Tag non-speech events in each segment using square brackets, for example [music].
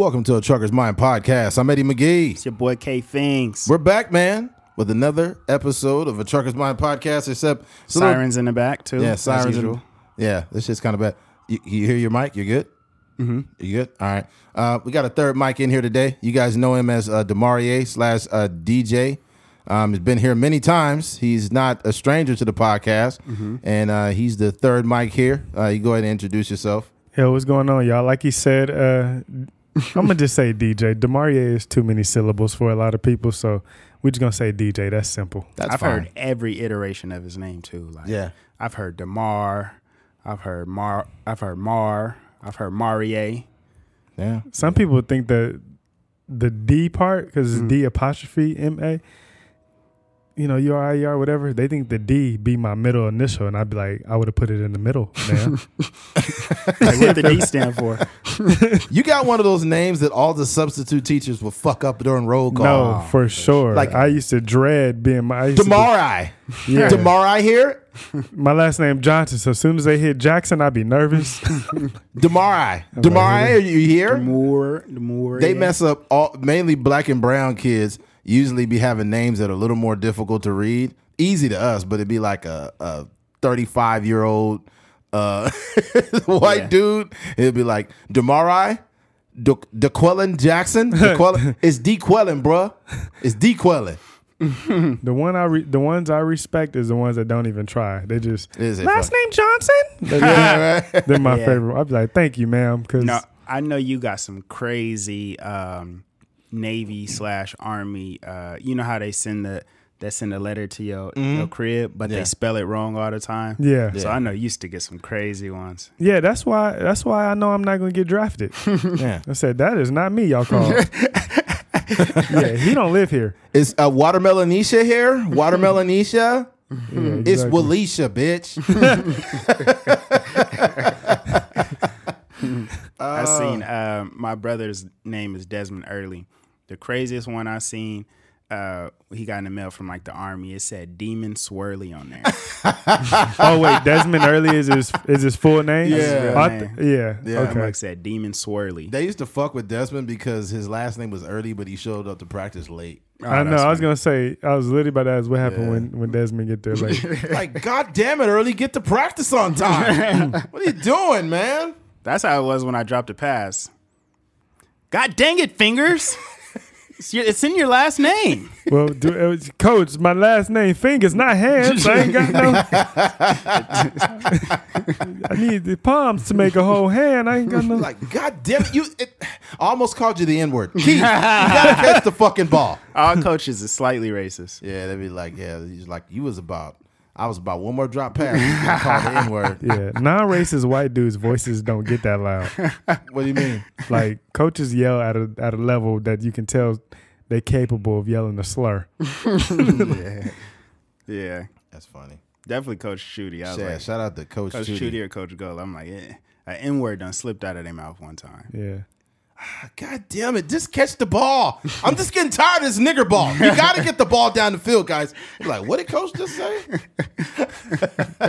Welcome to a Trucker's Mind podcast. I'm Eddie McGee. It's your boy K Fings. We're back, man, with another episode of a Trucker's Mind podcast. Except it's a little- Sirens in the back too. yeah, as sirens. usual. and- yeah, this shit's kind of bad. You, you hear your mic? You're good. Mm-hmm. You good? All right. Uh, we got a third mic in here today. You guys know him as uh, Demarie slash uh, DJ. Um, he's been here many times. He's not a stranger to the podcast, and uh, he's the third mic here. Uh, you go ahead and introduce yourself. Yo, what's going on, y'all? Like he said, uh, I'm gonna just say DJ. Demarie is too many syllables for a lot of people, so we're just gonna say DJ. That's simple. That's I've fine. heard every iteration of his name too. Like Yeah. I've heard Demar. I've heard Mar. I've heard Mar. I've heard Marie. Yeah. Some people think that the D part, because it's Mm. D apostrophe M A, you know, U R I E R, whatever. They think the D be my middle initial, and I'd be like, I would have put it in the middle, man. [laughs] Like what the D stand for? [laughs] You got one of those names that all the substitute teachers will fuck up during roll call. no, for ah, sure. Like- I used to dread being my. I used to be- Yeah. Demarai here? my last name Johnson. So as soon as they hit Jackson, I'd be nervous. [laughs] Demarai. Demarai, are you here? Demore. Demore. They mess up all mainly black and brown kids usually be having names that are a little more difficult to read. Easy to us, but it'd be like a, a 35 year old uh, [laughs] white Yeah. dude. It'd be like Demarai, De- DeQuellen Jackson. [laughs] DeQuellen, it's DeQuellen, bruh. It's DeQuellen. [laughs] The one I re- the ones I respect is the ones that don't even try. They just Is it last fun? name Johnson. They're, Yeah, right? they're my Yeah. favorite. I'd be like, thank you, ma'am, because No, I know you got some crazy um, Navy slash Army. Uh, you know how they send the they send a letter to your, your crib, but Yeah. they spell it wrong all the time. yeah. So I know you used to get some crazy ones. yeah, That's why. That's why I know I'm not gonna get drafted. [laughs] yeah. I said that is not me. Y'all call. [laughs] yeah, he don't live here. Is uh, Watermelonisha here? Watermelonisha? [laughs] Yeah, It's exactly. Walisha, bitch. I seen uh, my brother's name is Desmond Early. The craziest one I seen, uh, he got in the mail from like the army. It said Demon Swirly on there. [laughs] Oh wait, Desmond Early is his is his full name. That's his real I name. yeah. Yeah. Okay. Like said Demon Swirly. They used to fuck with Desmond because his last name was early, but he showed up to practice late. Oh, I know. that's I was funny. gonna say. I was literally about to ask what happened Yeah. when when Desmond get there late. [laughs] like, God damn it, early, get to practice on time. [laughs] what are you doing, man? That's how it was when I dropped a pass. God dang it, fingers! It's, your, it's in your last name. [laughs] well, do, it was, coach, my last name Fingers, not hands. I ain't got no. [laughs] I need the palms to make a whole hand. I ain't got no. Like, God damn it, you it, I almost called you the N word. Keith, you gotta catch the fucking ball. All coaches is slightly racist. Yeah, they'd be like, yeah, he's like, you was about, I was about one more drop pass. You gonna call the N word. [laughs] Yeah, non-racist white dudes' voices don't get that loud. [laughs] What do you mean? Like coaches yell at a at a level that you can tell they're capable of yelling a slur. [laughs] yeah, Yeah, that's funny. definitely Coach Shooty. I was Yeah, like, shout out to Coach, Coach Chudy. Shooty or Coach Gold. I'm like, yeah. An N word done slipped out of their mouth one time. Yeah. God damn it, just catch the ball. I'm just getting tired of this nigger ball. You gotta get the ball down the field, guys. You're like, what did coach just say?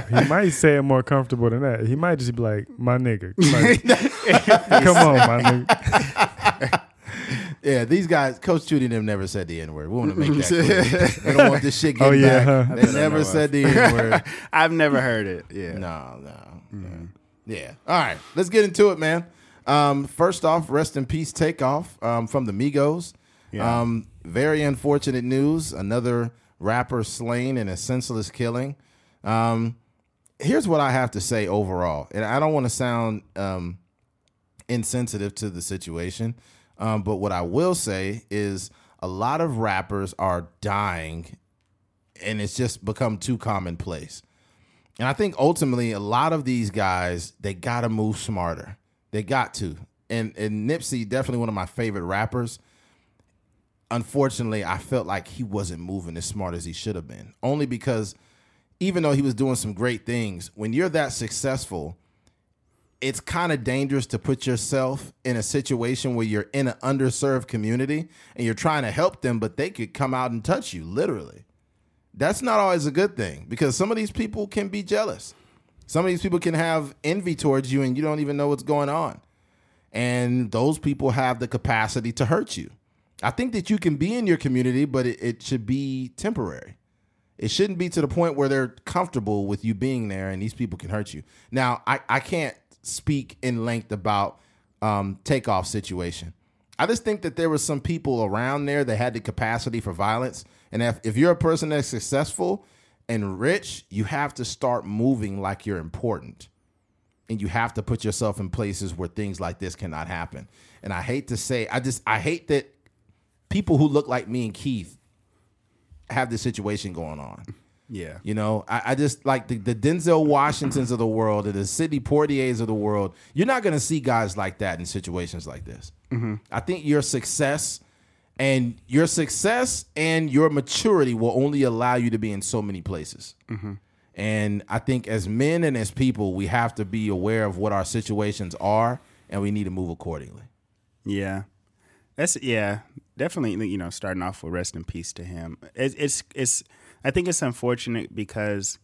He might say it more comfortable than that. He might just be like, "My nigga, Like, [laughs] come on, my nigga." Yeah, these guys, Coach Chudy them never said the N word. We want to make that clear. they don't want this shit oh, getting Oh, yeah, back. huh? They never said the N word. [laughs] I've never heard it. Yeah. No, no. Mm-hmm. Yeah. yeah. All right, let's get into it, man. Um, first off, rest in peace, Takeoff um, from the Migos. Yeah. Um, very unfortunate news. Another rapper slain in a senseless killing. Um, here's what I have to say overall, and I don't want to sound um, insensitive to the situation, um, but what I will say is a lot of rappers are dying, and it's just become too commonplace. And I think ultimately a lot of these guys, they gotta move smarter. They got to. And and Nipsey, definitely one of my favorite rappers. Unfortunately, I felt like he wasn't moving as smart as he should have been. Only because even though he was doing some great things, when you're that successful, it's kind of dangerous to put yourself in a situation where you're in an underserved community and you're trying to help them, but they could come out and touch you, literally that's not always a good thing because some of these people can be jealous. Some of these people can have envy towards you and you don't even know what's going on. and those people have the capacity to hurt you. I think that you can be in your community, but it, it should be temporary. It shouldn't be to the point where they're comfortable with you being there and these people can hurt you. Now, I, I can't speak in length about um, Takeoff situation. I just think that there were some people around there that had the capacity for violence. And if, if you're a person that's successful and rich, you have to start moving like you're important. And you have to put yourself in places where things like this cannot happen. And I hate to say, I just I hate that people who look like me and Keith have this situation going on. Yeah. You know, I, I just like the, the Denzel Washingtons of the world and the Sidney Poitiers of the world. You're not going to see guys like that in situations like this. Mm-hmm. I think your success and your success and your maturity will only allow you to be in so many places. Mm-hmm. And I think as men and as people, we have to be aware of what our situations are and we need to move accordingly. Yeah, that's yeah, definitely. You know, starting off with rest in peace to him. It's it's it's. I think it's unfortunate because,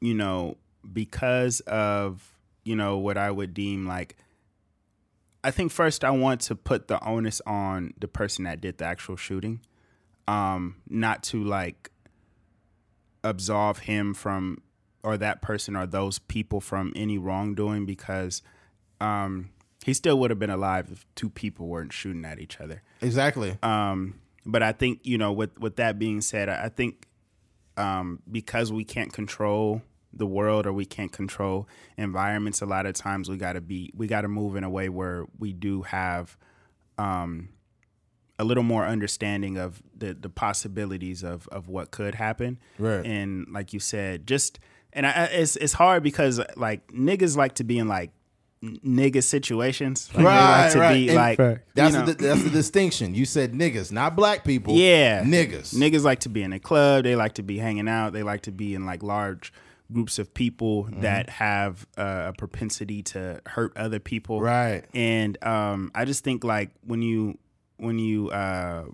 you know, because of you know what I would deem like. I think first I want to put the onus on the person that did the actual shooting, um, not to like absolve him from or that person or those people from any wrongdoing because um, he still would have been alive if two people weren't shooting at each other. Exactly. Um, but I think you know, with with that being said, I I think um, because we can't control the world or we can't control environments, a lot of times we got to be we got to move in a way where we do have um, a little more understanding of the the possibilities of of what could happen. Right. And like you said, just and I, it's it's hard because like niggas like to be in like nigga situations. Like, Right, like to right. be like Fact. That's you know, the, that's the distinction. You said niggas, not black people. yeah, niggas. Niggas like to be in a club. They like to be hanging out. They like to be in like large groups of people Mm-hmm. that have uh, a propensity to hurt other people. Right. And um, I just think like when you when you uh,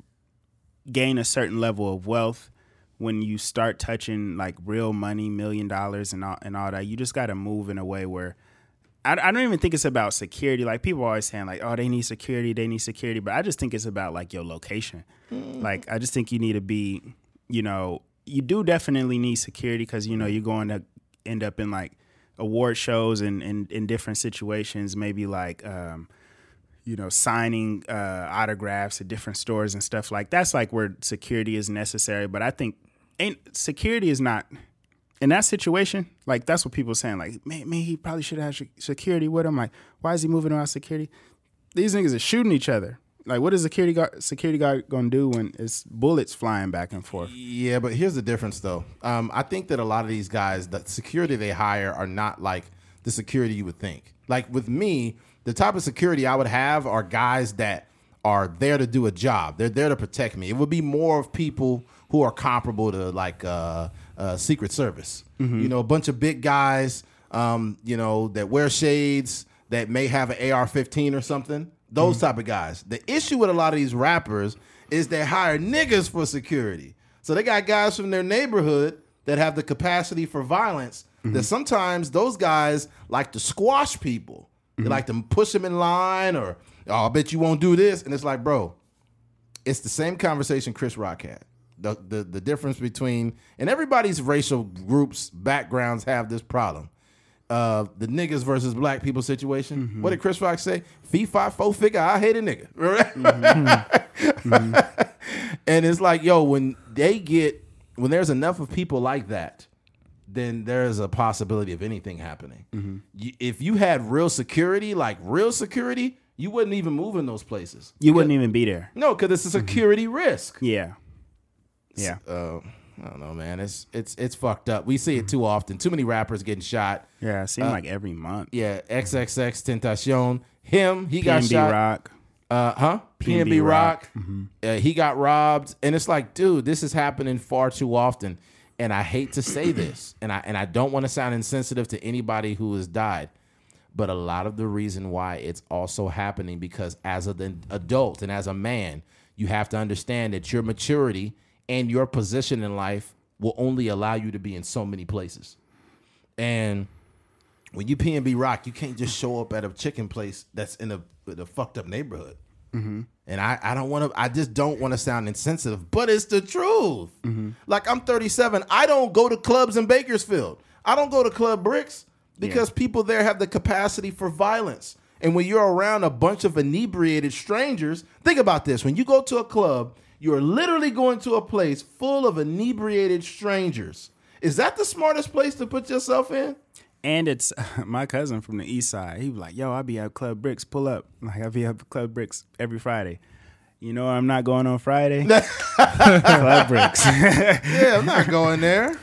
gain a certain level of wealth, when you start touching like real money, million dollars and all and all that, you just got to move in a way where. I, I don't even think it's about security. Like people are always saying, like, "Oh, they need security, they need security," but I just think it's about like your location. Like, I just think you need to be, you know, you do definitely need security because you know you're going to end up in like award shows and in, in different situations, maybe like um, you know, signing uh, autographs at different stores and stuff like that's like where security is necessary. But I think ain't security is not in that situation. Like that's what people are saying. Like, man, man, he probably should have security with him. Like, why is he moving around security? These niggas are shooting each other. Like, what is security guard security guard gonna do when it's bullets flying back and forth? Yeah, but here's the difference, though. Um, I think that a lot of these guys, the security they hire, are not like the security you would think. Like with me, the type of security I would have are guys that are there to do a job. They're there to protect me. It would be more of people who are comparable to like uh, uh, Secret Service. You know, a bunch of big guys, um, you know, that wear shades, that may have an AR-15 or something. Those mm. type of guys. The issue with a lot of these rappers is they hire niggas for security. So they got guys from their neighborhood that have the capacity for violence. That mm-hmm. sometimes those guys like to squash people. They mm-hmm. like to push them in line, or oh, I bet you won't do this. And it's like, bro, it's the same conversation Chris Rock had. The, the the difference between and everybody's racial groups backgrounds have this problem. Uh, the niggas versus black people situation. Mm-hmm. What did Chris Rock say? Fee five four figure. I hate a nigga. [laughs] Mm-hmm. Mm-hmm. [laughs] and it's like, yo, when they get when there's enough of people like that, then there's a possibility of anything happening. You, if you had real security, like real security, you wouldn't even move in those places. You wouldn't even be there. No, because it's a security risk. Yeah, yeah, Uh, I don't know, man. It's it's it's fucked up. We see it too often. Too many rappers getting shot. yeah. It seems like every month. Yeah, XXXTentacion. Him, he got PNB shot. Rock. Uh, huh? PNB, PNB Rock. Rock. Uh, he got robbed, and it's like, dude, this is happening far too often. And I hate to say this, [clears throat] and I and I don't want to sound insensitive to anybody who has died, but a lot of the reason why it's also happening because as an adult and as a man, you have to understand that your maturity and your position in life will only allow you to be in so many places. And when you PNB Rock, you can't just show up at a chicken place that's in a the fucked up neighborhood. Mm-hmm. And I, I don't want to. I just don't want to sound insensitive, but it's the truth. Mm-hmm. Like I'm 37. I don't go to clubs in Bakersfield. I don't go to Club Bricks because people there have the capacity for violence. And when you're around a bunch of inebriated strangers, think about this: when you go to a club, you're literally going to a place full of inebriated strangers. Is that the smartest place to put yourself in? And it's [laughs] my cousin from the east side. He was like, "Yo, I'll be at Club Bricks. Pull up. [laughs] Like I'll be at Club Bricks every Friday. You know, I'm not going on Friday. [laughs] Club Bricks. Yeah, I'm not going there,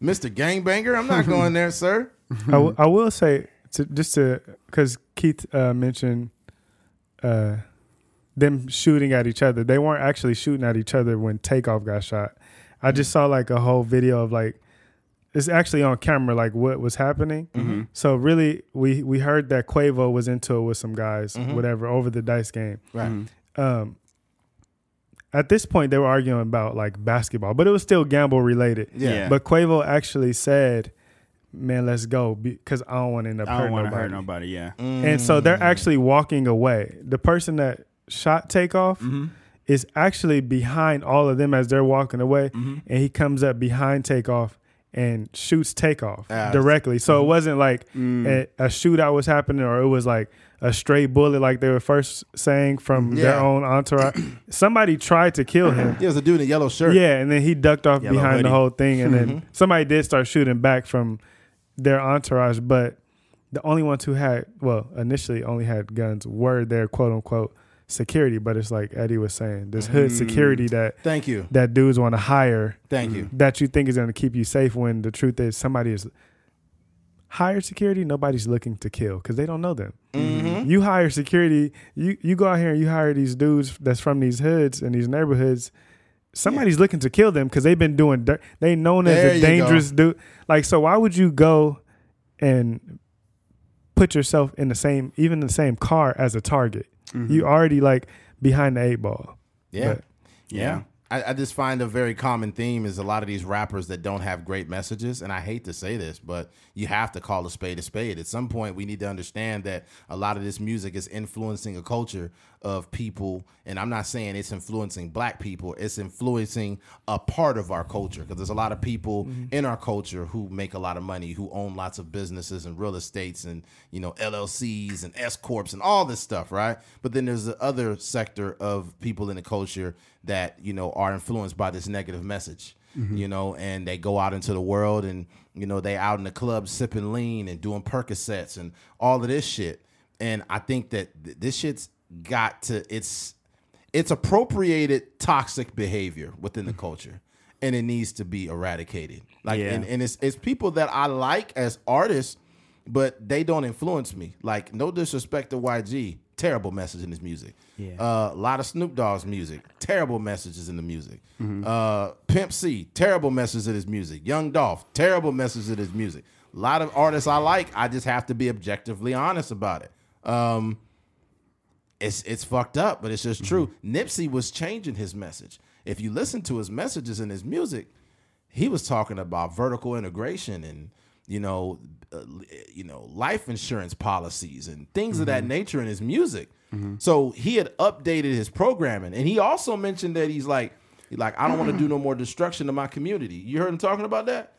Mister Gangbanger. I'm not going there, sir. I, w- I will say to, just to because Keith uh, mentioned uh, them shooting at each other. They weren't actually shooting at each other when Takeoff got shot. I just mm-hmm. saw like a whole video of like it's actually on camera like what was happening. Mm-hmm. So really, we we heard that Quavo was into it with some guys, mm-hmm. whatever, over the dice game. Right. Um, at this point, they were arguing about like basketball, but it was still gamble related. Yeah. Yeah. But Quavo actually said, "Man, let's go," because I don't want to end up I don't hurting want to nobody. hurt nobody. Yeah. Mm. And so they're actually walking away. The person that shot Takeoff Mm-hmm. is actually behind all of them as they're walking away, Mm-hmm. and he comes up behind Takeoff and shoots Takeoff Ah, directly. So Mm-hmm. it wasn't like Mm. a, a shootout was happening, or it was like a stray bullet, like they were first saying from their own entourage. [coughs] Somebody tried to kill him. He was a dude in a yellow shirt. Yeah, and then he ducked off Yellow behind the whole thing, and Mm-hmm. then somebody did start shooting back from their entourage, but the only ones who had, well, initially only had guns were their quote unquote security. But it's like Eddie was saying, this hood Mm. security that Thank you. that dudes want to hire Thank you. that you think is going to keep you safe when the truth is somebody is hire security nobody's looking to kill because they don't know them Mm-hmm. you hire security you you go out here and you hire these dudes that's from these hoods and these neighborhoods somebody's looking to kill them because they've been doing dirt they known as There a dangerous dude like so why would you go and put yourself in the same even the same car as a target you mm-hmm. already like behind the eight ball Yeah. But- yeah. I, I just find a very common theme is a lot of these rappers that don't have great messages. And I hate to say this, but you have to call a spade a spade. At some point, we need to understand that a lot of this music is influencing a culture of people. And I'm not saying it's influencing black people, it's influencing a part of our culture. Because there's a lot of people mm-hmm. in our culture who make a lot of money, who own lots of businesses and real estates and, you know, LLCs and S Corps and all this stuff, right? But then there's the other sector of people in the culture that, you know, are influenced by this negative message. Mm-hmm. You know, and they go out into the world and, you know, they out in the club sipping lean and doing Percocets and all of this shit. And I think that th- this shit's got to it's it's appropriated toxic behavior within the culture and it needs to be eradicated. Like Yeah. and, and it's it's people that i like as artists but they don't influence me. Like no disrespect to yg terrible message in his music. Yeah. uh, a lot of snoop dogg's music terrible messages in the music. Uh, pimp c terrible messages in his music. Young dolph terrible messages in his music. A lot of artists i like i just have to be objectively honest about it. Um, it's it's fucked up, but it's just mm-hmm. true. Nipsey was changing his message. If you listen to his messages and his music, he was talking about vertical integration and you know, uh, eh, you know, life insurance policies and things of that mm-hmm. nature in his music. Mm-hmm. So he had updated his programming, and he also mentioned that he's like, he's like, I don't want to do no more destruction to my community. You heard him talking about that.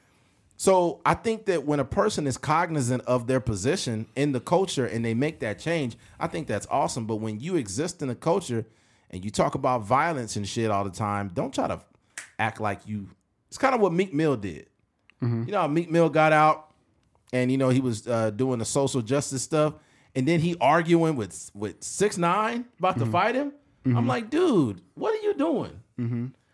So I think that when a person is cognizant of their position in the culture and they make that change, I think that's awesome. But when you exist in a culture and you talk about violence and shit all the time, don't try to act like you. It's kind of what Meek Mill did. Mm-hmm. You know, how Meek Mill got out and you know he was uh, doing the social justice stuff, and then he arguing with with six nine about to mm-hmm. fight him. I'm mm-hmm. like, dude, what are you doing?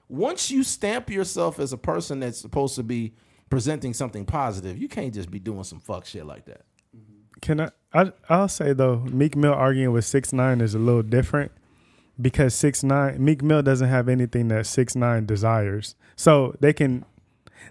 Once you stamp yourself as a person that's supposed to be presenting something positive, you can't just be doing some fuck shit like that. Can I, I? I'll say though, Meek Mill arguing with six nine is a little different because six nine Meek Mill doesn't have anything that six nine desires, so they can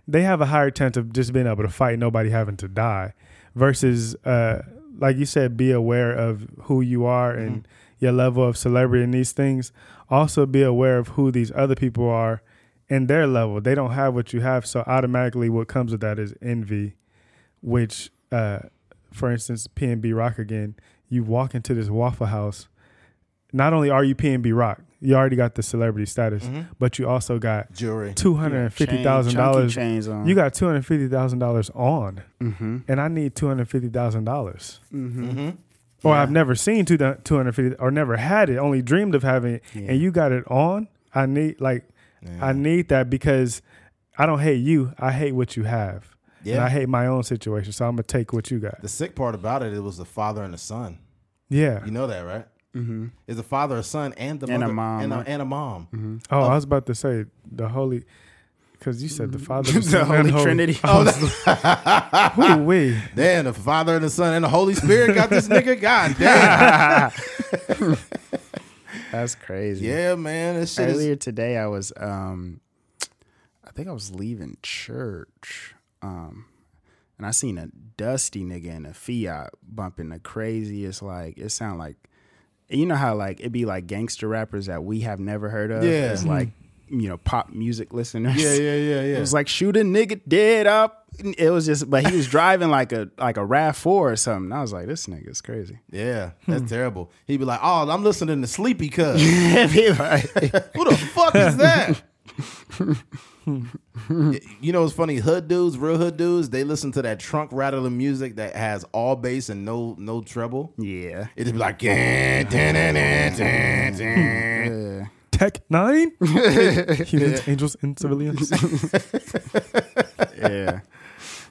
they have a higher chance of just being able to fight, nobody having to die, versus uh, like you said, be aware of who you are and your level of celebrity and these things. Also, be aware of who these other people are and their level. They don't have what you have, so automatically, what comes with that is envy, which. Uh, for instance, PNB Rock again, you walk into this Waffle House not only are you PNB Rock, you already got the celebrity status, Mm-hmm. but you also got Jury. two hundred and fifty thousand dollars. You got two hundred fifty thousand dollars on, mm-hmm. and I need two hundred fifty thousand dollars. Mm-hmm. Or Yeah. I've never seen two hundred fifty, or never had it, only dreamed of having it, Yeah. and you got it on. I need like I need that because I don't hate you. I hate what you have. And Yeah. I hate my own situation. So I'm gonna take what you got. The sick part about it, it was the father and the son. Yeah. You know that, right? Mm-hmm. It's a father, a son, and the And a mom, and a, right? and a mom. Oh, I was about to say the holy, because you said the Father, and [laughs] the Son, Holy and Trinity. Oh, Ooh, wee. Then the father and the son and the Holy Spirit got this nigga. [laughs] God damn. [laughs] That's crazy. yeah, man. This Earlier is. today, I was, um, I think I was leaving church, um, and I seen a dusty nigga in a Fiat bumping the craziest. Like it sound like, you know how like it be like gangster rappers that we have never heard of. Yeah. it's like you know pop music listeners. Yeah, yeah, yeah, yeah. It was like shoot a nigga dead up. It was just, but he was driving like a like a Rav Four or something. I was like, this nigga's crazy. yeah, that's hmm. terrible. He'd be like, "Oh, I'm listening to Sleepy Cuz. [laughs] Be like- [laughs] Who the fuck is that?" [laughs] you know what's funny? Hood dudes, real hood dudes, they listen to that trunk rattling music that has all bass and no no treble. yeah. It'd be like, "Dun, dun, dun, dun, dun, dun." Yeah. Tech Nine, humans, angels, and civilians. Yeah.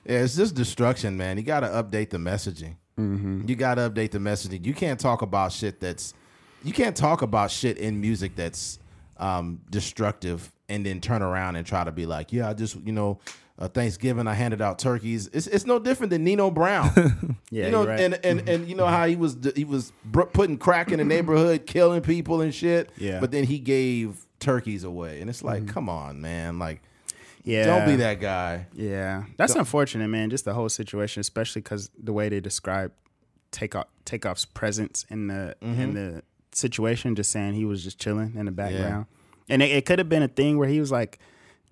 Yeah, it's just destruction, man. You got to update the messaging. You got to update the messaging. You can't talk about shit that's, you can't talk about shit in music that's um, destructive and then turn around and try to be like, yeah, I just, you know, uh, Thanksgiving I handed out turkeys. It's it's no different than Nino Brown. [laughs] Yeah, you know, you're right. and, and and you know how he was he was br- putting crack in the neighborhood, killing people and shit. Yeah. But then he gave turkeys away, and it's like, come on, man, like, yeah. don't be that guy. Yeah, that's unfortunate, man. Just the whole situation, especially because the way they describe Takeoff Takeoff's presence in the Mm-hmm. in the situation, just saying he was just chilling in the background, and it, it could have been a thing where he was like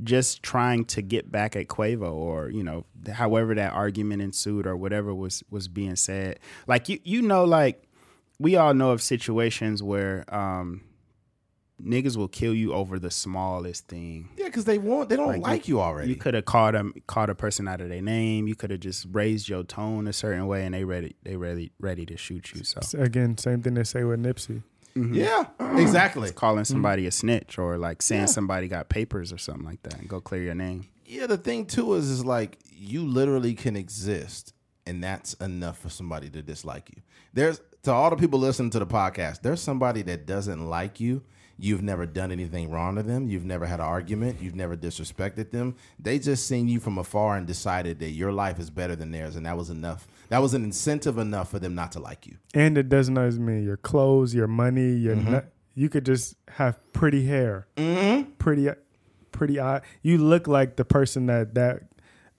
just trying to get back at Quavo, or you know, however that argument ensued, or whatever was was being said. Like you, you know, like we all know of situations where um niggas will kill you over the smallest thing. Yeah, because they want they don't Like, like, you already. You could have called them called a person out of their name. You could have just raised your tone a certain way, and they ready they ready ready to shoot you. So Again, same thing they say with Nipsey. Mm-hmm. Yeah, exactly. calling somebody a snitch or like saying Yeah. somebody got papers or something like that, and go clear your name. Yeah, the thing too is is like you literally can exist and that's enough for somebody to dislike you. There's to all the people listening to the podcast, there's somebody that doesn't like you. You've never done anything wrong to them. You've never had an argument. You've never disrespected them. They just seen you from afar and decided that your life is better than theirs, and that was enough. That was an incentive enough for them not to like you. And it doesn't always mean your clothes, your money, your Mm-hmm. nut. You could just have pretty hair, pretty, pretty eye. You look like the person that that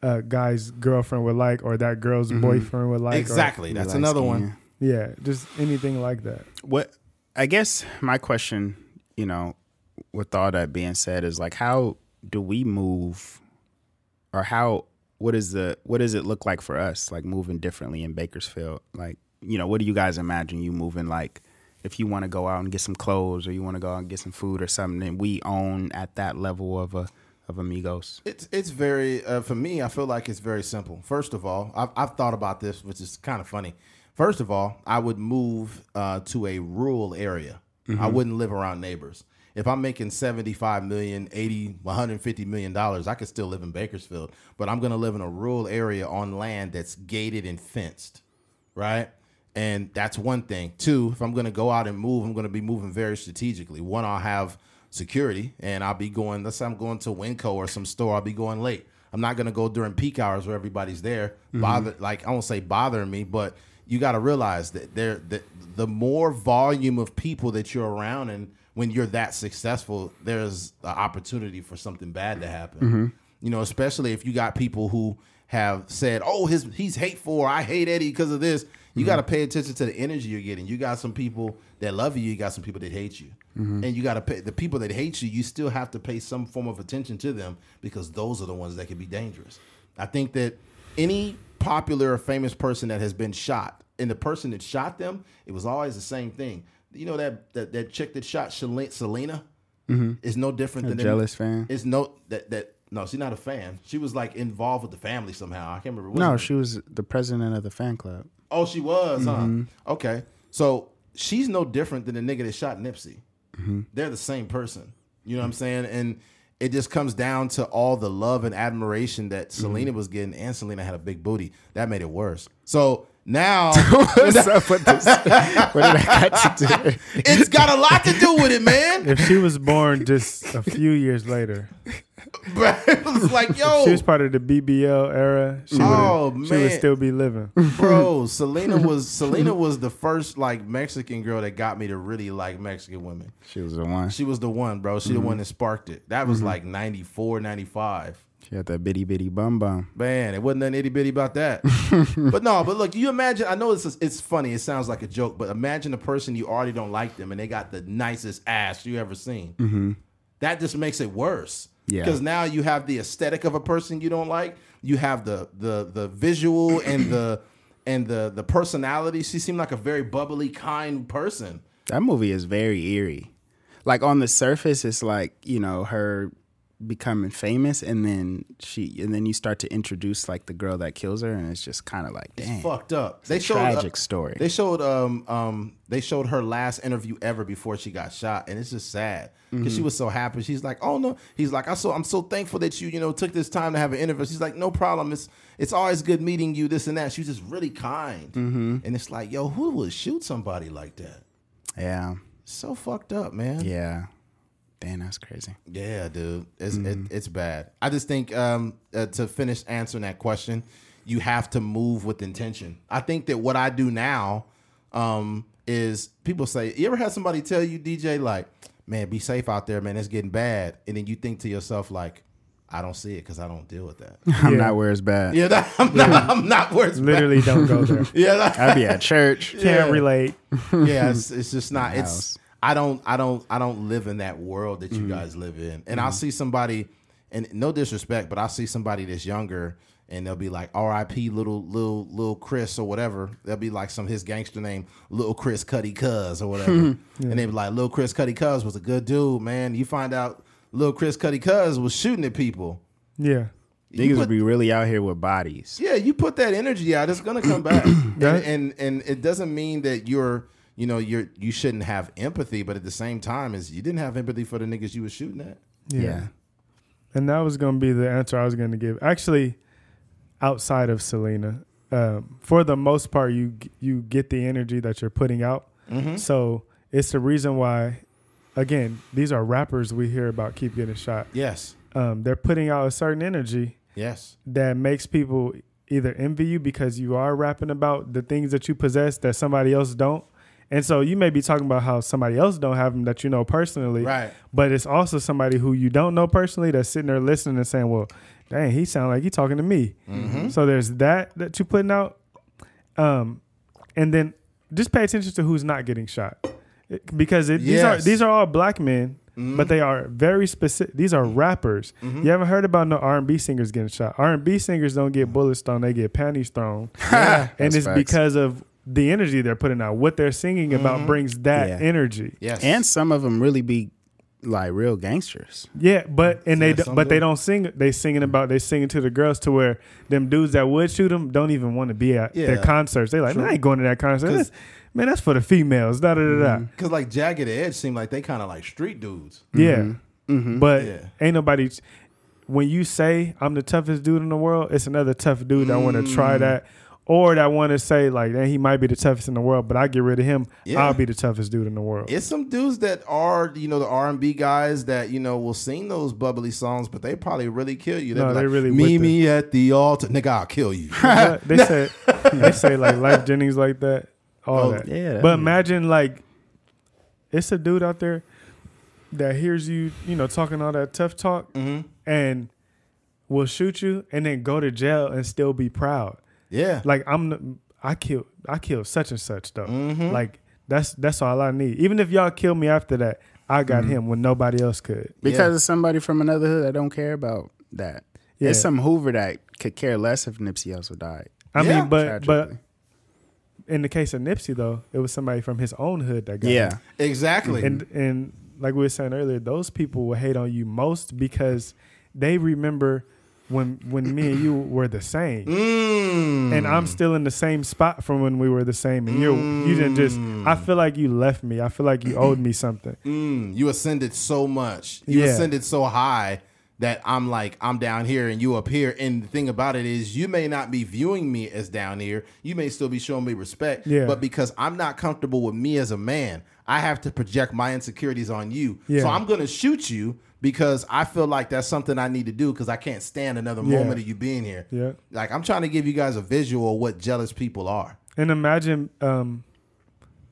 uh, guy's girlfriend would like, or that girl's boyfriend would like. or- Mm-hmm. exactly. That's Light another skin. one. yeah, just anything like that. What I guess my question, you know, with all that being said, is like, how do we move, or how what is the what does it look like for us, like moving differently in Bakersfield? Like, you know, what do you guys imagine you moving like? If you want to go out and get some clothes, or you want to go out and get some food or something, that we own at that level of a of amigos. It's it's very uh, for me. I feel like it's very simple. First of all, I've, I've thought about this, which is kind of funny. First of all, I would move uh, to a rural area. I mm-hmm. wouldn't live around neighbors. If I'm making 75 million, 80, 150 million dollars, I could still live in Bakersfield, but I'm going to live in a rural area on land that's gated and fenced, right? And that's one thing. Two, if I'm going to go out and move, I'm going to be moving very strategically. One, I'll have security, and I'll be going. Let's say I'm going to Winco or some store. I'll be going late. I'm not going to go during peak hours where everybody's there. Mm-hmm. Bother, like I won't say bothering me, but you got to realize that there, that the more volume of people that you're around, and when you're that successful, there's an opportunity for something bad to happen. Mm-hmm. You know, especially if you got people who have said, "Oh, his he's hateful," or "I hate Eddie because of this." You mm-hmm. got to pay attention to the energy you're getting. You got some people that love you. You got some people that hate you, mm-hmm. and you got to pay the people that hate you. You still have to pay some form of attention to them because those are the ones that can be dangerous. I think that any popular or famous person that has been shot, and the person that shot them, it was always the same thing. you know that that, that chick that shot Selena is no different than A than jealous fan. It's no that that no, she's not a fan. She was like involved with the family somehow. I can't remember. No, she was the president of the fan club. Oh, she was, Mm-hmm. huh? Okay. So she's no different than the nigga that shot Nipsey. Mm-hmm. They're the same person. You know what I'm saying? And it just comes down to all the love and admiration that Mm-hmm. Selena was getting, and Selena had a big booty. That made it worse. So now [laughs] What's up with this? [laughs] What did I got to do? it's got a lot to do with it, man. If she was born just a few years later, it was like, yo, she was part of the BBL era. She would Oh, she would still be living. bro, Selena was Selena was the first like Mexican girl that got me to really like Mexican women. She was the one. She was the one, bro. She the mm-hmm. one that sparked it. That was mm-hmm. like 94, 95. She had that bitty bitty bum bum. Man, it wasn't nothing itty bitty about that. [laughs] but no, but look, you imagine. I know it's it's funny. It sounds like a joke, but imagine a person you already don't like them, and they got the nicest ass you ever seen. Mm-hmm. That just makes it worse. Yeah. Because now you have the aesthetic of a person you don't like. You have the the the visual and the [clears throat] and the the personality. She seemed like a very bubbly, kind person. That movie is very eerie. Like on the surface, it's like you know her becoming famous, and then she, and then you start to introduce like the girl that kills her, and it's just kind of like, damn, Fucked up. They a showed uh, tragic story. They showed um um they showed her last interview ever before she got shot, and it's just sad because Mm-hmm. she was so happy. She's like, "Oh no," he's like, "I so I'm so thankful that you you know took this time to have an interview." She's like, "No problem. It's it's always good meeting you. This and that." She was just really kind, Mm-hmm. and it's like, yo, who would shoot somebody like that? yeah, So fucked up, man. yeah, damn, that's crazy. Yeah, dude, it's Mm-hmm. it, it's bad. I just think um, uh, to finish answering that question, you have to move with intention. I think that what I do now um, is people say, "You ever had somebody tell you, DJ, like, man, be safe out there, man, it's getting bad," and then you think to yourself, like, "I don't see it because I don't deal with that." [laughs] I'm Yeah. not where it's bad. yeah, [laughs] that, I'm not. [laughs] I'm not where it's bad. Literally, don't go there. Yeah, that- I'd be at church. Can't Yeah. relate. yeah, it's, it's just not. It's House. I don't I don't I don't live in that world that you mm-hmm. guys live in. And I'll mm-hmm. see somebody, and no disrespect, but I'll see somebody that's younger, and they'll be like R.I.P. little little little Chris or whatever. They'll be like some his gangster name, Little Chris Cuddy Cuz or whatever, [laughs] and they be like, Little Chris Cuddy Cuz was a good dude, man. You find out Little Chris Cuddy Cuz was shooting at people. Yeah. You Niggas put- would be really out here with bodies. yeah, you put that energy out, it's gonna come back. [clears throat] and, and and it doesn't mean that you're you know you're you shouldn't have empathy, but at the same time, is you didn't have empathy for the niggas you was shooting at. Yeah. Yeah. And that was going to be the answer I was going to give. Actually, outside of Selena, um, for the most part, you you get the energy that you're putting out. Mm-hmm. So it's the reason why, again, these are rappers we hear about keep getting shot. Yes, Um, they're putting out a certain energy yes, that makes people either envy you because you are rapping about the things that you possess that somebody else don't. And so you may be talking about how somebody else don't have them that you know personally, right. but it's also somebody who you don't know personally that's sitting there listening and saying, "Well, dang, he sound like he talking to me." Mm-hmm. So there's that that you're putting out, um, and then just pay attention to who's not getting shot, It- because it, these are these are all black men, Mm-hmm. but they are very specific. These are rappers. You haven't heard about no R and B singers getting shot. R and B singers don't get bullets thrown; they get panties thrown, [laughs] and it's facts. because of the energy they're putting out. What they're singing about mm-hmm. brings that Yeah. energy. Yes, And some of them really be like real gangsters. Yeah, but and they Yeah, do, some but they do. don't sing. They singing about they singing to the girls to where them dudes that would shoot them don't even want to be at Yeah. their concerts. They like, man, I ain't going to that concert. That's, man, that's for the females. Da da da da. Mm-hmm. because like Jagged Edge seemed like they kind of like street dudes. Yeah, mm-hmm. but Yeah. ain't nobody. When you say I'm the toughest dude in the world, it's another tough dude that want to Mm. try that, or that want to say like, man, he might be the toughest in the world, but I get rid of him, Yeah. I'll be the toughest dude in the world. It's some dudes that are you know the R and B guys that you know will sing those bubbly songs, but they probably really kill you. They'll No, they like, really meet me at the altar, nigga. I'll kill you. [laughs] They say they say like Lyfe Jennings like that, all Oh, that. yeah. But imagine like it's a dude out there that hears you, you know, talking all that tough talk Mm-hmm. and will shoot you and then go to jail and still be proud. Yeah, Like I'm the, I kill I kill such and such though. Mhm. Like that's that's all I need. Even if y'all kill me after that, I got him when nobody else could. because Yeah. of somebody from another hood that don't care about that. Yeah. There's some Hoover that could care less if Nipsey also died. I Yeah. mean, but but in the case of Nipsey though, it was somebody from his own hood that got Yeah. him. Exactly. And and like we were saying earlier, those people will hate on you most because they remember when when me and you were the same. [clears throat] Mm. And I'm still in the same spot from when we were the same. And you you didn't just I feel like you left me. I feel like you owed me something. Mm, you ascended so much. You Yeah. ascended so high that I'm like, I'm down here and you up here. And the thing about it is, you may not be viewing me as down here. You may still be showing me respect. Yeah. But because I'm not comfortable with me as a man, I have to project my insecurities on you. Yeah. So I'm going to shoot you because I feel like that's something I need to do because I can't stand another Yeah. moment of you being here. Yeah. Like, I'm trying to give you guys a visual of what jealous people are. And imagine um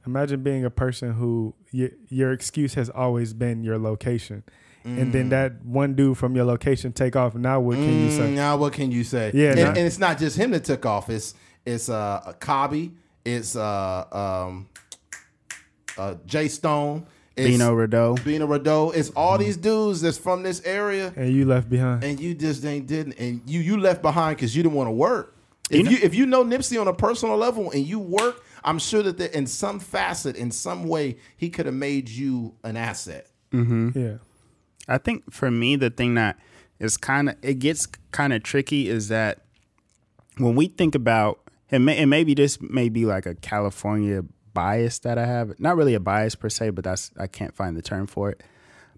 imagine being a person who y- your excuse has always been your location. And Mm. then that one dude from your location take off. Now what can you Mm, say? Now what can you say? Yeah, and, and it's not just him that took off. It's it's uh, a Cobby. It's uh um uh J Stone. It's Bino Rideaux. Bino Rideaux. It's all these dudes that's from this area, And you left behind. and you just ain't didn't, and you you left behind because you didn't want to work. If You know- you if you know Nipsey on a personal level and you work, I'm sure that there, in some facet, in some way, he could have made you an asset. Mm-hmm. Yeah. I think for me, the thing that is kind of it gets kind of tricky is that when we think about and, may, and maybe this may be like a California bias that I have. Not really a bias per se, but that's I can't find the term for it.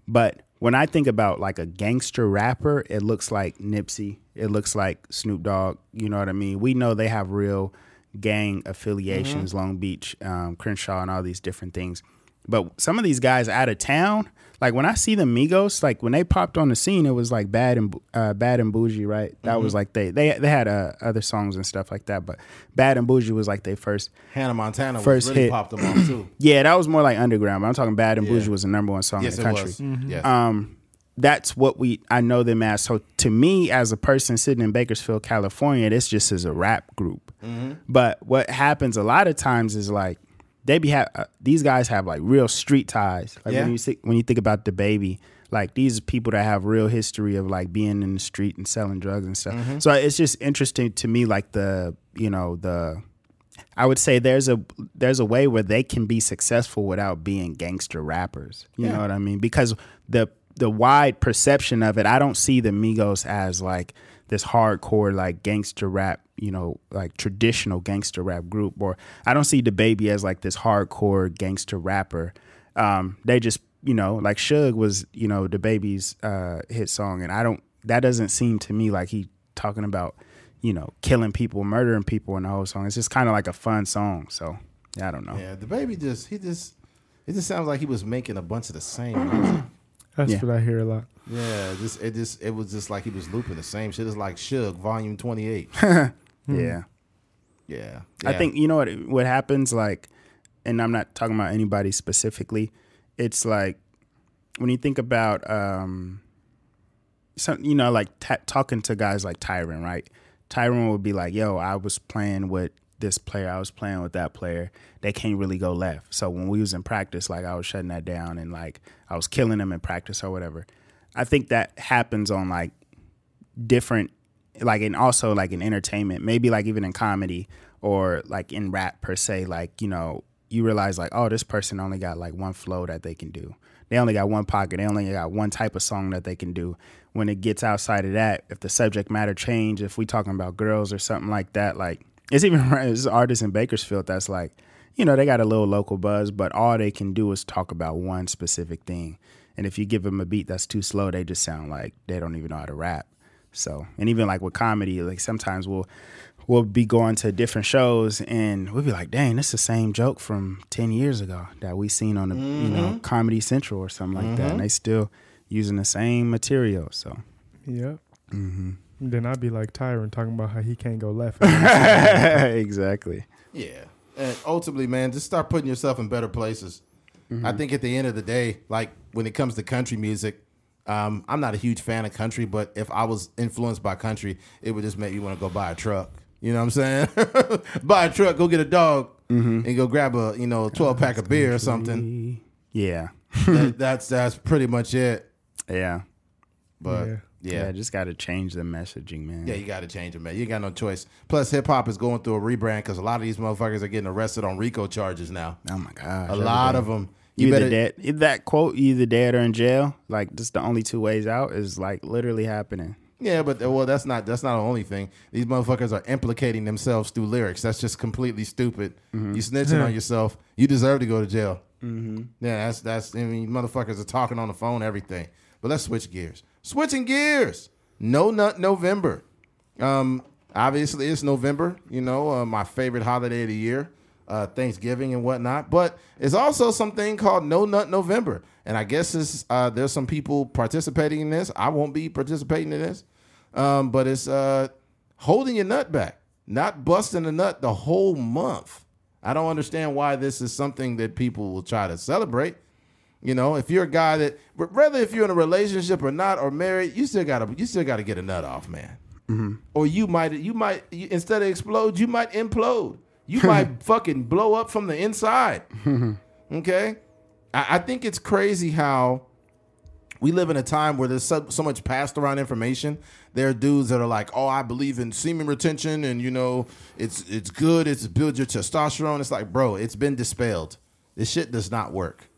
But when I think about like a gangster rapper, it looks like Nipsey. It looks like Snoop Dogg. You know what I mean? We know they have real gang affiliations, Long Beach, um, Crenshaw, and all these different things. But some of these guys out of town, like when I see the Migos, like when they popped on the scene, it was like bad and uh, bad and bougie, right? That was like they they they had uh, other songs and stuff like that, but bad and bougie was like they first. Hannah Montana was First really hit. popped them off too. [clears throat] Yeah, that was more like underground. But I'm talking bad and Yeah. bougie was the number one song yes, in the country. was. Yes. Um, that's what we I know them as. So to me, as a person sitting in Bakersfield, California, this just is a rap group. Mm-hmm. But what happens a lot of times is like they be have uh, these guys have like real street ties. Like Yeah. when you see, when you think about DaBaby, like these are people that have real history of like being in the street and selling drugs and stuff. Mm-hmm. So it's just interesting to me, like the you know the I would say there's a there's a way where they can be successful without being gangster rappers. You Yeah. know what I mean? Because the the wide perception of it, I don't see the Migos as like this hardcore like gangster rap, you know, like traditional gangster rap group, or I don't see DaBaby as like this hardcore gangster rapper. Um, they just you know like Suge was you know DaBaby's uh, hit song, and I don't that doesn't seem to me like he talking about you know killing people, murdering people in the whole song. It's just kind of like a fun song. So yeah, I don't know. Yeah, DaBaby just he just it just sounds like he was making a bunch of the same music. That's Yeah. what I hear a lot. Yeah, just it just it was just like he was looping the same shit. It's like Suge Volume Twenty Eight. [laughs] Yeah. yeah. I think you know what what happens like, and I'm not talking about anybody specifically. It's like when you think about um, some you know like ta talking to guys like Tyron, right? Tyron would be like, "Yo, I was playing with this player, I was playing with that player. They can't really go left. So when we was in practice, like I was shutting that down and like I was killing them in practice or whatever. I think that happens on like different like and also like in entertainment maybe like even in comedy or like in rap per se like you know you realize like oh this person only got like one flow that they can do they only got one pocket they only got one type of song that they can do when it gets outside of that if the subject matter change if we talking about girls or something like that like it's even [laughs] there's artists in bakersfield that's like you know they got a little local buzz but all they can do is talk about one specific thing and if you give them a beat that's too slow they just sound like they don't even know how to rap so, and even like with comedy, like sometimes we'll we'll be going to different shows and we'll be like, "Dang, this is the same joke from ten years ago that we seen on the you know Comedy Central or something like that," and they still using the same material. So, Yep. Mm-hmm. Then I'd be like Tyron talking about how he can't go left. [laughs] exactly. Yeah. And ultimately, man, just start putting yourself in better places. I think at the end of the day, like when it comes to country music, um, I'm not a huge fan of country, but if I was influenced by country, it would just make me want to go buy a truck. You know what I'm saying? [laughs] buy a truck, go get a dog, and go grab a you know 12 pack of beer or something. Yeah, That- that's that's pretty much it. yeah. But Yeah. yeah, Yeah, yeah, just got to change the messaging, man. Yeah, you got to change it, man. You got no choice. Plus, hip hop is going through a rebrand because a lot of these motherfuckers are getting arrested on RICO charges now. Oh my gosh. A lot of them. You You either better. dead. That quote, either dead or in jail. Like, just the only two ways out is like literally happening. Yeah, but well, that's not that's not the only thing. These motherfuckers are implicating themselves through lyrics. That's just completely stupid. Mm-hmm. You snitching on yourself. You deserve to go to jail. Mm-hmm. Yeah, that's that's. I mean, motherfuckers are talking on the phone, everything. But let's switch gears. Switching gears. No nut November. Um, obviously it's November. You know, uh, my favorite holiday of the year, uh, Thanksgiving and whatnot. But it's also something called No Nut November, and I guess uh, there's some people participating in this. I won't be participating in this, um, but it's uh, holding your nut back, not busting a nut the whole month. I don't understand why this is something that people will try to celebrate. You know, if you're a guy that, whether if you're in a relationship or not, or married, you still gotta, you still gotta get a nut off, man. Mm-hmm. Or you might, you might, you, instead of explode, you might implode. You might [laughs] fucking blow up from the inside. [laughs] okay, I, I think it's crazy how we live in a time where there's so, so much passed around information. There are dudes that are like, "Oh, I believe in semen retention, and you know, it's it's good. It's build your testosterone." It's like, bro, it's been dispelled. This shit does not work.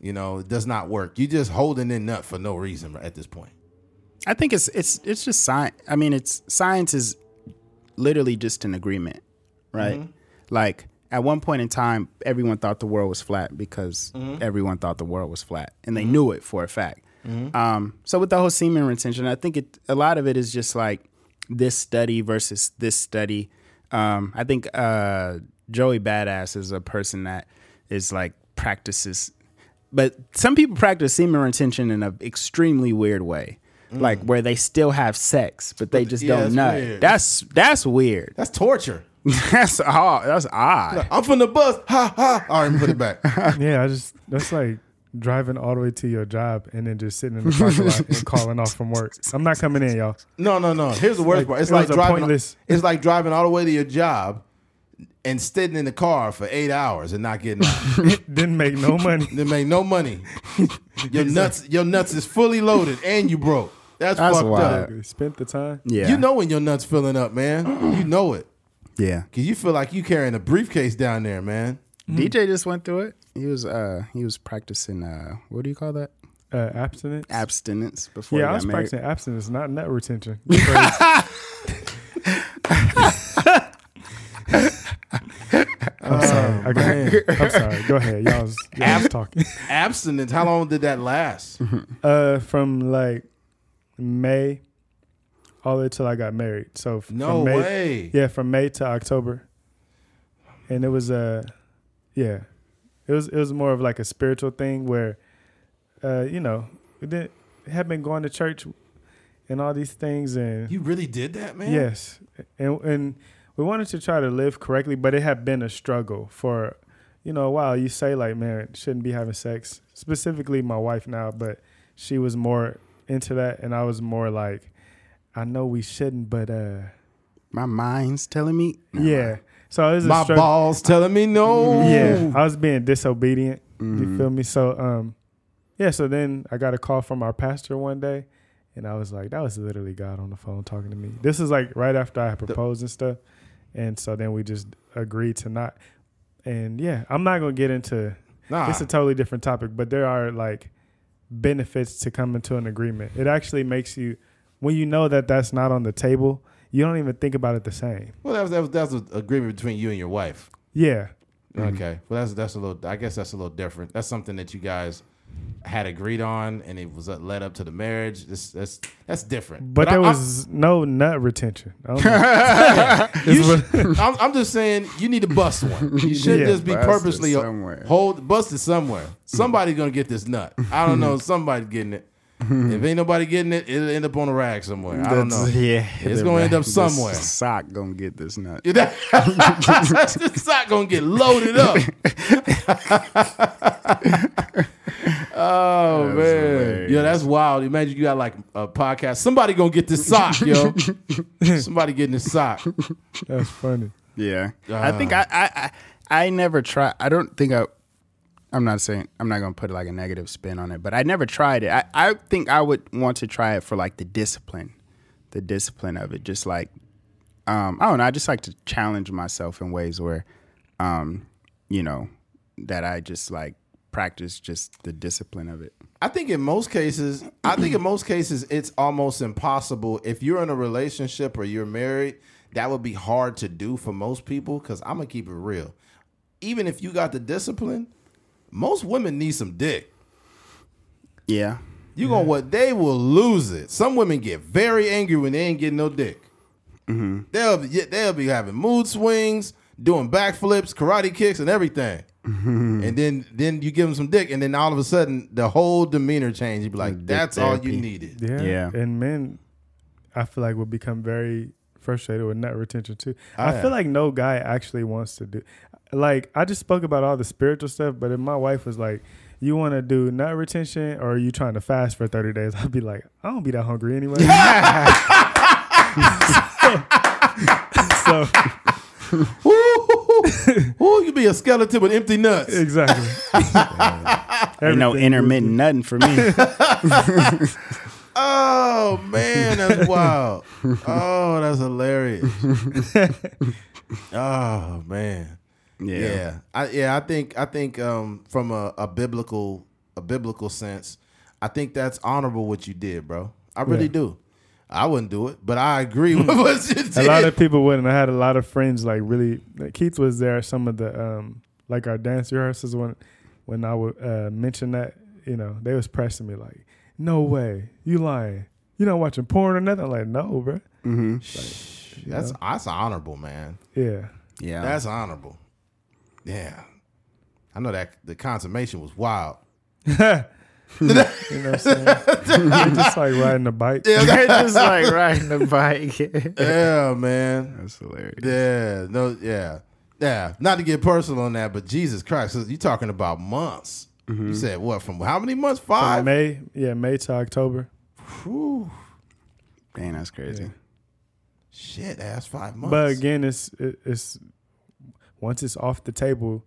You know, it does not work. You're just holding in nut for no reason at this point. I think it's it's it's just science. I mean, it's science is literally just an agreement, right? Like at one point in time, everyone thought the world was flat because everyone thought the world was flat, and they knew it for a fact. Um, so with the whole semen retention, I think it a lot of it is just like this study versus this study. Um, I think uh, Joey Badass is a person that is like practices but some people practice semen retention in an extremely weird way, like where they still have sex, but they just Mm. yeah, don't it's nut. weird. That's that's weird. That's torture. [laughs] that's odd. That's odd. I'm from the bus. Ha ha. All right, put it back. [laughs] Yeah, I just that's like driving all the way to your job and then just sitting in the parking lot and calling off from work. I'm not coming in, y'all. No, no, no. Here's the worst Like, part. It's it like driving. pointless- It's like driving all the way to your job and sitting in the car for eight hours and not getting out. [laughs] Didn't make no money. [laughs] they make no money. [laughs] Your nuts, your nuts is fully loaded and you broke. That's, That's fucked wild. up. Spent the time. Yeah, You know when your nuts filling up, man. You know it [clears throat] Yeah, because you feel like you carrying a briefcase down there, man. DJ just went through it. He was uh he was practicing uh what do you call that Uh, abstinence. abstinence before yeah, he I was married. practicing abstinence, not net retention. Crazy. I'm sorry. I got, [laughs] I'm sorry. Go ahead. Y'all was, y'all was talking. [laughs] Abstinence. How long did that last? [laughs] Uh, from like May all the way till I got married. So f- No from May, way. Yeah, from May to October, and it was uh, yeah, it was it was more of like a spiritual thing where, uh, you know, we didn't have been going to church and all these things, and You really did that, man. yes, and and we wanted to try to live correctly, but it had been a struggle for, you know, while. You say like, man, shouldn't be having sex. Specifically, my wife now, but she was more into that, and I was more like, I know we shouldn't, but uh, My mind's telling me. yeah. So it was a My struggle. balls telling me no. Yeah, I was being disobedient. Mhm. You feel me? So um, yeah. So then I got a call from our pastor one day, and I was like, that was literally God on the phone talking to me. This is like right after I proposed and stuff, and so then we just agreed to not. And yeah, I'm not gonna get into. Nah. It's a totally different topic, but there are like benefits to coming to an agreement. It actually makes you, when you know that that's not on the table, you don't even think about it the same. well, that was that was that's an agreement between you and your wife. Yeah, Okay. Mm-hmm. Well, that's that's a little. I guess that's a little different. That's something that you guys had agreed on, and it was uh, led up to the marriage. This that's that's different. but, I- there I'm- was no nut retention. I don't know. [laughs] [laughs] should, I'm, I'm just saying you need to bust one. [laughs] You should Yeah. just be purposely somewhere. hold bust it somewhere. Somebody's gonna get this nut. I don't know. Somebody's getting it. if ain't nobody getting it, it'll end up on a rag somewhere. I don't know. Yeah, It's gonna end ra- up the somewhere. Sock gonna get this nut. the sock gonna get loaded up. Oh man, hilarious. yo, that's wild. Imagine you got like a podcast. Somebody gonna get this sock, yo. [laughs] Somebody getting this sock. That's funny. Yeah, I think I, I I I never try. I don't think I I'm not saying I'm not gonna put like a negative spin on it, but I never tried it. I, I think I would want to try it for like the discipline, the discipline of it. Just like um, I don't know. I just like to challenge myself in ways where, um, you know, that I just like practice just the discipline of it. I think in most cases, I think in most cases it's almost impossible if you're in a relationship or you're married. That would be hard to do for most people because I'm gonna keep it real. Even if you got the discipline, most women need some dick. Yeah. You gonna what? They will lose it. Some women get very angry when they ain't getting no dick. Mm-hmm. They'll be, they'll be having mood swings, doing backflips, karate kicks, and everything. And then then you give him some dick, and then all of a sudden the whole demeanor change. You be like, Dick "That's all you therapy. needed." Yeah. Yeah. And men, I feel like will become very frustrated with nut retention too. Oh, I yeah. feel like no guy actually wants to do. Like I just spoke about all the spiritual stuff, but if my wife was like, "You want to do nut retention, or are you trying to fast for thirty days?" [laughs] I'd be like, "I don't be that hungry anyway." [laughs] [laughs] so Ooh, you be a skeleton with empty nuts. exactly. [laughs] Ain't no intermittent nothing for me. [laughs] Oh man, that's wild. Oh, that's hilarious. [laughs] oh man. yeah. Yeah. I yeah, I think I think um from a, a biblical a biblical sense, I think that's honorable what you did, bro. I really Yeah. do. I wouldn't do it, but I agree [laughs] with what you did. a lot of people wouldn't. I had a lot of friends like really. Like Keith was there. Some of the um like our dance rehearsals when when I would uh, mention that you know they was pressing me like, no way, you lying. You not watching porn or nothing? I'm like, no, bro. Mm-hmm. that's that's honorable, man. Yeah. Yeah. That's honorable. Yeah. I know that the consummation was wild. [laughs] You know [laughs] what I'm saying? You're [laughs] just like riding a bike. Yeah, [laughs] just like riding the bike. Yeah, man. That's hilarious. Yeah, no, yeah, yeah. Not to get personal on that, but Jesus Christ, so you talking about months? You mm-hmm. said what? From how many months? From Five. May, yeah, May to October. Whew. Dang, that's crazy. Yeah. Shit, that's five months. But again, it's it, it's once it's off the table,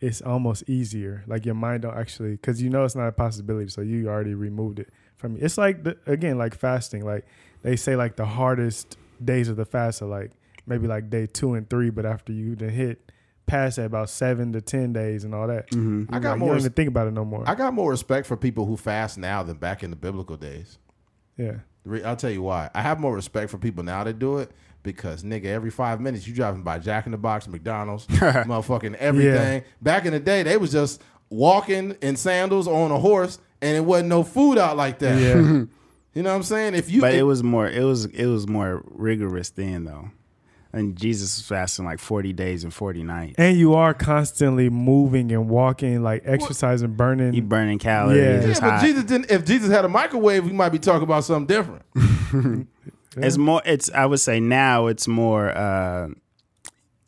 it's almost easier. Like your mind don't actually because you know it's not a possibility, so you already removed it from you. It's like the, again, like fasting. Like they say, like the hardest days of the fast are like maybe like day two and three, but after you then hit past that about seven to ten days and all that, Mm-hmm. I got like, more. You don't even think about it no more. I got more respect for people who fast now than back in the biblical days. yeah, I'll tell you why. I have more respect for people now that do it because nigga, every five minutes you driving by Jack in the Box, McDonald's, [laughs] motherfucking everything. Back in the day, they was just walking in sandals or on a horse, and it wasn't no food out like that. yeah. [laughs] You know what I'm saying? If you, But if- it was more it was it was more rigorous then though. And Jesus was fasting like forty days and forty nights. and you are constantly moving and walking, like exercising, burning. You burning calories. Yeah. yeah, but hot. Jesus didn't. If Jesus had a microwave, we might be talking about something different. [laughs] It's more. It's. I would say now it's more. Uh,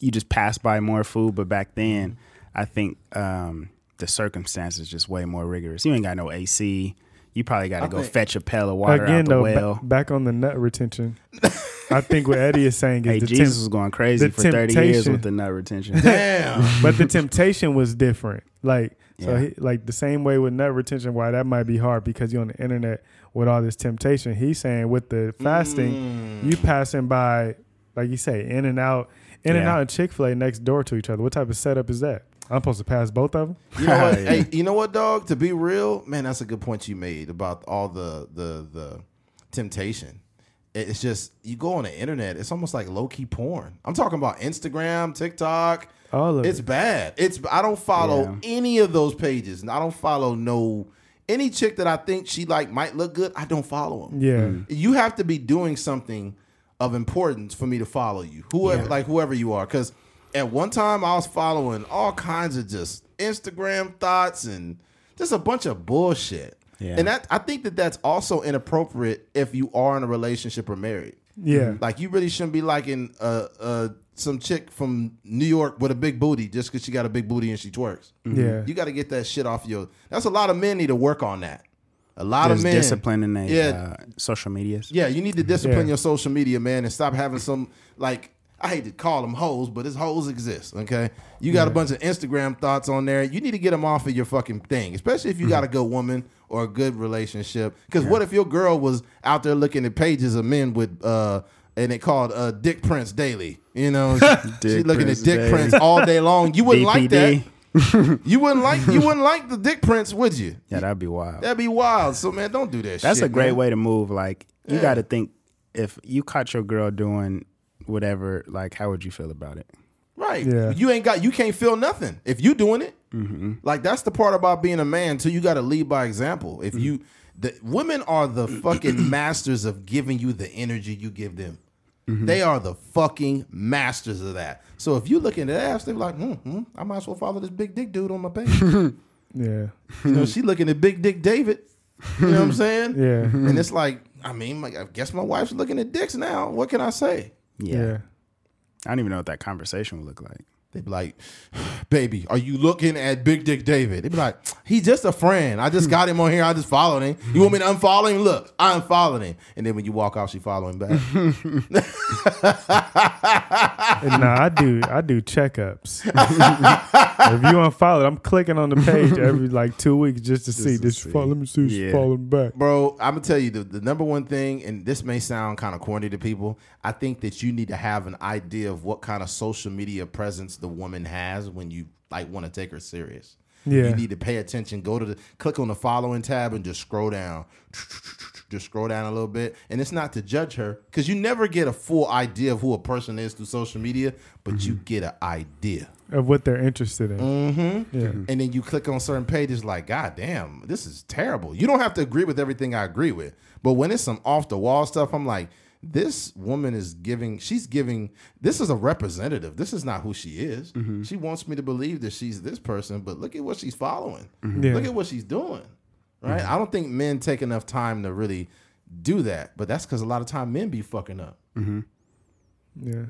you just pass by more food, but back then, I think um, the circumstances just way more rigorous. You ain't got no AC. You probably got to go think- fetch a pail of water Again, out the though, well. ba- back on the nut retention. [laughs] I think what Eddie is saying is hey, the Jesus temp- was going crazy the for thirty years with the nut retention. Damn. but the temptation was different. Like so, Yeah. he, like the same way with net retention, why that might be hard because you're on the internet with all this temptation. He's saying with the fasting, Mm. you passing by, like you say, In-N-Out, in and out of Chick Fil A next door to each other. What type of setup is that? I'm supposed to pass both of them. [laughs] You know what? Yeah. [laughs] Hey, you know what, dog? To be real, man, that's a good point you made about all the the the temptation. It's just you go on the internet, it's almost like low key porn. I'm talking about Instagram, TikTok. All of It's it. bad. It's I don't follow Yeah. any of those pages. and I don't follow no any chick that I think she like might look good. I don't follow them. Yeah. You have to be doing something of importance for me to follow you. Whoever Yeah. like whoever you are cuz at one time I was following all kinds of just Instagram thoughts and just a bunch of bullshit. Yeah. And that I think that that's also inappropriate if you are in a relationship or married. Yeah. Like you really shouldn't be liking a, uh some chick from New York with a big booty just because she got a big booty and she twerks. Yeah. You got to get that shit off your. That's a lot of men need to work on that. A lot There's of men. discipline in their Yeah. uh, social medias. Yeah, you need to discipline Yeah. your social media, man, and stop having some like. I hate to call them hoes, but it's hoes exist. Okay, you got a bunch of Instagram thoughts on there. You need to get them off of your fucking thing, especially if you got a good woman or a good relationship. Because what if your girl was out there looking at pages of men with uh and it called uh Dick Prince Daily? You know, [laughs] she's looking Prince at Dick Daily. Prince all day long. You wouldn't like that. [laughs] You wouldn't like you wouldn't like the Dick Prince, would you? Yeah, that'd be wild. That'd be wild. So man, don't do that. That's shit, a great man. way to move. Like you Yeah. got to think if you caught your girl doing whatever, like how would you feel about it? Right. Yeah. You ain't got you can't feel nothing if you doing it. Mm-hmm. Like that's the part about being a man too. You got to lead by example. If you the women are the fucking [clears throat] masters of giving you the energy you give them. Mm-hmm. They are the fucking masters of that. So if you look in the ass, they're like, hmm, hmm, I might as well follow this big dick dude on my page. [laughs] you Yeah. know, she looking at big dick David. You know what I'm saying? [laughs] Yeah. And it's like, I mean, like, I guess my wife's looking at dicks now. What can I say? Yeah. Yeah. I don't even know what that conversation would look like. They'd be like, [sighs] baby, are you looking at Big Dick David? They'd be like, he's just a friend. I just hmm. got him on here. I just followed him. You want me to hmm. unfollow him? Look, I unfollowed him. And then when you walk off, she follow him back. [laughs] Nah, I do I do checkups. [laughs] if you unfollow, I'm clicking on the page every like two weeks just to see. to Just see. follow. Let me see. She's Yeah. following back. Bro, I'm going to tell you the, the number one thing, and this may sound kind of corny to people. I think that you need to have an idea of what kind of social media presence the woman has when you like want to take her serious. Yeah. You need to pay attention. Go to the click on the following tab and just scroll down. Just scroll down a little bit. And it's not to judge her because you never get a full idea of who a person is through social media, but you get an idea. Of what they're interested in. Mm-hmm. Yeah. And then you click on certain pages like, God damn, this is terrible. You don't have to agree with everything I agree with. But when it's some off the wall stuff, I'm like, this woman is giving, she's giving, this is a representative. This is not who she is. Mm-hmm. She wants me to believe that she's this person, but look at what she's following. Mm-hmm. Yeah. Look at what she's doing. Right? Mm-hmm. I don't think men take enough time to really do that. But that's because a lot of time men be fucking up. Yeah.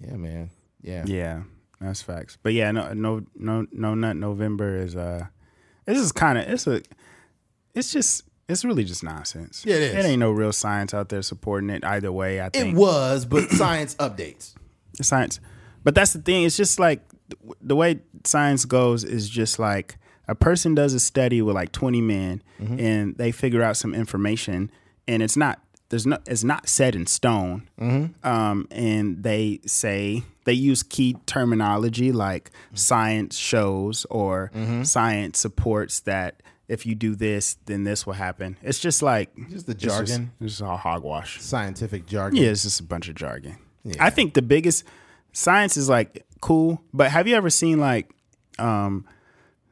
Yeah, man. Yeah. Yeah, that's facts. But yeah, no, no, no, no, nut November is uh, this is kind of it's a, it's just it's really just nonsense. Yeah, it is. It ain't no real science out there supporting it either way. I think It was, but [clears throat] science updates. science, but that's the thing. It's just like the way science goes is just like a person does a study with like twenty men, Mm-hmm. and they figure out some information, and it's not there's no it's not set in stone. Mm-hmm. Um, and they say they use key terminology like science shows or Mm-hmm. science supports that if you do this, then this will happen. It's just like Just the it's just- jargon. It's just all hogwash. Scientific jargon. Yeah, it's just a bunch of jargon. I think the biggest science is like cool, but have you ever seen like um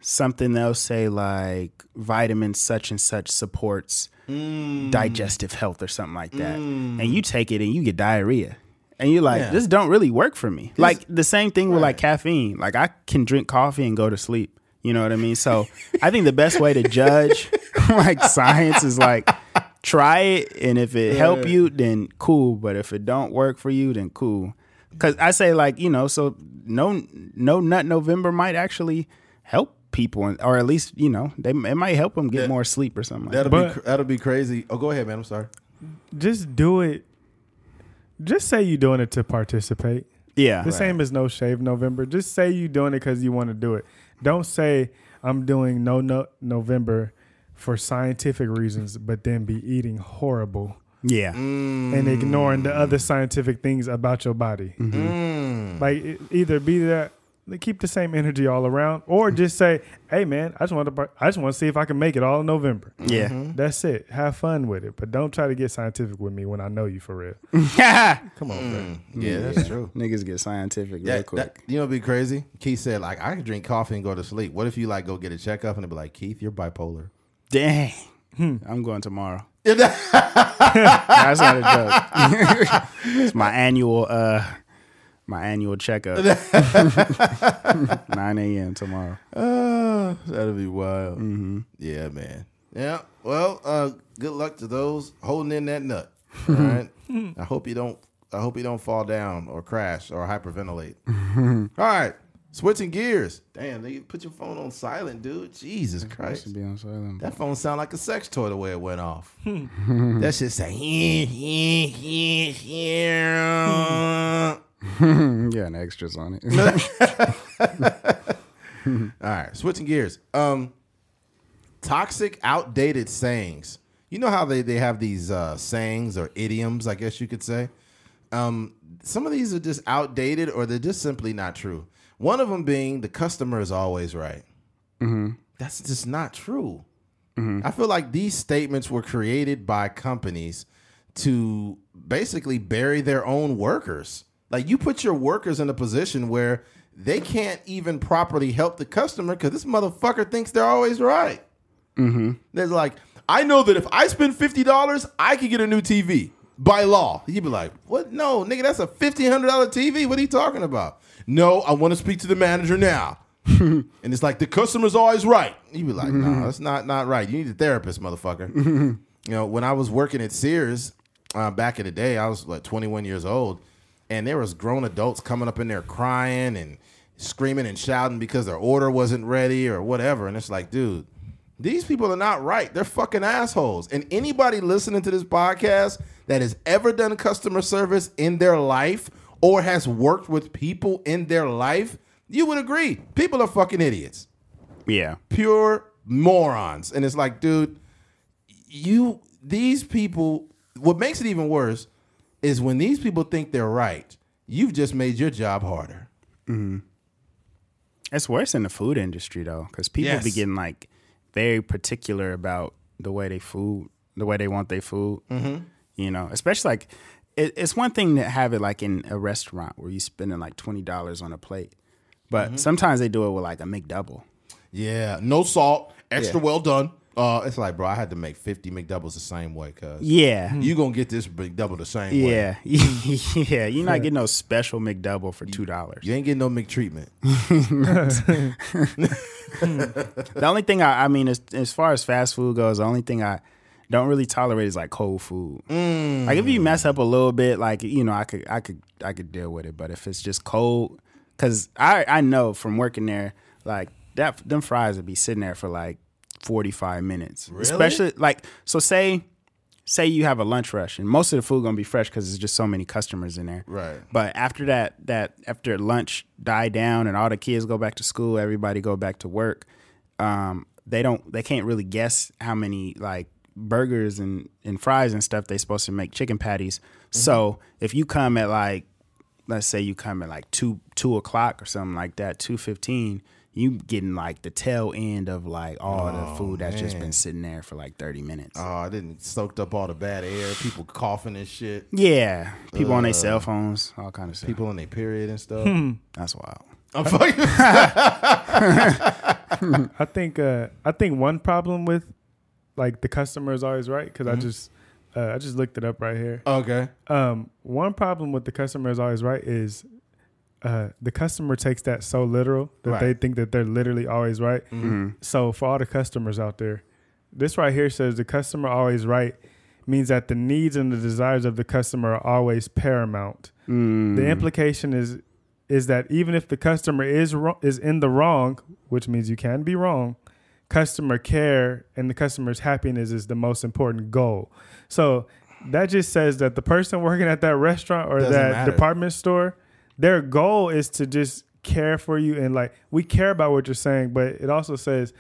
something they'll say like vitamin such and such supports Mm. digestive health or something like that. And you take it and you get diarrhea. And you're like, Yeah. this don't really work for me. like the same thing with like caffeine. Like I can drink coffee and go to sleep. You know what I mean? So I think the best way to judge [laughs] like science is like try it and if it help you then cool, but if it don't work for you then cool. Cuz I say like, you know, so no no nut November might actually help people or at least, you know, they it might help them get Yeah. more sleep or something like That'll that. But- be cr- that'll be crazy. Oh, go ahead, man. I'm sorry. Just do it. Just say you're doing it to participate. Yeah. The same as No Shave November. Just say you're doing it because you want to do it. Don't say I'm doing No No November for scientific reasons, but then be eating horrible Yeah. and ignoring the other scientific things about your body. Mm. Like either be that, like, keep the same energy all around, or just say, "Hey, man, I just want to, I just want to see if I can make it all in November." Yeah. That's it. Have fun with it, but don't try to get scientific with me when I know you for real. [laughs] Come on, bro. Mm. Yeah, that's true. Niggas get scientific Yeah, real quick. that- you know, what'd be crazy. Keith said, like, I could drink coffee and go to sleep. What if you like go get a checkup and it be like, Keith, you're bipolar. Dang. Hmm. I'm going tomorrow. [laughs] That's not a joke. [laughs] it's my annual uh my annual checkup. [laughs] 9 a.m. tomorrow. Oh, that'll be wild. Mm-hmm. Yeah, man. Yeah. Well, uh, good luck to those holding in that nut. All right. [laughs] I hope you don't. I hope you don't fall down or crash or hyperventilate. [laughs] all right. Switching gears. Damn, they put your phone on silent, dude. Jesus It Christ. should be on silent. That phone sound like a sex toy the way it went off. that shit say. [laughs] "Yeah, yeah, yeah, yeah." yeah, and extras on it. [laughs] [laughs] All right, switching gears. Um, toxic, outdated sayings. You know how they, they have these uh, sayings or idioms, I guess you could say. Um, some of these are just outdated or they're just simply not true. One of them being the customer is always right. That's just not true. I feel like these statements were created by companies to basically bury their own workers. Like you put your workers in a position where they can't even properly help the customer because this motherfucker thinks they're always right. Mm-hmm. There's like, I know that if I spend fifty dollars, I can get a new TV by law. You'd be like, what? No, nigga, that's a fifteen hundred dollar TV. What are you talking about? No, I want to speak to the manager now. [laughs] and it's like the customer's always right. You'd be like, mm-hmm. no, that's not not right. You need a therapist, motherfucker. Mm-hmm. you know, when I was working at Sears uh, back in the day, I was like 21 years old, and there was grown adults coming up in there crying and screaming and shouting because their order wasn't ready or whatever. And it's like, dude, these people are not right. They're fucking assholes. And anybody listening to this podcast that has ever done customer service in their life or has worked with people in their life, you would agree. People are fucking idiots. yeah. Pure morons. And it's like, dude, you these people what makes it even worse is when these people think they're right, you've just made your job harder. It's worse in the food industry though, because people be Yes. getting like very particular about the way they food, the way they want their food. Mm-hmm. You know, especially like it, it's one thing to have it like in a restaurant where you're spending like twenty dollars on a plate, but Mm-hmm. sometimes they do it with like a McDouble. Yeah, no salt, extra Yeah. well done. Uh, it's like, bro, I had to make 50 McDoubles the same way, cuz. Yeah, You gonna get this McDouble the same way. yeah, [laughs] yeah. You're not getting no special McDouble for two dollars. You ain't getting no McTreatment. [laughs] The only thing I, I mean, as, as far as fast food goes, the only thing I don't really tolerate is like cold food. Like if you mess up a little bit, like you know, I could, I could, I could deal with it. But if it's just cold, because I, I know from working there, like that, them fries would be sitting there for like forty five minutes, Really? especially like so. Say, say you have a lunch rush, and most of the food gonna be fresh because there's just so many customers in there. Right. But after that, that after lunch die down and all the kids go back to school, everybody go back to work. Um, they don't, they can't really guess how many like burgers and and fries and stuff they supposed to make chicken patties. So if you come at like, let's say you come at like two two o'clock or something like that, two fifteen. You getting like the tail end of like all the food that's just been sitting there for like thirty minutes. Oh, I didn't soaked up all the bad air, people coughing and shit, yeah, people on their cell phones, all kind of stuff. people in their period and stuff. That's wild. I'm fucking [laughs] I think uh, I think one problem with like the customer is always right because Mm-hmm. I just uh, I just looked it up right here. Okay. Um, one problem with the customer is always right is uh, the customer takes that so literal that they think that they're literally always right. So for all the customers out there, this right here says the customer always right means that the needs and the desires of the customer are always paramount. The implication is is that even if the customer is wrong, is in the wrong, which means you can be wrong, customer care and the customer's happiness is the most important goal. So that just says that the person working at that restaurant or Doesn't that matter. department store, their goal is to just care for you and like we care about what you're saying, but it also says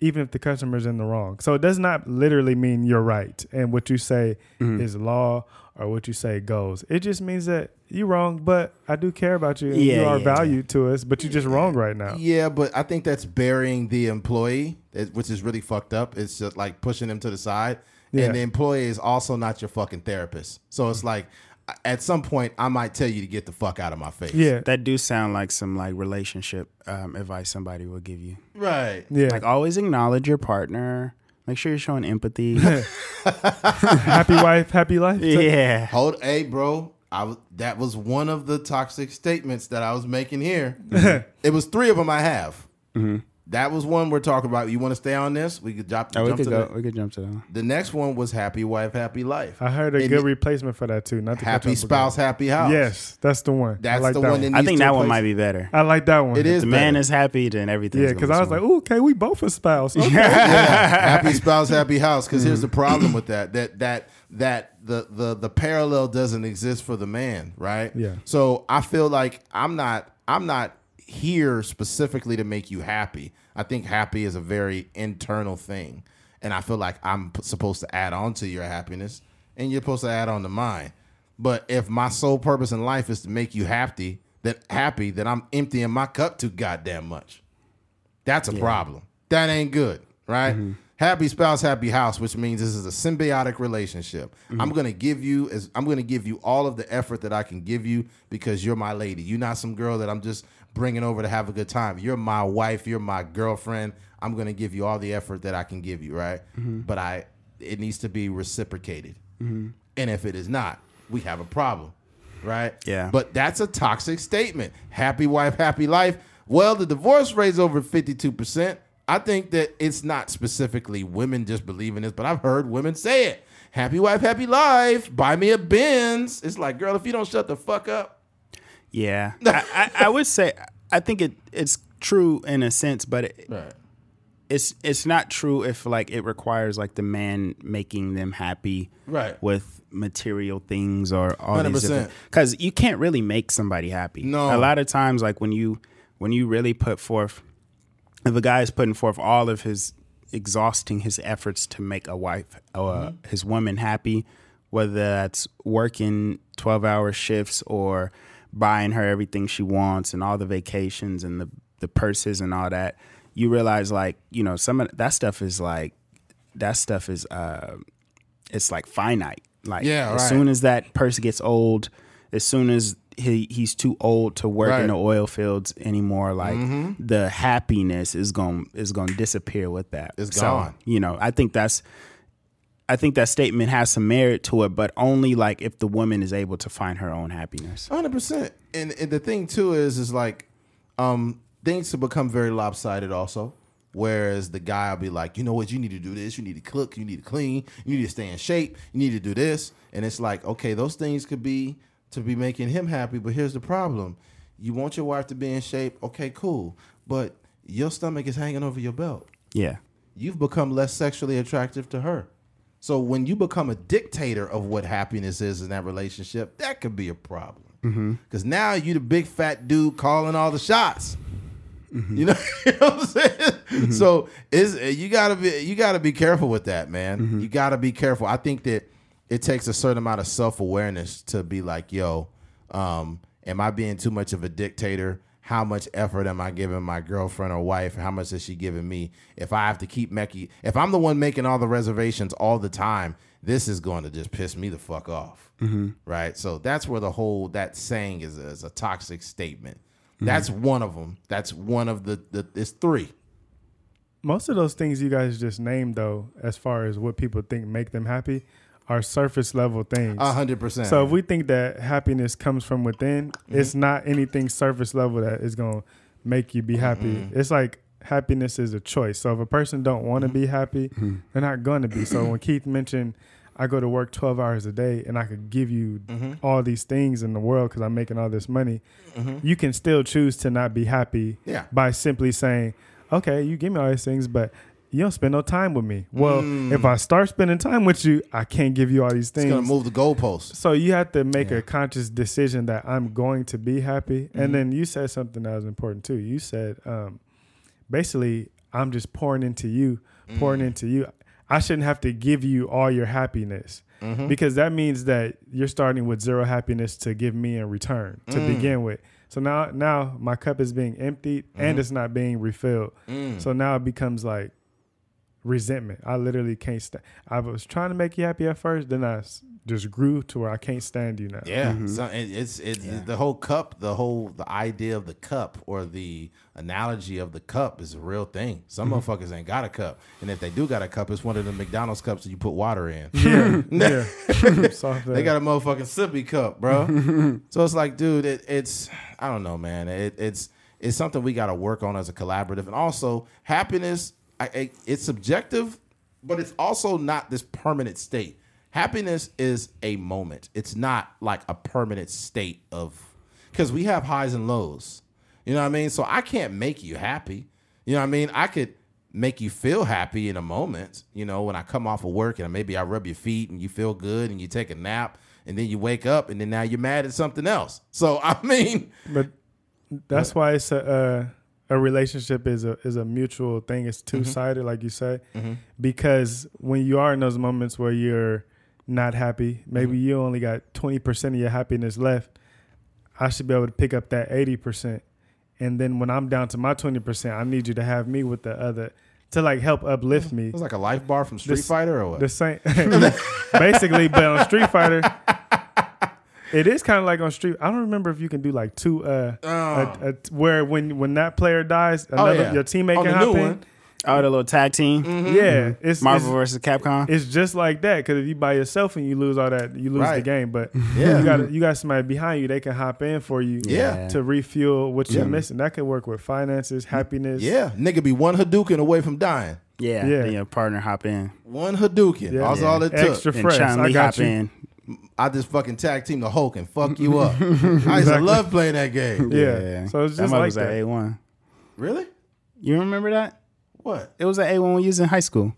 even if the customer's in the wrong. So it does not literally mean you're right and what you say Mm-hmm. is law or what you say goes. It just means that you're wrong, but I do care about you and you are yeah, valued to us, but you're just wrong right now. Yeah, but I think that's burying the employee, which is really fucked up. It's just like pushing them to the side. Yeah. And the employee is also not your fucking therapist. So it's like, at some point, I might tell you to get the fuck out of my face. Yeah. That do sound like some like relationship um, advice somebody will give you. Right. Yeah. Like always acknowledge your partner. Make sure you're showing empathy. [laughs] [laughs] happy wife, happy life. yeah. Hold, hey, bro. I was, that was one of the toxic statements that I was making here. [laughs] it was three of them I have. That was one we're talking about. You want to stay on this? We could drop. Oh, we jump could to go. the, We could jump to that. one. the next one was happy wife, happy life. I heard a And good it- replacement for that too. Not to happy spouse, again. happy house. Yes, that's the one. I That's like the that one that I think to that one might be better. I like that one. It is the man better. is happy, then everything. Yeah, because I was like, "Ooh, okay, we both a spouse." [laughs] Okay. happy spouse, happy house. Because here's the Mm-hmm. problem with that: that that that the the the parallel doesn't exist for the man, right? Yeah. So I feel like I'm not I'm not here specifically to make you happy. I think happy is a very internal thing, and I feel like I'm supposed to add on to your happiness, and you're supposed to add on to mine. But if my sole purpose in life is to make you happy, that happy, that I'm emptying my cup too goddamn much. That's a problem. That ain't good, right? Mm-hmm. Happy spouse, happy house, which means this is a symbiotic relationship. I'm mm-hmm. gonna give you as I'm gonna give you all of the effort that I can give you because you're my lady. You're not some girl that I'm just bringing over to have a good time. You're my wife. You're my girlfriend. I'm gonna give you all the effort that I can give you, right? Mm-hmm. But I, it needs to be reciprocated. Mm-hmm. And if it is not, we have a problem, right? Yeah. But that's a toxic statement. Happy wife, happy life. Well, the divorce rate's over 52%. I think that it's not specifically women just believing this, but I've heard women say it. Happy wife, happy life. Buy me a Benz. It's like, girl, if you don't shut the fuck up. Yeah, [laughs] I, I, I would say I think it it's true in a sense, but it, Right. it's it's not true if like it requires like the man making them happy Right. with material things or all 100%. these because you can't really make somebody happy. No. a lot of times like when you when you really put forth if a guy is putting forth all of his exhausting his efforts to make a wife uh, his woman happy whether that's working 12 hour shifts or buying her everything she wants and all the vacations and the, the purses and all that you realize like you know some of that stuff is like that stuff is uh it's like finite like Yeah, as right. soon as that purse gets old as soon as he he's too old to work Right. in the oil fields anymore like Mm-hmm. the happiness is going is going to disappear with that It's So, gone. you know i think that's i think that statement has some merit to it but only like if the woman is able to find her own happiness Hundred percent. And and the thing too is is like, um, things have become very lopsided also. Whereas the guy will be like, you know what, you need to do this, you need to cook, you need to clean, you need to stay in shape, you need to do this. And it's like, okay, those things could be to be making him happy, but here's the problem. You want your wife to be in shape, okay, cool. But your stomach is hanging over your belt. yeah You've become less sexually attractive to her. So when you become a dictator of what happiness is in that relationship, that could be a problem. Mm-hmm. Because now you the big fat dude calling all the shots. Mm-hmm. You know, [laughs] you know what I'm saying? Mm-hmm. So is eh, you gotta be you gotta be careful with that, man. You gotta be careful. I think that it takes a certain amount of self awareness to be like, yo, um, am I being too much of a dictator? How much effort am I giving my girlfriend or wife? How much is she giving me? If I have to keep making, if I'm the one making all the reservations all the time, this is going to just piss me the fuck off, mm-hmm. right? So that's where the whole that saying is a, is a toxic statement. That's mm-hmm. one of them. That's one of the the. It's three. Most of those things you guys just named, though, as far as what people think make them happy, are surface level things. A hundred percent. So if we think that happiness comes from within, Mm-hmm. it's not anything surface level that is gonna make you be happy. Mm-hmm. It's like happiness is a choice. So if a person don't want to Mm-hmm. be happy, they're not gonna be. So when Keith mentioned, I go to work twelve hours a day and I could give you Mm-hmm. all these things in the world because I'm making all this money, you can still choose to not be happy Yeah. by simply saying, "Okay, you give me all these things, but." You don't spend no time with me. Well, if I start spending time with you, I can't give you all these Mm. it's things. gonna move the goalposts. So you have to make a conscious decision that I'm going to be happy. Mm-hmm. And then you said something that was important too. You said, um, basically, I'm just pouring into you, pouring Mm. into you. I shouldn't have to give you all your happiness Mm-hmm. because that means that you're starting with zero happiness to give me in return to Mm. begin with. So now, now my cup is being emptied Mm-hmm. and it's not being refilled. Mm. So now it becomes like resentment. I literally can't stand. I was trying to make you happy at first, then I just grew to where I can't stand you now. Yeah, mm-hmm. so it, it's it's the whole cup, the whole the idea of the cup or the analogy of the cup is a real thing. Some mm-hmm. motherfuckers ain't got a cup, and if they do got a cup, it's one of the McDonald's cups that you put water in. Yeah, [laughs] [laughs] Soft They got a motherfucking sippy cup, bro. [laughs] so it's like, dude, it, it's I don't know, man. It, it's it's something we got to work on as a collaborative. And also, happiness, I, I, it's subjective, but it's also not this permanent state. Happiness is a moment. It's not like a permanent state of because we have highs and lows. You know what I mean? So I can't make you happy. You know what I mean? I could make you feel happy in a moment. You know, when I come off of work and maybe I rub your feet and you feel good and you take a nap and then you wake up and then now you're mad at something else. So [laughs] I mean, But that's why it's a a, a relationship is a is a mutual thing. It's mm-hmm. two sided, like you say, mm-hmm. because when you are in those moments where you're not happy, maybe mm-hmm. you only got twenty percent of your happiness left. I should be able to pick up that eighty percent, and then when I'm down to my twenty percent, I need you to have me with the other to like help uplift me. it's like a life bar from Street This- Fighter or what? The same, [laughs] basically, but on Street Fighter, it is kind of like on Street. I don't remember if you can do like two, uh, a- a- where when when that player dies, another Oh. yeah. your teammate On can hop in. one. Mm-hmm. Oh, the little tag team, Yeah, it's Marvel it's, versus Capcom. it's just like that because if you by yourself and you lose all that, you lose the game. But [laughs] Yeah. you got you got somebody behind you; they can hop in for you. Yeah. to refuel what you're Yeah. missing. That could work with finances, happiness. Yeah, nigga be one Hadouken away from dying. yeah, Yeah. Then your partner hop in, One Hadouken. Yeah. That's Yeah. all it took. extra and fresh. Chun I got hop you. in. I just fucking tag team the Hulk and fuck you up. [laughs] I used to love playing that game. Yeah. So it's that just mother like was at that. A one. Really? You remember that? What? It was at A one we used in high school.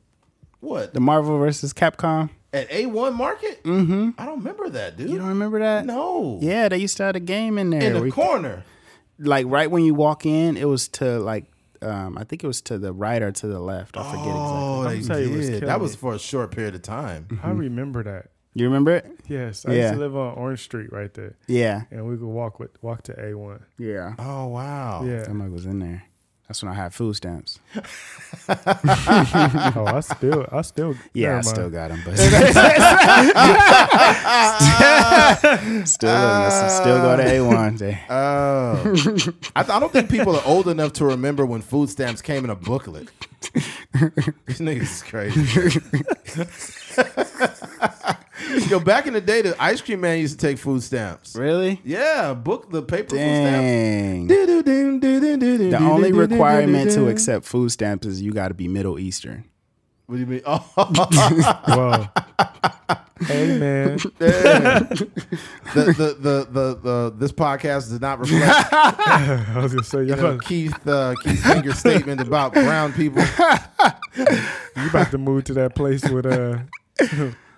What? The Marvel versus Capcom. At A1 Market? Mm-hmm. I don't remember that, dude. You don't remember that? No. Yeah, they used to have a game in there. In the you- corner. like right when you walk in, it was to like um, I think it was to the right or to the left. I forget Oh, exactly. they tell was did. That was for a short period of time. I remember that. You remember it? Yes, I Yeah. used to live on Orange Street right there, Yeah. and we could walk with walk to A one. Yeah. Oh wow. Yeah. That mug was in there. That's when I had food stamps. [laughs] oh, I still, I still, Yeah, I still got them, but [laughs] [laughs] still, listen, still go to A one. Oh. I, I don't think people are old enough to remember when food stamps came in a booklet. These niggas is crazy. [laughs] Yo, back in the day, the ice cream man used to take food stamps. Really? Yeah, book the paper Dang. food The stamps. only requirement to accept food stamps is you got to be Middle Eastern. What do you mean? Oh, [laughs] Whoa. hey man, damn. the, the, the, the, the, this podcast does not reflect [laughs] I was gonna say you you know, about, Keith uh, Keith Finger's statement about brown people. you about to move to that place with uh.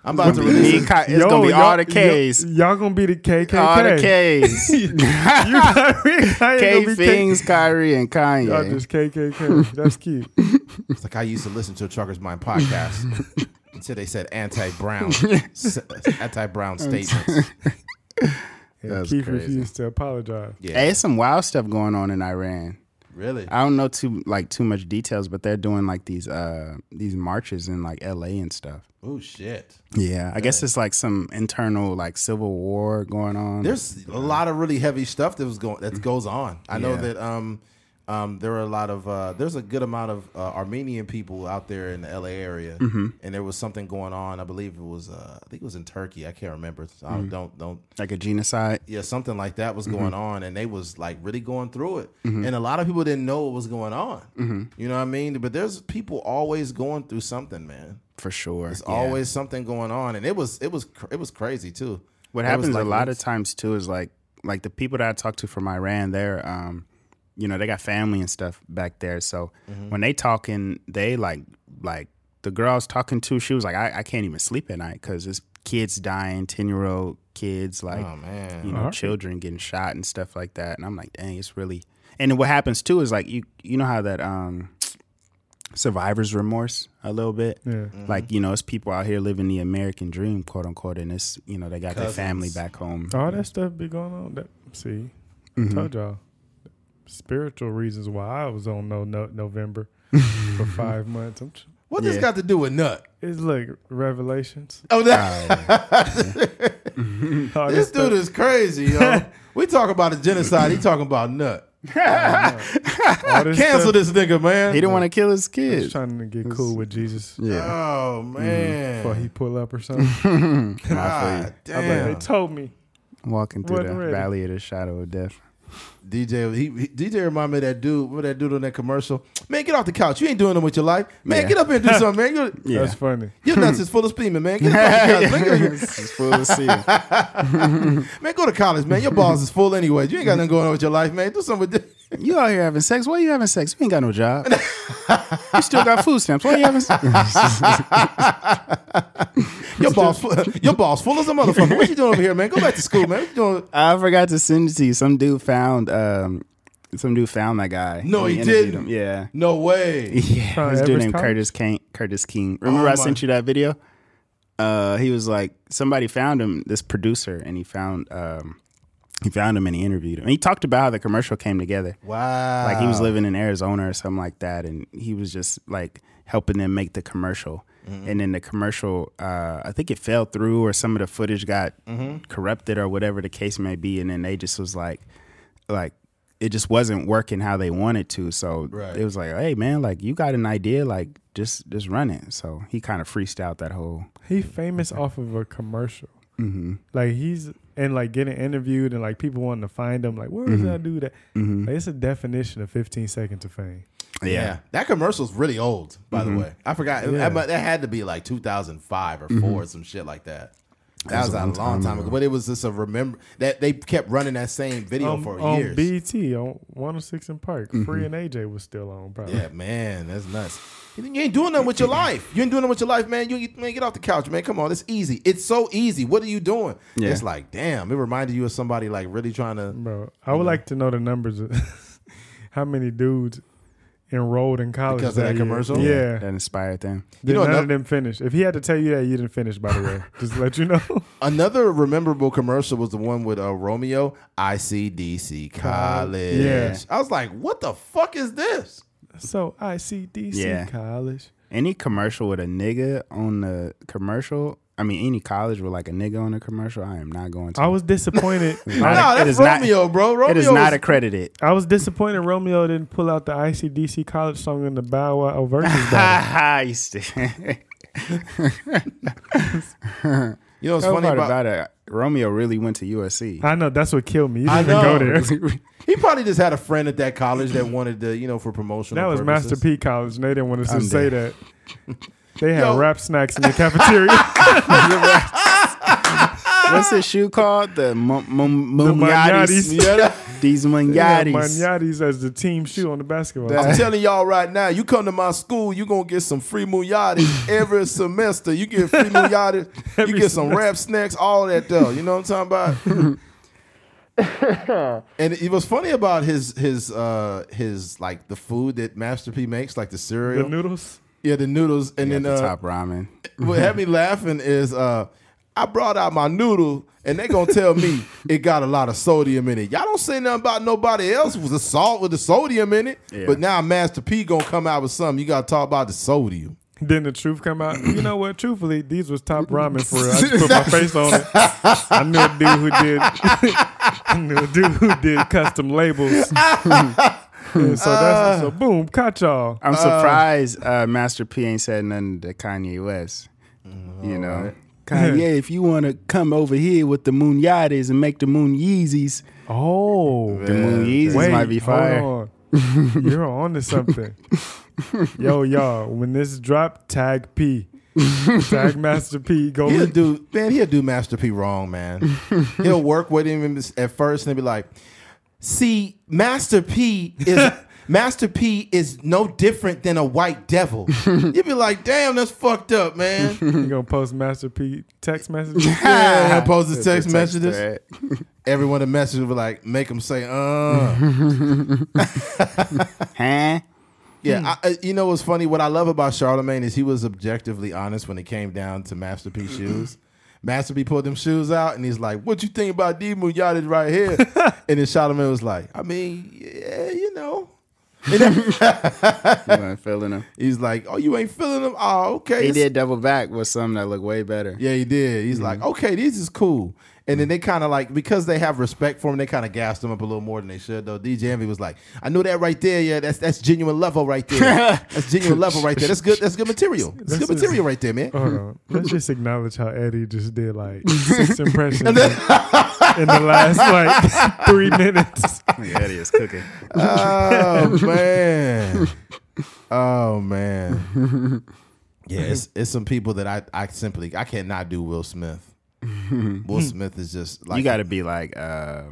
I'm about to release. and it's yo, gonna be all y'all- the K's. y- Y'all gonna be the KKK. All the K's. [laughs] you Kyrie, gonna K be K- Fings, Kyrie, and Y'all Kanye. just KKK. That's cute. It's like I used to listen to a Trucker's Mind podcast [laughs] until they said anti-brown, [laughs] anti-brown statements. And That's Keith crazy. refused to apologize. Yeah, Hey, it's some wild stuff going on in Iran. Really. I don't know too like too much details, but they're doing like these uh these marches in like L.A. and stuff. Oh shit. Yeah, I guess it's like some internal like civil war going on. There's a lot of really heavy stuff that was going that goes on. I know Yeah. that um um there are a lot of uh there's a good amount of uh, Armenian people out there in the LA area Mm-hmm. and there was something going on. I believe it was uh I think it was in Turkey. I can't remember. So Mm-hmm. I don't don't like a genocide. yeah, something like that was Mm-hmm. going on, and they was like really going through it, and a lot of people didn't know what was going on. Mm-hmm. You know what I mean? But there's people always going through something, man. For sure. There's Yeah. always something going on, and it was it was cr- it was crazy too. What was, happens like, a lot of times too is like like the people that I talk to from Iran, they're um, you know, they got family and stuff back there. So Mm-hmm. when they talking, they like like the girl I was talking to, she was like, I, I can't even sleep at night because there's kids dying, ten year old kids, like Oh man, you know, Alright. children getting shot and stuff like that. And I'm like, dang, it's really. And then what happens too is like you you know how that um survivor's remorse a little bit. Yeah. Mm-hmm. Like you know, it's people out here living the American dream, quote unquote, and it's you know they got their family back home. All that stuff be going on. That see, Mm-hmm. I told y'all spiritual reasons why I was on no, no November [laughs] for five months. I'm, tr- what this got to do with nut? it's like revelations. Oh, that oh. All [laughs] oh, this stuff. dude is crazy, yo. [laughs] we talk about a genocide. He talking about nut. All this Cancel stuff, this nigga, man. He didn't want to kill his Just kids. trying to get cool with Jesus Yeah, Oh mm-hmm. man, before he pull up or something. God I bet damn. they told me. walking through Wasn't the ready. valley of the shadow of death. DJ, he, he DJ remind me of that dude. Remember that dude on that commercial? Man, get off the couch. You ain't doing them with your life. Man, Yeah. get up here and do something, man. [laughs] Your, Yeah. That's funny. your nuts is full of semen, man. Get up off the couch. Man, [laughs] It's full of seal. [laughs] Man, go to college, man. Your balls is full anyway. You ain't got nothing going on with your life, man. Do something with this. You out here having sex? Why are you having sex? You ain't got no job. you still got food stamps. Why are you having sex? [laughs] Your balls, full, your balls full as a motherfucker. What you doing over here, man? Go back to school, man. What you doing? I forgot to send it to you. Some dude found um some dude found that guy. No, And he didn't. him. Yeah. No way. [laughs] Yeah. From This dude named Curtis King Curtis King. Remember Oh I sent you that video? Uh he was like somebody found him, this producer, and he found um he found him and he interviewed him. And he talked about how the commercial came together. Wow. like he was living in Arizona or something like that, and he was just like helping them make the commercial. And then the commercial, uh, I think it fell through, or some of the footage got corrupted, or whatever the case may be. And then they just was like, like it just wasn't working how they wanted to. So Right. it was like, hey man, like you got an idea, like just just run it. So he kind of freestyled that whole. He famous off of a commercial. Mm-hmm. Like he's and like getting interviewed and like people wanting to find them. Like where is mm-hmm. that dude at? Mm-hmm. Like, it's a definition of 15 seconds of fame. Yeah. That commercial's really old, by the mm-hmm. way. I forgot. Yeah. That, that had to be like 2005 or 4 mm-hmm. or some shit like that. That was, was a a long long time time ago. But it was just a remember that they kept running that same video on, for on years. BET on 106 and Park. Mm-hmm. Free and AJ was still on. Probably. Yeah, man, that's nuts. You you ain't doing nothing with your life. You ain't doing nothing with your life, man. You man, get off the couch, man. Come on, it's easy. It's so easy. What are you doing? Yeah. It's like, damn. It reminded you of somebody like really trying to. Bro, I would like to know the numbers of [laughs] how many dudes enrolled in college Because of that year. commercial? Yeah. that inspired them. Did know, none ano- of them finish. If he had to tell you that, you didn't finish, by the way. [laughs] Just to let you know. Another rememberable commercial was the one with uh, Romeo, ICDC College. Yeah. I was like, what the fuck is this? so ICDC Yeah. college. Any commercial with a nigga on the commercial, I mean, any college with like a nigga on the commercial, I am not going to. I was disappointed. [laughs] No, a- that's it is not- Romeo, bro. Romeo it is not was- accredited. I was disappointed Romeo didn't pull out the ICDC college song in the Bow Wow versus battle. [laughs] I. [laughs] You know what's Funny funny about, about it, Romeo really went to USC. I know that's what killed me. You I didn't even go know. there. He probably just had a friend at that college that wanted to, you know, for promotional. That was purposes. Master P College, and they didn't want us to I'm say dead. that. They had Yo. rap snacks in the cafeteria. [laughs] [laughs] What's this shoe called? The Mum- Mum- The Mumyatis. Manyatis. Yeah, [laughs] These They had Mumyatis. Manyatis as the team shoe on the basketball. I'm team. telling y'all right now, you come to my school, you gonna get some free muyatis every semester. You get free muyatis, you Every get some semester. rap snacks, all that though. You know what I'm talking about? and it was funny about his his uh his like the food that Master P makes, like the cereal. the cereal, noodles. Yeah, the noodles, and Yeah, then the uh, top ramen. what had me [laughs] laughing is uh I brought out my noodle and they gonna tell me [laughs] it got a lot of sodium in it. Y'all don't say nothing about nobody else with the salt with the sodium in it. Yeah. But now Master P gonna come out with something. You gotta talk about the sodium. Then the truth come out. You know what? Truthfully, these was top ramen for real. I just put my [laughs] face on it. I knew a dude who did. I knew a dude who did custom labels. Hmm. And so that's ah. so boom, catch y'all. I'm ah. surprised uh, Master P ain't said nothing to Kanye West. You oh, know, [laughs] Kanye, if you want to come over here with the Moon Yachties and make the Moon Yeezys, Oh, the Moon Yeezys wait, might be fire. on. You're on to something. [laughs] Yo, y'all, when this drop, tag P, [laughs] tag Master P. Go He'll do man, he'll do Master P wrong, man. he'll work with him at first and he'll be like, see, Master P is [laughs] Master P is no different than a white devil. [laughs] You'd be like, damn, that's fucked up, man. [laughs] You gonna post Master P text messages? Yeah, he'll post his The text messages. thread. Everyone the message will be like, make them say, uh. Huh? Yeah, I, I- you know what's funny? What I love about Charlemagne is he was objectively honest when it came down to Master P shoes. Master P pulled them shoes out and he's like, "What you think about these Muyadas right here?" [laughs] and then Charlemagne was like, "I mean, yeah, you know." [laughs] You weren't feeling him. he's like, "Oh, you ain't feeling them? Oh, okay." He did double back with some that look way better. Yeah, he did. He's mm-hmm. like, "Okay, this is cool." And then mm. they kind of like because they have respect for him, they kind of gassed him up a little more than they should. Though DJ Envy was like, "I know that right there. Yeah, that's that's genuine level right there. [laughs] that's genuine level right there. That's good. That's good material. That's This good is- material right there, man." Hold on. Let's just acknowledge how Eddie just did like six [laughs] impressions in, in the last like [laughs] three minutes. Yeah, is cooking. oh man. Oh man. Yeah, it's it's some people that I I simply I cannot do Will Smith. [laughs] Will Smith is just like you got to be like, uh,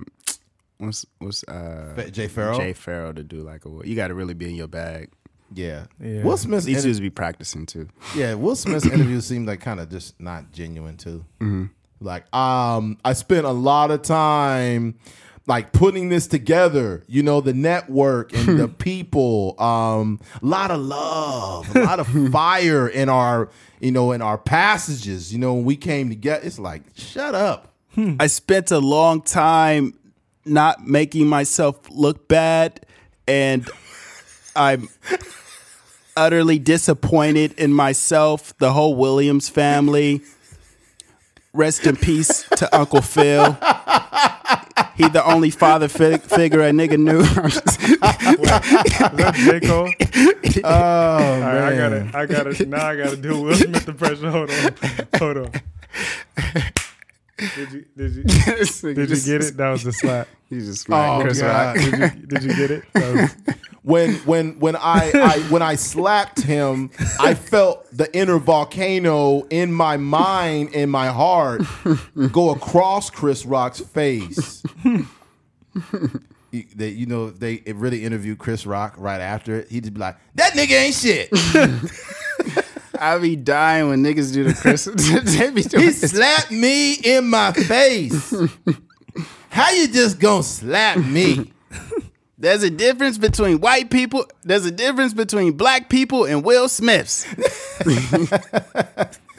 what's what's uh, Jay Pharoah. Jay Pharoah to do like a. You got to really be in your bag. Yeah. Yeah. Will Smith's These inter- dudes be practicing too. yeah Will [laughs] Smith's interviews seem like kind of just not genuine too. Mm-hmm. Like um, I spent a lot of time like putting this together. You know, the network and the [laughs] people. Um, a lot of love, a lot of [laughs] fire in our you know in our passages. You know, when we came together, it's like shut up. I spent a long time not making myself look bad, and [laughs] I'm utterly disappointed in myself, the whole Williams family. Rest in peace to Uncle Phil. He the only father fi- figure a nigga knew. [laughs] Is [laughs] that J. Cole? [laughs] Oh All right, I gotta, I gotta, now I gotta do Will Smith impression. Hold on, hold on. Did you, did you, did you get it? That was the slap. You just Oh, Chris God. Rock. Did you, did you get it? When when when I, I when I slapped him, I [laughs] felt the inner volcano in my mind and my heart go across Chris Rock's face. [laughs] You- They, you know, they it really interviewed Chris Rock right after it. He'd just be like, "That nigga ain't shit. [laughs] I be dying when niggas do the Chris. they be doing He this. slapped me in my face. How you just gonna slap me? There's a difference between white people. There's a difference between black people and Will Smiths. [laughs]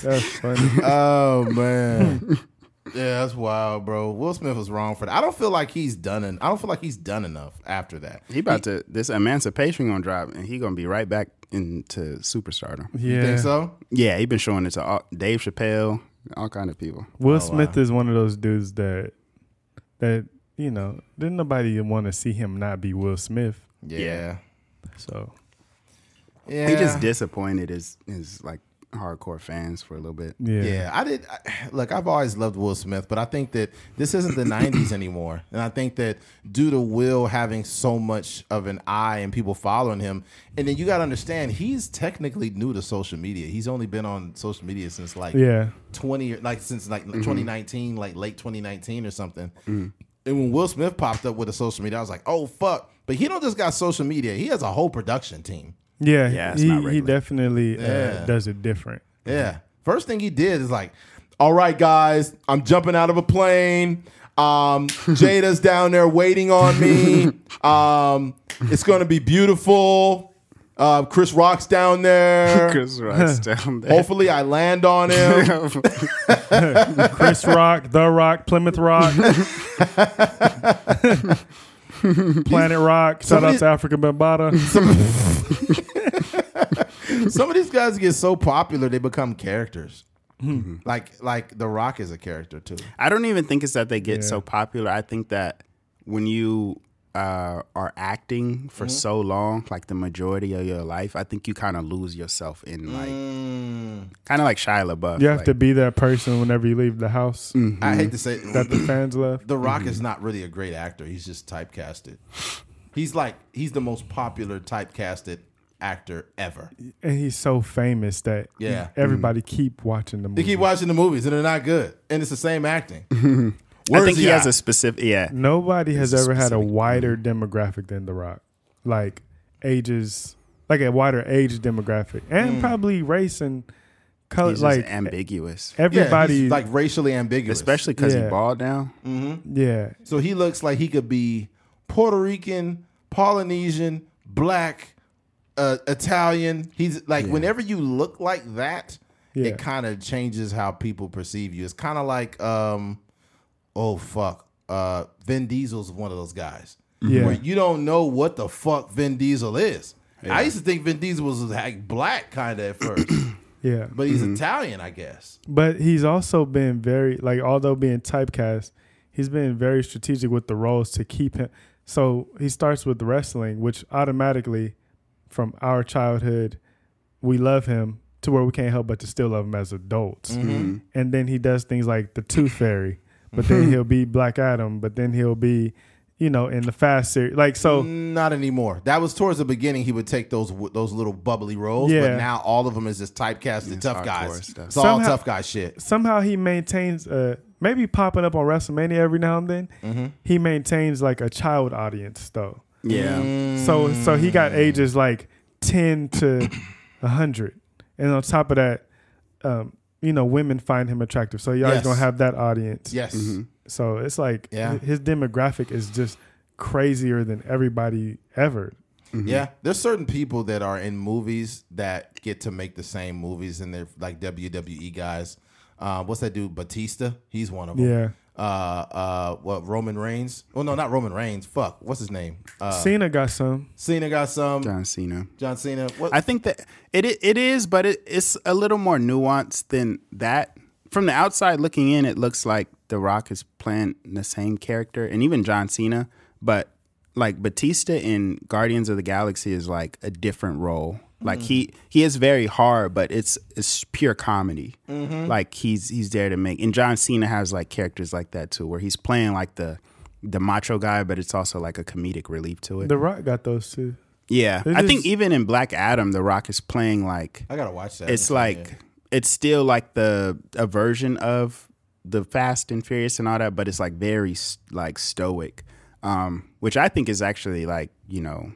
that's funny. [laughs] Oh man. [laughs] Yeah, that's wild, bro. Will Smith was wrong for that. I don't feel like he's done. En- I don't feel like he's done enough after that. He about to this emancipation gonna drop, and he gonna be right back into superstardom. Yeah. You think so? Yeah, he been showing it to all, Dave Chappelle, all kind of people. Will Oh, Smith is one of those dudes that that you know didn't nobody want to see him not be Will Smith. Yeah. Yeah. So Yeah. He just disappointed his his like hardcore fans for a little bit. yeah, Yeah, I did. I, look, I've always loved Will Smith, but I think that this isn't the [coughs] '90s anymore, and I think that due to Will having so much of an eye and people following him, and then you got to understand he's technically new to social media. He's only been on social media since like yeah. 20 like since like mm-hmm. 2019 like late 2019 or something mm-hmm. And when will smith popped up with a social media i was like oh fuck. But he don't just got social media. He has a whole production team. Yeah, Yeah, he, he definitely Yeah. uh, does it different. yeah. First thing he did is like all right guys i'm jumping out of a plane. Um [laughs] jada's down there waiting on me. [laughs] Um it's gonna be beautiful uh chris rock's down there [laughs] Chris Rock's down there. hopefully i land on him [laughs] [laughs] Chris Rock, The Rock, Plymouth Rock, Planet Rock. Shout Somebody- out to Afrika Bambaataa. Some of these guys get so popular they become characters. Like like The Rock is a character too. I don't even think it's that they get Yeah. so popular. I think that when you uh, are acting for mm-hmm. so long, like the majority of your life, I think you kind of lose yourself in like mm. kind of like Shia LaBeouf. You have like, to be that person whenever you leave the house mm-hmm. I hate to say that the fans love. The Rock mm-hmm. is not really a great actor. He's just typecasted. He's like he's the most popular typecasted actor ever. And he's so famous that Yeah. everybody keep watching the movie. They keep watching the movies and they're not good, and it's the same acting. [laughs] I Where's think he has a specific yeah. Nobody has ever had a specific- wider demographic than The Rock. Like ages, like a wider age demographic, and probably race and color. He's like just ambiguous, Yeah, everybody, he's like racially ambiguous, especially because Yeah. he balled down. yeah, So he looks like he could be Puerto Rican, Polynesian, black, uh, Italian. He's like whenever you look like that, Yeah. it kind of changes how people perceive you. It's kind of like, um, oh fuck, uh, Vin Diesel's one of those guys Yeah. where you don't know what the fuck Vin Diesel is. I used to think Vin Diesel was like black kind of at first. [clears throat] Yeah. but he's Italian, I guess. But he's also been very like although being typecast, he's been very strategic with the roles to keep him. So he starts with wrestling, which automatically from our childhood we love him to where we can't help but to still love him as adults. Mm-hmm. And then he does things like the Tooth Fairy, but then [laughs] he'll be Black Adam, but then he'll be, you know, in the Fast series. Like so Not anymore. That was towards the beginning. He would take those those little bubbly roles, yeah. but now all of them is just typecasted tough hardcore guys. stuff. It's all tough guy shit. somehow he maintains uh maybe popping up on WrestleMania every now and then. Mm-hmm. He maintains like a child audience though. Yeah. So so he got ages like ten to hundred, and on top of that, um, you know, women find him attractive. So you always Yes. gonna have that audience. Yes. So it's like Yeah. his demographic is just crazier than everybody ever. Yeah, there's certain people that are in movies that get to make the same movies, and they're like WWE guys. Uh, what's that dude? Batista. He's one of them. Yeah. Uh, uh, what Roman Reigns? Well, no, not Roman Reigns. Fuck, what's his name? Uh, Cena got some. Cena got some. John, Cena. John Cena. Cena. What? I think that it it is, but it, it's a little more nuanced than that. From the outside looking in, it looks like The Rock is playing the same character, and even John Cena. But like Batista in Guardians of the Galaxy is like a different role. Like he he is very hard, but it's it's pure comedy. Like he's he's there to make. And John Cena has like characters like that too, where he's playing like the the macho guy, but it's also like a comedic relief to it. The Rock got those too. Yeah, I think even in Black Adam, The Rock is playing like I gotta watch that. it's Yeah. like it's still like the a version of the Fast and Furious and all that, but it's like very like stoic, um, which I think is actually like you know,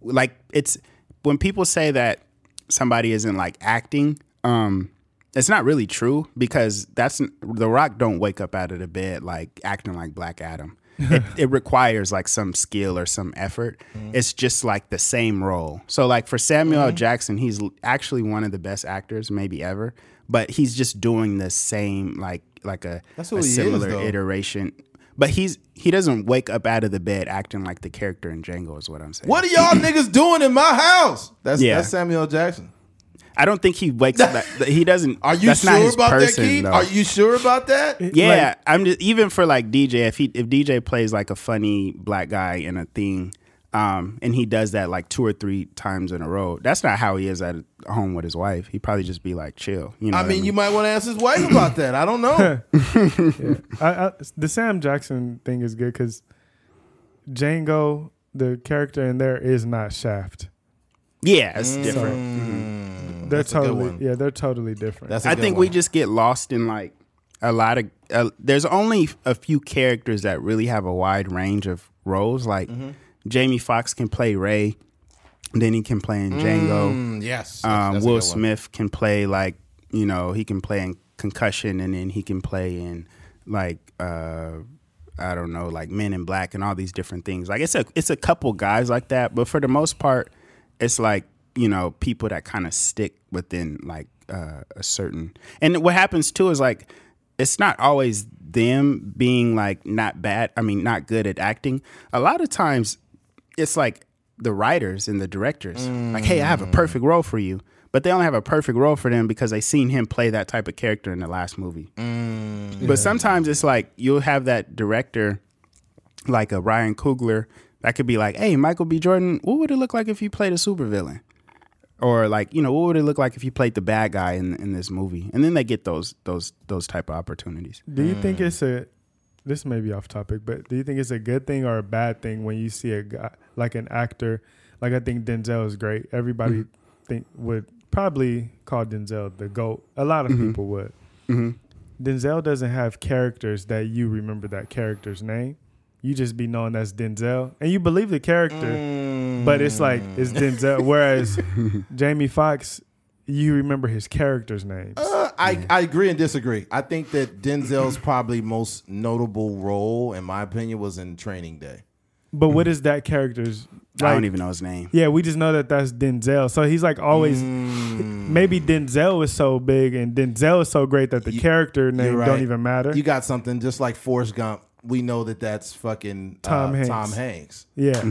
like it's when people say that somebody isn't like acting. Um, it's not really true because that's the Rock don't wake up out of the bed like acting like Black Adam. [laughs] it, it requires like some skill or some effort. It's just like the same role. So like for Samuel L. Jackson, he's actually one of the best actors maybe ever, but he's just doing the same like like a, That's a he is, similar iteration. But he's he doesn't wake up out of the bed acting like the character in Django is what I'm saying. What are y'all [clears throat] niggas doing in my house? That's Yeah. that's Samuel Jackson. I don't think he wakes up. [laughs] He doesn't. Are you that's not sure his about person, that, Keith? though. Are you sure about that? Yeah, I'm just even for like DJ. If he if DJ plays like a funny black guy in a thing, um, and he does that like two or three times in a row, that's not how he is at home with his wife. He'd probably just be like chill. You know, I what mean, you might want to ask his wife about that. I don't know. [laughs] I, I, the Sam Jackson thing is good because Django, the character in there, is not Shaft. yeah, it's different. Mm, They're that's a good totally one. yeah, they're totally different. That's a I good think one. we just get lost in like a lot of. Uh, there's only a few characters that really have a wide range of roles. Like Mm-hmm. Jamie Foxx can play Ray, then he can play in Django. Mm, yes. Um, That's a Will. Smith can play like you know he can play in Concussion, and then he can play in like uh, I don't know like Men in Black and all these different things. Like it's a it's a couple guys like that, but for the most part, it's like you know people that kind of stick within like uh, a certain. And what happens too is like it's not always them being like not bad. I mean, not good at acting. A lot of times it's like the writers and the directors. Like hey i have a mm. perfect role for you. But they only have a perfect role for them because they seen him play that type of character in the last movie. Mm. But sometimes it's like you'll have that director like a ryan coogler that could be like hey michael b. Jordan what would it look like if you played a supervillain? Or like you know what would it look like if you played the bad guy in, in this movie? And then they get those those those type of opportunities. Do you think mm. it's a this may be off topic, but do you think it's a good thing or a bad thing when you see a guy like an actor? Like I think Denzel is great. Everybody Mm-hmm. think would probably call Denzel the goat. A lot of Mm-hmm. people would. Denzel doesn't have characters that you remember that character's name. You just be known as Denzel, and you believe the character, but it's like it's Denzel. Whereas [laughs] Jamie Foxx, you remember his character's names. Uh, I, I agree and disagree. I think that Denzel's probably most notable role, in my opinion, was in Training Day. But what is that character's? i don't even know his name Yeah, we just know that that's Denzel. So he's like always. Mm. Maybe Denzel is so big and Denzel is so great that the You- character name right. don't even matter. You got something just like Forrest Gump. We know that that's fucking uh, Tom Hanks. Tom Hanks. yeah,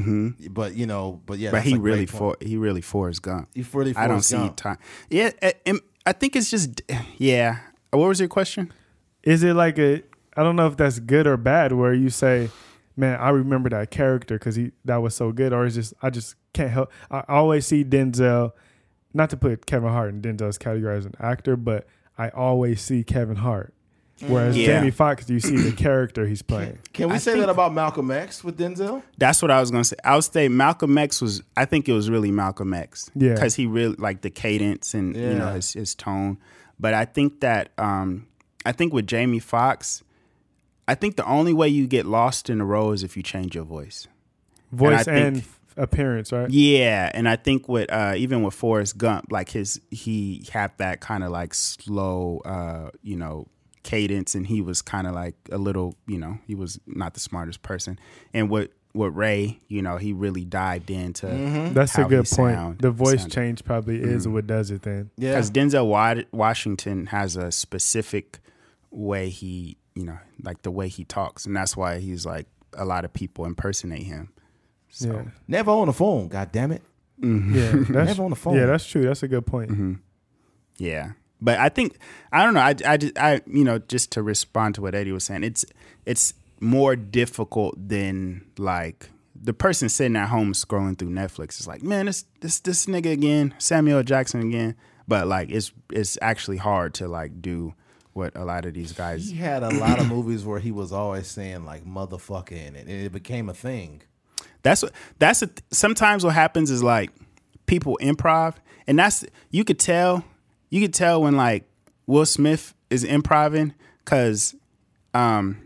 But you know, but yeah, but he really point. for he really Forrest Gump. He really I don't Forrest see Gump. time. Yeah, a- and I think it's just yeah. What was your question? Is it like a? I don't know if that's good or bad. Where you say, "Man, I remember that character because he that was so good," or is just I just can't help. I always see Denzel. Not to put Kevin Hart in Denzel's category as an actor, but I always see Kevin Hart. Whereas Yeah. Jamie Foxx, you see the character he's playing. Can we I say that about Malcolm X with Denzel? That's what I was gonna say. I would say Malcolm X was. I think it was really Malcolm X. Yeah. because he really like the cadence and you know his his tone. But I think that um, I think with Jamie Foxx, I think the only way you get lost in a role is if you change your voice. Voice I and, think- appearance, right? Yeah, and I think with uh, even with Forrest Gump, like his he had that kind of like slow, uh, you know, cadence, and he was kind of like a little, you know, he was not the smartest person. And what with Ray, you know, he really dived into mm-hmm. That's a good point. sound- the voice sounded. change probably is mm-hmm. what does it then. Yeah. because Denzel Washington has a specific way he, you know, like the way he talks, and that's why he's like a lot of people impersonate him. So Yeah. Never on the phone, god damn it. Mm-hmm. Yeah, [laughs] that's Never on the phone. yeah, that's true. That's a good point. Mm-hmm. Yeah, but I think I don't know. I, I, just- I you know just to respond to what Eddie was saying, it's it's more difficult than like the person sitting at home scrolling through Netflix is like, man, this this this nigga again, Samuel Jackson again. But like it's it's actually hard to like do what a lot of these guys. He had a lot of [clears throat] movies where he was always saying like motherfucker in it, and it became a thing. That's what that's a, sometimes what happens is like people improv, and that's you could tell you could tell when like Will Smith is improving because um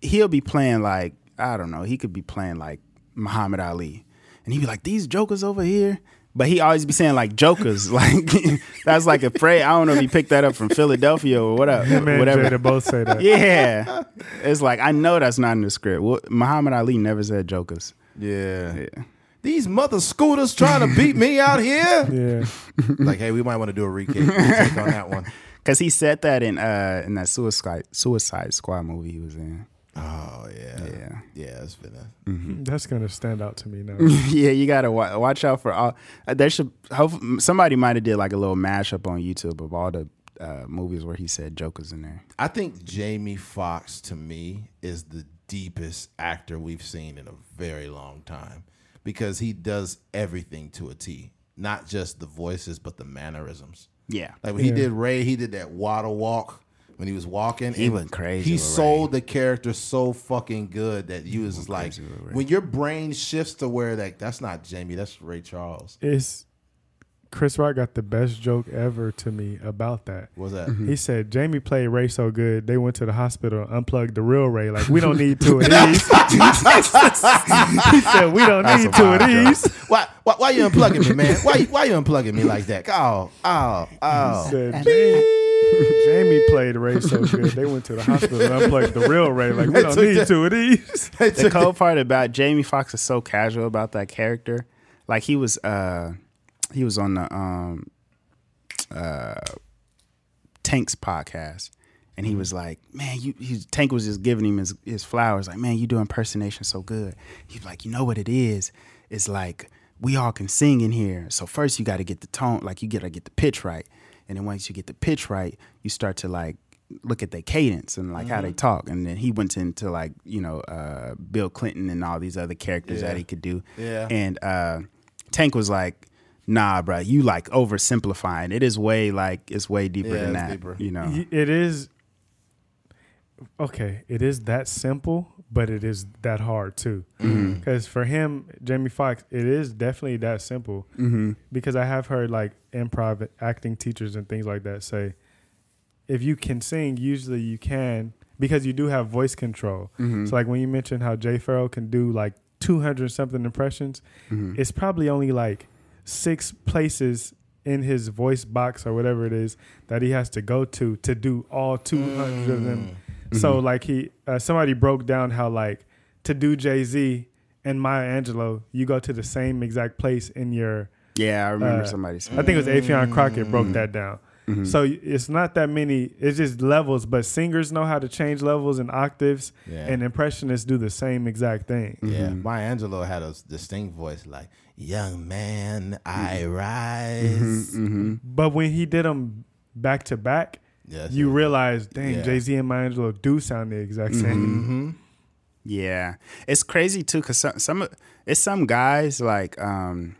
he'll be playing like I don't know he could be playing like Muhammad Ali, and he'd be like these jokers over here. But he always be saying like jokers, [laughs] like [laughs] that's like a phrase. I don't know if he picked that up from Philadelphia or whatever. Him and whatever. Jada both say that. [laughs] Yeah, it's like I know that's not in the script. Well, Muhammad Ali never said jokers. Yeah. Yeah. These mother scooters trying to beat me out [laughs] here. Yeah. like, hey, we might want to do a recap take on that one. [laughs] Cause he said that in uh in that Suicide Suicide Squad movie he was in. Oh yeah, Yeah. yeah. It's been a That's gonna stand out to me now. [laughs] yeah, you gotta wa- watch out for all. Uh, there should hope somebody might have did like a little mashup on YouTube of all the uh, movies where he said jokers in there. I think Jamie Foxx to me is the deepest actor we've seen in a very long time because he does everything to a T, not just the voices but the mannerisms. Yeah, Like when he did Ray, he did that water walk when he was walking. He and went crazy He with sold the character so fucking good that you was like, crazy with Ray. when your brain shifts to where like that's not Jamie, that's Ray Charles. It's Chris Rock got the best joke ever to me about that. What's that? Mm-hmm. He said Jamie played Ray so good they went to the hospital and unplugged the real Ray. Like we don't need two of these. [laughs] he said we don't That's need two of these. Why, why, why you unplugging me, man? Why, you- why you unplugging me like that? Oh, oh, oh. He Said, Jamie, [laughs] Jamie played Ray so good they went to the hospital and unplugged the real Ray. Like we don't need two of these. [laughs] the cool part about Jamie Foxx is so casual about that character. Like he was uh he was on the um uh Tank's podcast and he was like, Man, you he, Tank was just giving him his, his flowers, like, Man, you do impersonation so good. He's like, you know what it is? It's like we all can sing in here. So first you gotta get the tone, like you gotta get the pitch right. And then once you get the pitch right, you start to like look at their cadence and like Mm-hmm. how they talk. And then he went into like, you know, uh, Bill Clinton and all these other characters Yeah. that he could do. Yeah. And uh, Tank was like, nah, bro, you like oversimplifying. It is way like, it's way deeper Yeah, than that. deeper. You know? It is okay. It is that simple, but it is that hard too. Mm-hmm. Because for him, Jamie Foxx, it is definitely that simple. Mm-hmm. Because I have heard like improv acting teachers and things like that say, if you can sing, usually you can because you do have voice control. Mm-hmm. So like when you mentioned how Jay Pharoah can do like two hundred something impressions, Mm-hmm. it's probably only like six places in his voice box or whatever it is that he has to go to to do all 200 of them. So like he uh, somebody broke down how like to do Jay-Z and Maya Angelou, you go to the same exact place in your Yeah, I remember Uh, somebody saying I think it was Affion Crockett broke that down. Mm-hmm. So it's not that many. It's just levels, but singers know how to change levels and octaves, Yeah. and impressionists do the same exact thing. Yeah, Maya Angelou had a distinct voice, like young man, I mm-hmm. rise. Mm-hmm, mm-hmm. But when he did them back to back, Yes, you yes. realize, dang, Yeah. Jay Z and Maya Angelou do sound the exact same. Yeah, it's crazy too because some, some it's some guys like um,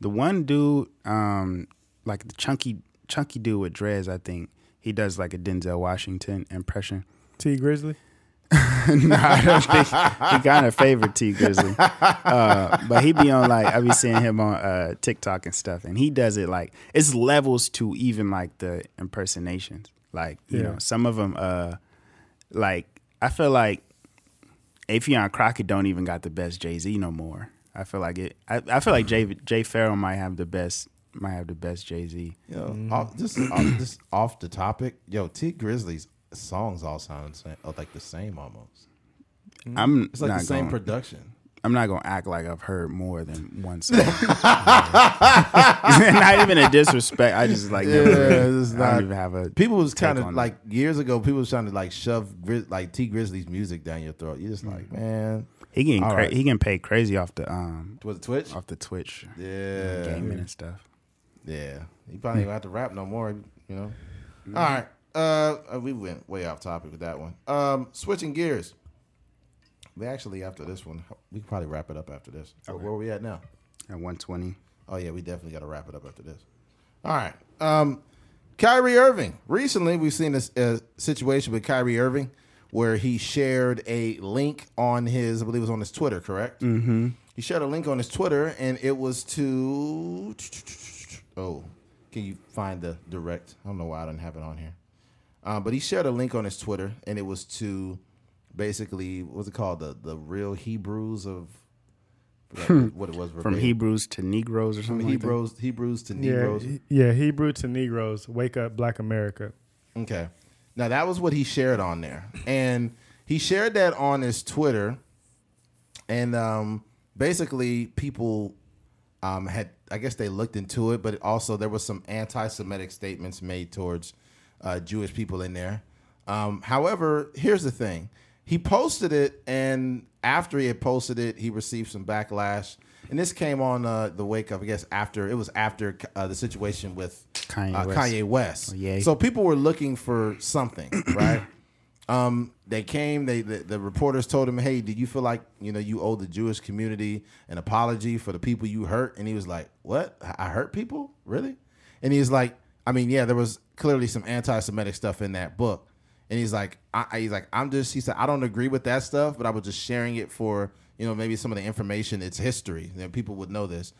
the one dude um, like the chunky chunky dude with dreads. I think he does like a Denzel Washington impression. Tee Grizzley. [laughs] no, I don't think he kind of favored Tee Grizzley, uh, but he be on like I be seeing him on uh, TikTok and stuff, and he does it like it's levels to even like the impersonations. Like you Yeah. know, some of them, uh, like I feel like Affion Crockett don't even got the best Jay Z no more. I feel like it. I, I feel like Jay Jay Pharoah might have the best might have the best Jay Z. You know, off, just off, just off the topic. Yo, Tee Grizzley's songs all sound same, uh, like the same almost. I'm It's like not the same gonna, production. I'm not gonna act like I've heard more than one song. [laughs] [laughs] not even a disrespect. I just like never, Yeah, it's I not- don't even have a. People was kind of like years ago. People was trying to like shove like Tee Grizzley's music down your throat. You just like, man, He getting cra- right. he getting paid crazy off the um was it Twitch? off the Twitch Yeah, gaming and stuff. yeah. He probably gonna have to rap no more. You know. All right. Uh, uh, we went way off topic with that one. Um, switching gears. We actually after this one, we can probably wrap it up after this. So Where are we at now? At 120. Oh yeah, we definitely got to wrap it up after this. All right. Um, Kyrie Irving. Recently, we've seen a, uh, situation with Kyrie Irving where he shared a link on his, I believe it was on his Twitter, correct? Mm-hmm. He shared a link on his Twitter, and it was to. Oh, can you find the direct? I don't know why I don't have it on here. Uh, but he shared a link on his Twitter, and it was to basically what's it called the the real Hebrews of what it was From verbatim. Hebrews to Negroes or From something. like? Hebrews, Hebrews to Yeah, Negroes. he- yeah, Hebrew to Negroes. Wake up, Black America. Okay. Now that was what he shared on there, and he shared that on his Twitter, and um, basically people um, had, I guess they looked into it, but also there was some anti-Semitic statements made towards uh, Jewish people in there. Um, however, here's the thing: he posted it, and after he had posted it, he received some backlash. And this came on uh, the wake of, I guess, after it was after uh, the situation with Kanye uh, West. Kanye West. Oh, yay. So people were looking for something, [clears throat] right? um, they came. They the, the reporters told him, "Hey, did you feel like you know you owe the Jewish community an apology for the people you hurt?" And he was like, "What? I I hurt people? Really?" And he's like, "I mean, yeah, there was clearly some anti-Semitic stuff in that book." And he's like, I, "He's like, I'm just," he said, "I don't agree with that stuff, but I was just sharing it for you know maybe some of the information. It's history. You know, people would know this."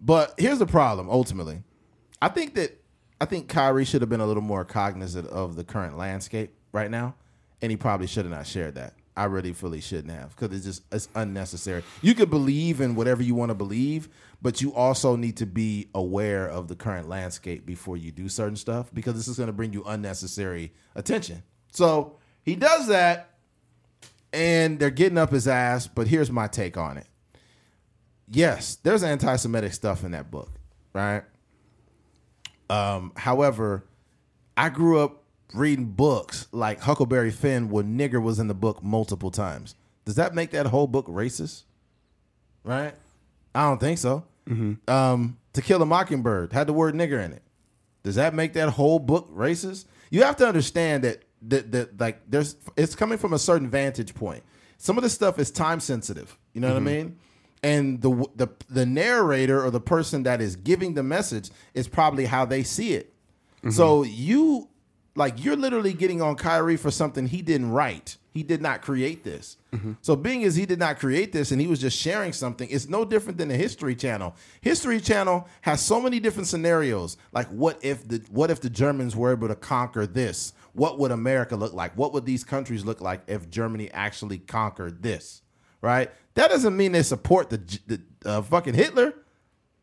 But here's the problem. Ultimately, I think that I think Kyrie should have been a little more cognizant of the current landscape right now, and he probably should have not shared that. I really fully shouldn't have because it's just it's unnecessary. You could believe in whatever you want to believe, but you also need to be aware of the current landscape before you do certain stuff because this is going to bring you unnecessary attention. So he does that, and they're getting up his ass. But here's my take on it. Yes, there's anti-Semitic stuff in that book, right? Um, however, I grew up reading books like Huckleberry Finn, where nigger was in the book multiple times. Does that make that whole book racist? Right? I don't think so. Mm-hmm. Um, to Kill a Mockingbird had the word nigger in it. Does that make that whole book racist? You have to understand that that, that like there's it's coming from a certain vantage point. Some of this stuff is time sensitive. You know what I mm-hmm. mean? And the the the narrator or the person that is giving the message is probably how they see it. Mm-hmm. So you like you're literally getting on Kyrie for something he didn't write. He did not create this. So being as he did not create this and he was just sharing something, it's no different than the History Channel. History Channel has so many different scenarios. Like what if the what if the Germans were able to conquer this? What would America look like? What would these countries look like if Germany actually conquered this? Right? That doesn't mean they support the, the uh, fucking Hitler.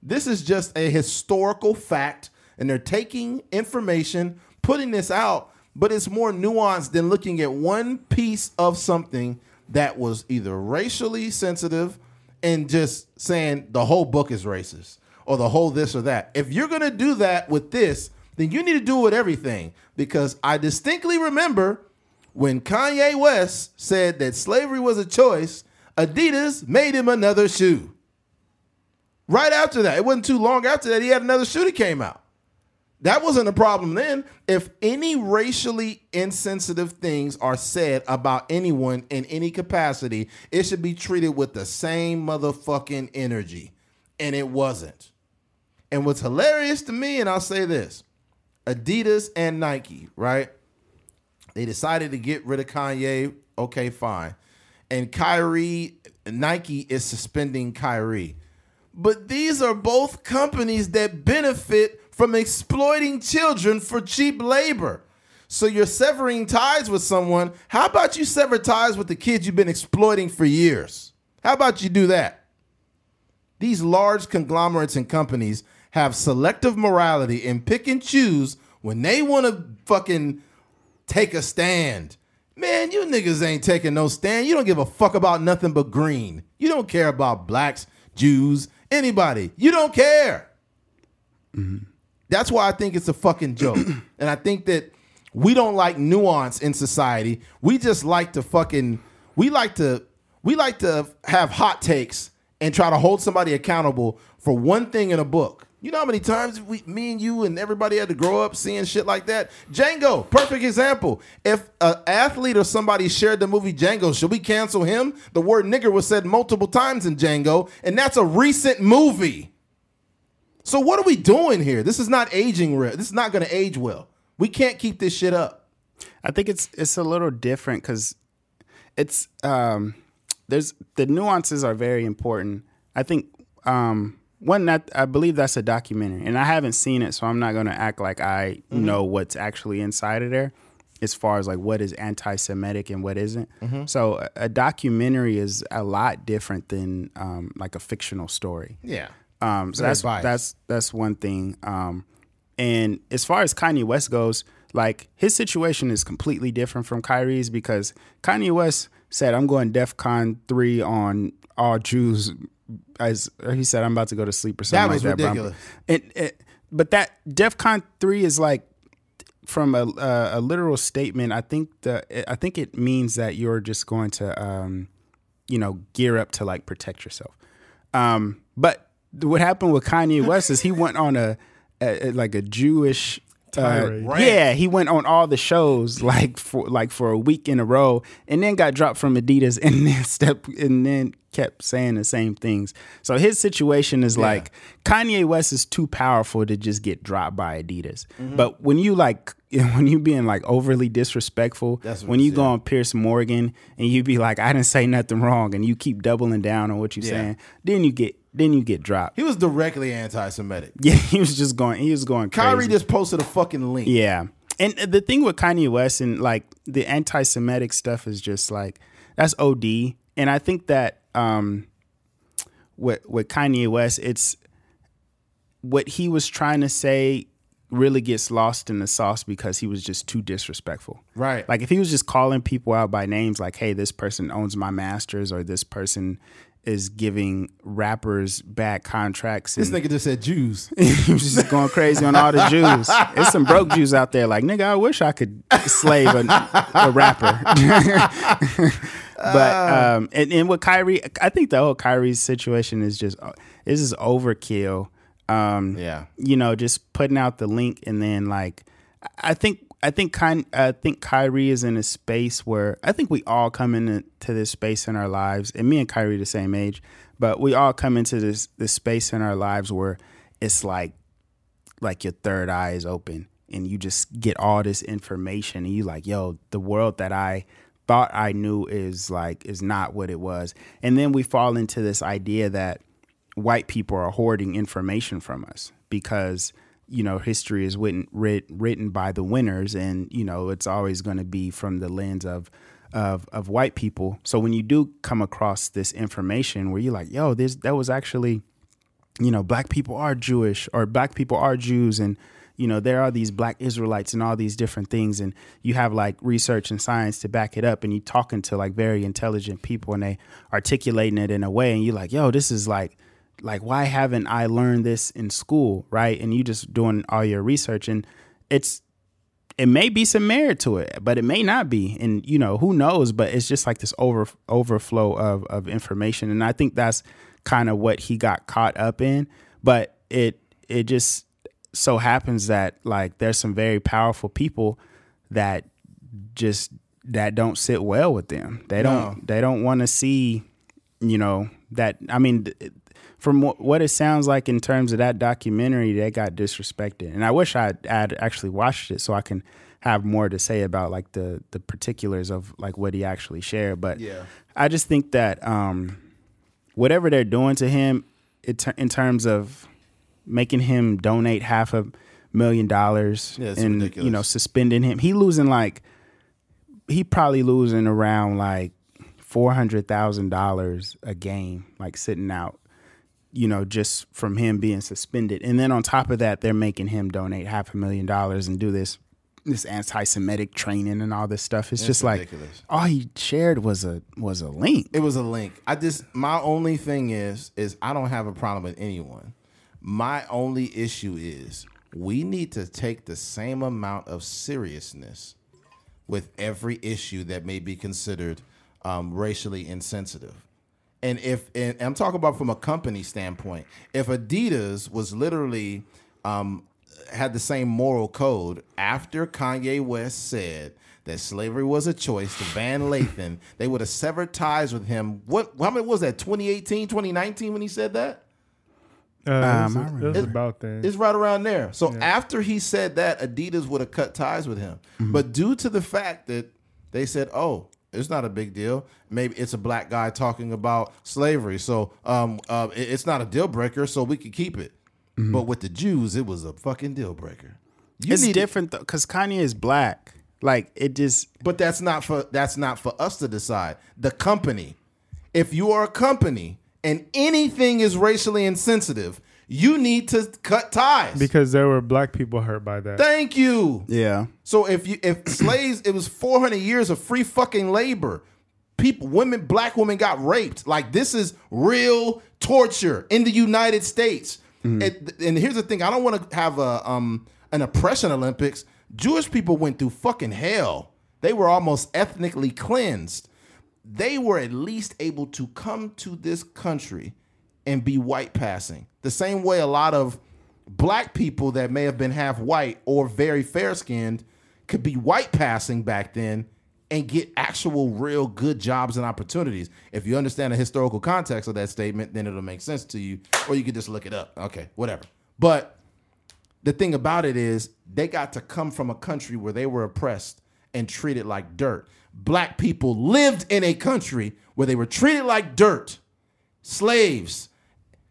This is just a historical fact, and they're taking information, putting this out, but it's more nuanced than looking at one piece of something that was either racially sensitive and just saying the whole book is racist or the whole this or that. If you're going to do that with this, then you need to do it with everything because I distinctly remember when Kanye West said that slavery was a choice, Adidas made him another shoe. Right after that, it wasn't too long after that, he had another shoe that came out. That wasn't a problem then. If any racially insensitive things are said about anyone in any capacity, it should be treated with the same motherfucking energy. And it wasn't. And what's hilarious to me, and I'll say this Adidas and Nike, right? They decided to get rid of Kanye. Okay, fine. And Kyrie, Nike is suspending Kyrie. But these are both companies that benefit from exploiting children for cheap labor. So you're severing ties with someone. How about you sever ties with the kids you've been exploiting for years? How about you do that? These large conglomerates and companies have selective morality and pick and choose when they want to fucking take a stand. Man, you niggas ain't taking no stand. You don't give a fuck about nothing but green. You don't care about blacks, Jews, anybody. You don't care. Mm-hmm. That's why I think it's a fucking joke. [clears throat] and I think that we don't like nuance in society. We just like to fucking we like to we like to have hot takes and try to hold somebody accountable for one thing in a book. You know how many times we, me and you and everybody had to grow up seeing shit like that? Django, perfect example. If an athlete or somebody shared the movie Django, should we cancel him? The word nigger was said multiple times in Django, and that's a recent movie. So what are we doing here? This is not aging real. This is not going to age well. We can't keep this shit up. I think it's it's a little different because it's um, there's the nuances are very important. I think um, one that I believe that's a documentary, and I haven't seen it, so I'm not going to act like I know what's actually inside of there, as far as like what is anti-Semitic and what isn't. So a, a documentary is a lot different than um, like a fictional story. Yeah. Um, so that's biased. that's that's one thing. Um, and as far as Kanye West goes, like his situation is completely different from Kyrie's because Kanye West said, "I'm going DEF CON three on all Jews." As he said, "I'm about to go to sleep" or something That was like that. but ridiculous. It, it, but that DEF CON three is like from a, a a literal statement. I think the I think it means that you're just going to um, you know gear up to like protect yourself. Um, but what happened with Kanye West is he went on a, a, a- like a Jewish. Uh, Tirade. Yeah, he went on all the shows like for like for a week in a row, and then got dropped from Adidas, [laughs] and then step and then kept saying the same things. So his situation is like Kanye West is too powerful to just get dropped by Adidas. Mm-hmm. But when you like [laughs] when you being like overly disrespectful, when you go on Piers Morgan and you be like, I didn't say nothing wrong, and you keep doubling down on what you're Yeah. saying, then you get then you get dropped. He was directly anti-Semitic. [laughs] Yeah, he was just going. He was going crazy. Kyrie just posted a fucking link. Yeah. And the thing with Kanye West and like the anti Semitic stuff is just like that's OD. And I think that um with with Kanye West, it's what he was trying to say really gets lost in the sauce because he was just too disrespectful. Right. Like if he was just calling people out by names like, hey, this person owns my masters or this person is giving rappers bad contracts This nigga just said Jews. [laughs] he was just going crazy on all the Jews. There's some broke Jews out there. Like nigga, I wish I could slave a, a rapper. [laughs] but um, and, and with Kyrie, I think the whole Kyrie's situation is just this is overkill. Um, Yeah. you know, just putting out the link and then like, I think. I think Ky- I think Kyrie is in a space where I think we all come into this space in our lives, and me and Kyrie the same age, but we all come into this this space in our lives where it's like like your third eye is open and you just get all this information and you like yo the world that i thought i knew is like is not what it was and then we fall into this idea that white people are hoarding information from us because you know history is written writ, written by the winners and you know it's always going to be from the lens of of of white people. So when you do come across this information where you're like yo this that was actually you know, black people are Jewish or black people are Jews and you know, there are these black Israelites and all these different things and you have like research and science to back it up and you're talking to like very intelligent people and they articulating it in a way and you're like, yo, this is like like why haven't I learned this in school, right? And you just doing all your research and it's it may be some merit to it, but it may not be. And you know, who knows? But it's just like this over overflow of of information. And I think that's kind of what he got caught up in. But it it just so happens that like there's some very powerful people that just that don't sit well with them. They don't No. they don't want to see, you know, that I mean th- from wh- what it sounds like in terms of that documentary, they got disrespected. And I wish I'd, I'd actually watched it so I can have more to say about like the the particulars of like what he actually shared. But Yeah. I just think that um, whatever they're doing to him, it in terms of making him donate half a million dollars Yeah, and you know suspending him, he losing like he probably losing around like four hundred thousand dollars a game, like sitting out. You know, just from him being suspended, and then on top of that, they're making him donate half a million dollars and do this this anti-Semitic training and all this stuff. It's, just ridiculous. like all he shared was a was a link. It was a link. I just my only thing is is I don't have a problem with anyone. My only issue is we need to take the same amount of seriousness with every issue that may be considered um, racially insensitive. And if and I'm talking about from a company standpoint, if Adidas was literally um, had the same moral code after Kanye West said that slavery was a choice to Van Lathan, [laughs] they would have severed ties with him. What? How many was that? 2018, 2019 when he said that? Uh, it was, Um, it was It- about then. It's right around there. So after he said that, Adidas would have cut ties with him. But due to the fact that they said, "Oh, it's not a big deal. Maybe it's a black guy talking about slavery, so um, uh, it- it's not a deal breaker. So we could keep it." But with the Jews, it was a fucking deal breaker. You it's different though, because Kanye is black. Like it just but that's not for that's not for us to decide. The company. If you are a company and anything is racially insensitive, you need to cut ties. because there were black people hurt by that. Thank you. yeah. So if you if [clears throat] slaves, it was 400 years of free fucking labor. People, women, black women got raped. Like this is real torture in the United States. It- and here's the thing: I don't want to have a um an oppression Olympics. Jewish people went through fucking hell. They were almost ethnically cleansed. They were at least able to come to this country and be white passing. The same way a lot of black people that may have been half white or very fair skinned could be white passing back then and get actual real good jobs and opportunities. If you understand the historical context of that statement, then it'll make sense to you. Or you could just look it up. Okay, whatever. But the thing about it is they got to come from a country where they were oppressed and treated like dirt. Black people lived in a country where they were treated like dirt, slaves,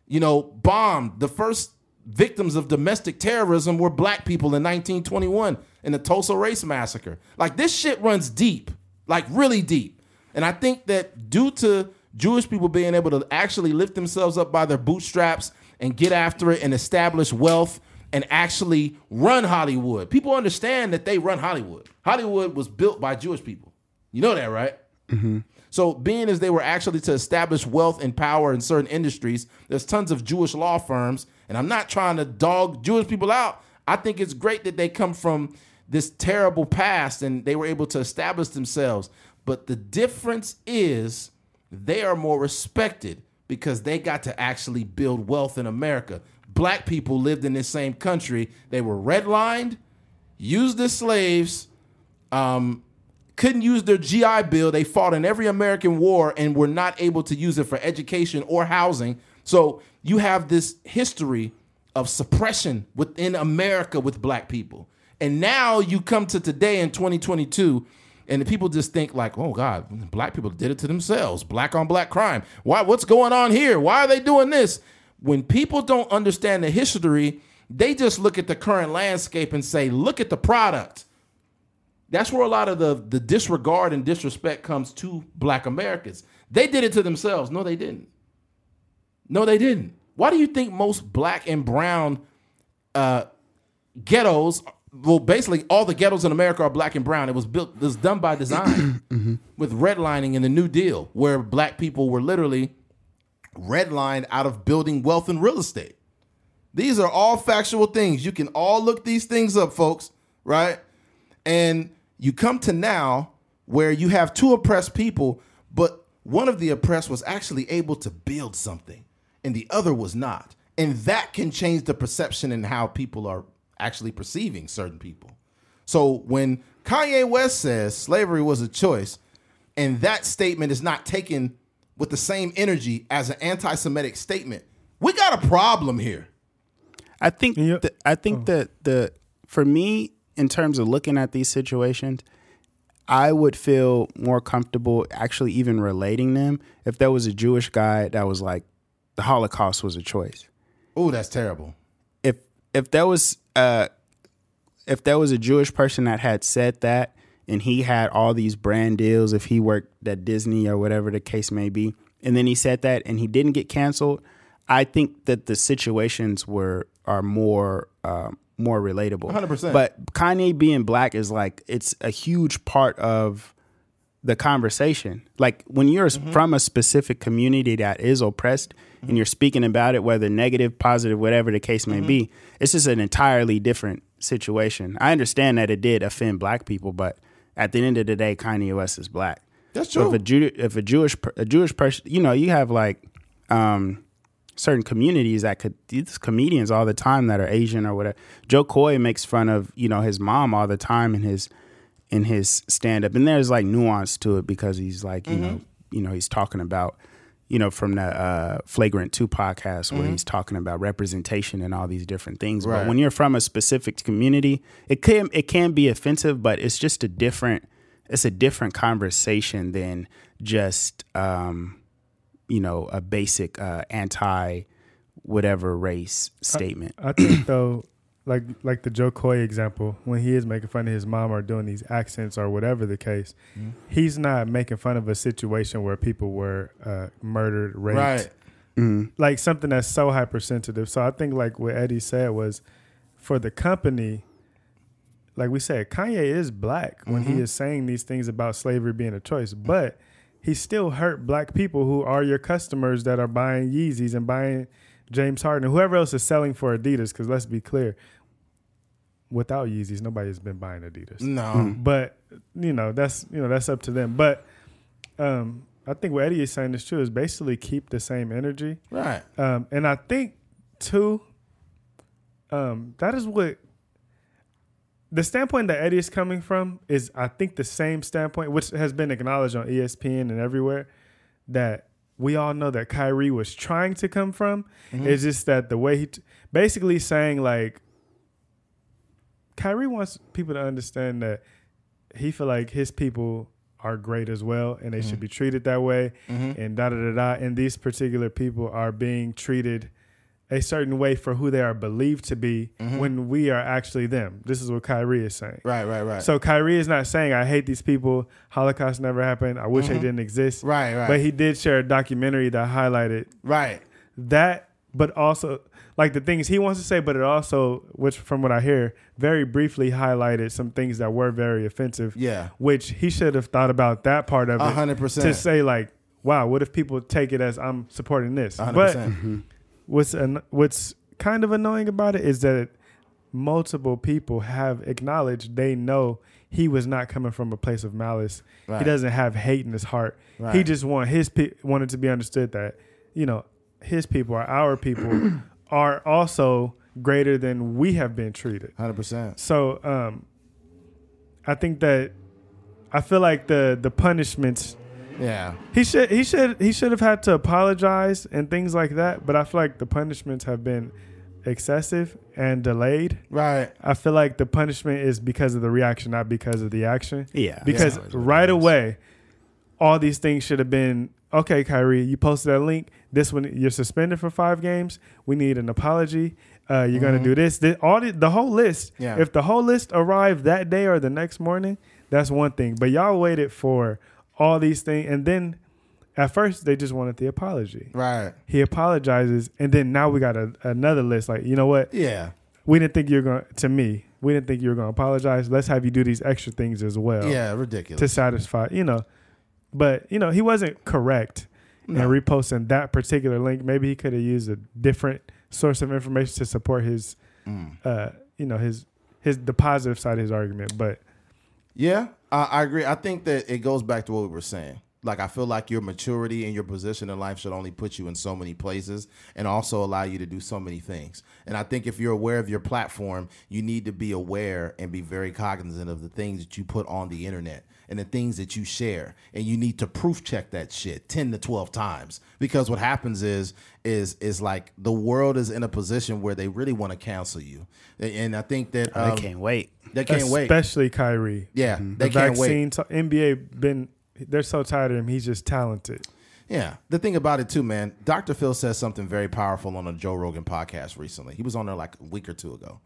you know, bombed. The first victims of domestic terrorism were black people in 1921 in the Tulsa Race Massacre. Like this shit runs deep, like really deep. And I think that due to Jewish people being able to actually lift themselves up by their bootstraps and get after it and establish wealth and actually run Hollywood. People understand that they run Hollywood. Hollywood was built by Jewish people. You know that, right? Mm-hmm. So, being as they were actually to establish wealth and power in certain industries, there's tons of Jewish law firms, and I'm not trying to dog Jewish people out. I think it's great that they come from this terrible past and they were able to establish themselves. But the difference is they are more respected because they got to actually build wealth in America. Black people lived in this same country. They were redlined, used as slaves, um, couldn't use their GI Bill. They fought in every American war and were not able to use it for education or housing. So you have this history of suppression within America with black people. And now you come to today in 2022 and the people just think like, "Oh god, black people did it to themselves. Black on black crime. Why what's going on here? Why are they doing this?" When people don't understand the history, they just look at the current landscape and say, "Look at the product." That's where a lot of the the disregard and disrespect comes to black Americans. They did it to themselves. No, they didn't. No, they didn't. Why do you think most black and brown uh, ghettos, well, basically all the ghettos in America are black and brown. It was built, it was done by design [clears throat] with redlining in the New Deal, where black people were literally redlined out of building wealth and real estate. These are all factual things. You can all look these things up, folks, right? And you come to now where you have two oppressed people, but one of the oppressed was actually able to build something. and the other was not. And that can change the perception and how people are actually perceiving certain people. So when Kanye West says slavery was a choice, and that statement is not taken with the same energy as an anti-Semitic statement, we got a problem here. I think Yeah. th- I think oh. that the for me in terms of looking at these situations, I would feel more comfortable actually even relating them if there was a Jewish guy that was like the Holocaust was a choice. Oh, that's terrible. If if there was uh if there was a Jewish person that had said that and he had all these brand deals if he worked at Disney or whatever the case may be and then he said that and he didn't get canceled, I think that the situations were are more um, more relatable. 100%. But Kanye being black is like it's a huge part of the conversation. Like when you're from a specific community that is oppressed and you're speaking about it, whether negative, positive, whatever the case may be, it's just an entirely different situation. I understand that it did offend black people, but at the end of the day, Kanye West is black. That's So true. if a Jew, if a Jewish a Jewish person, you know, you have like um, certain communities that could these comedians all the time that are Asian or whatever. Jo Koy makes fun of you know his mom all the time in his in his stand up, and there's like nuance to it because he's like you Mm-hmm. know you know he's talking about you know from the uh, Flagrant Two podcast Mm-hmm. where he's talking about representation and all these different things. Right. But when you're from a specific community, it can it can be offensive, but it's just a different it's a different conversation than just um, you know a basic uh, anti whatever race statement. I think though, like like the Jo Koy example, when he is making fun of his mom or doing these accents or whatever the case, Mm-hmm. he's not making fun of a situation where people were uh, murdered, raped, Right. like something that's so hypersensitive. So I think like what Eddie said was for the company, like we said, Kanye is black when he is saying these things about slavery being a choice, but he still hurt black people who are your customers that are buying Yeezys and buying James Harden and whoever else is selling for Adidas. Because let's be clear, without Yeezys, nobody has been buying Adidas. No. But you know that's you know that's up to them. But um, I think what Eddie is saying is true. Is basically keep the same energy. Right. Um, and I think too, um, that is what the standpoint that Eddie is coming from is I think the same standpoint, which has been acknowledged on ESPN and everywhere, that we all know that Kyrie was trying to come from. Mm-hmm. It's just that the way he t- basically saying like Kyrie wants people to understand that he feel like his people are great as well and they should mm-hmm. be treated that way mm-hmm. and da da da da and these particular people are being treated a certain way for who they are believed to be mm-hmm. when we are actually them. This is what Kyrie is saying. Right. Right. Right. So Kyrie is not saying I hate these people. Holocaust never happened. I wish they mm-hmm. didn't exist. Right, right. But he did share a documentary that highlighted right. that, but also like the things he wants to say, but it also, which from what I hear, very briefly highlighted some things that were very offensive. Yeah. Which he should have thought about that part of it. A hundred To say like, wow, what if people take it as I'm supporting this? A hundred But percent. Mm-hmm. What's an, what's kind of annoying about it is that multiple people have acknowledged they know he was not coming from a place of malice. Right. He doesn't have hate in his heart. He just want his pe- wanted to be understood that you know his people are our people [clears throat] are also greater than we have been treated. Hundred percent. So um, I think that I feel like the the punishments Yeah. he should he should he should have had to apologize and things like that. But I feel like the punishments have been excessive and delayed. Right. I feel like the punishment is because of the reaction, not because of the action. Yeah, Because it right away, all these things should have been okay. Kyrie, you posted that link. This one you're suspended for five games. We need an apology. Uh, you're gonna do this. this all the, the whole list. Yeah. If the whole list arrived that day or the next morning, that's one thing. But y'all waited for all these things, and then at first they just wanted the apology. Right. He apologizes, and then now we got a, another list. Like you know what? Yeah. We didn't think you were going. To me, we didn't think you were going to apologize. Let's have you do these extra things as well Yeah. Ridiculous. To satisfy. You know, but you know he wasn't correct No. in reposting that particular link. Maybe he could have used a different source of information to support his, Mm. uh, you know, his his the positive side of his argument. But Yeah, I, I agree. I think that it goes back to what we were saying. Like I feel like your maturity and your position in life should only put you in so many places and also allow you to do so many things. And I think if you're aware of your platform, you need to be aware and be very cognizant of the things that you put on the internet and the things that you share. And you need to proof check that shit 10 to 12 times. Because what happens is is is like the world is in a position where they really want to cancel you. And I think that um, they can't wait. They can't wait. Especially Kyrie. Yeah, The they can't wait. vaccine, t- NBA been they're so tired of him. He's just talented. Yeah. The thing about it too, man, Dr. Phil says something very powerful on a Joe Rogan podcast recently. He was on there like a week or two ago.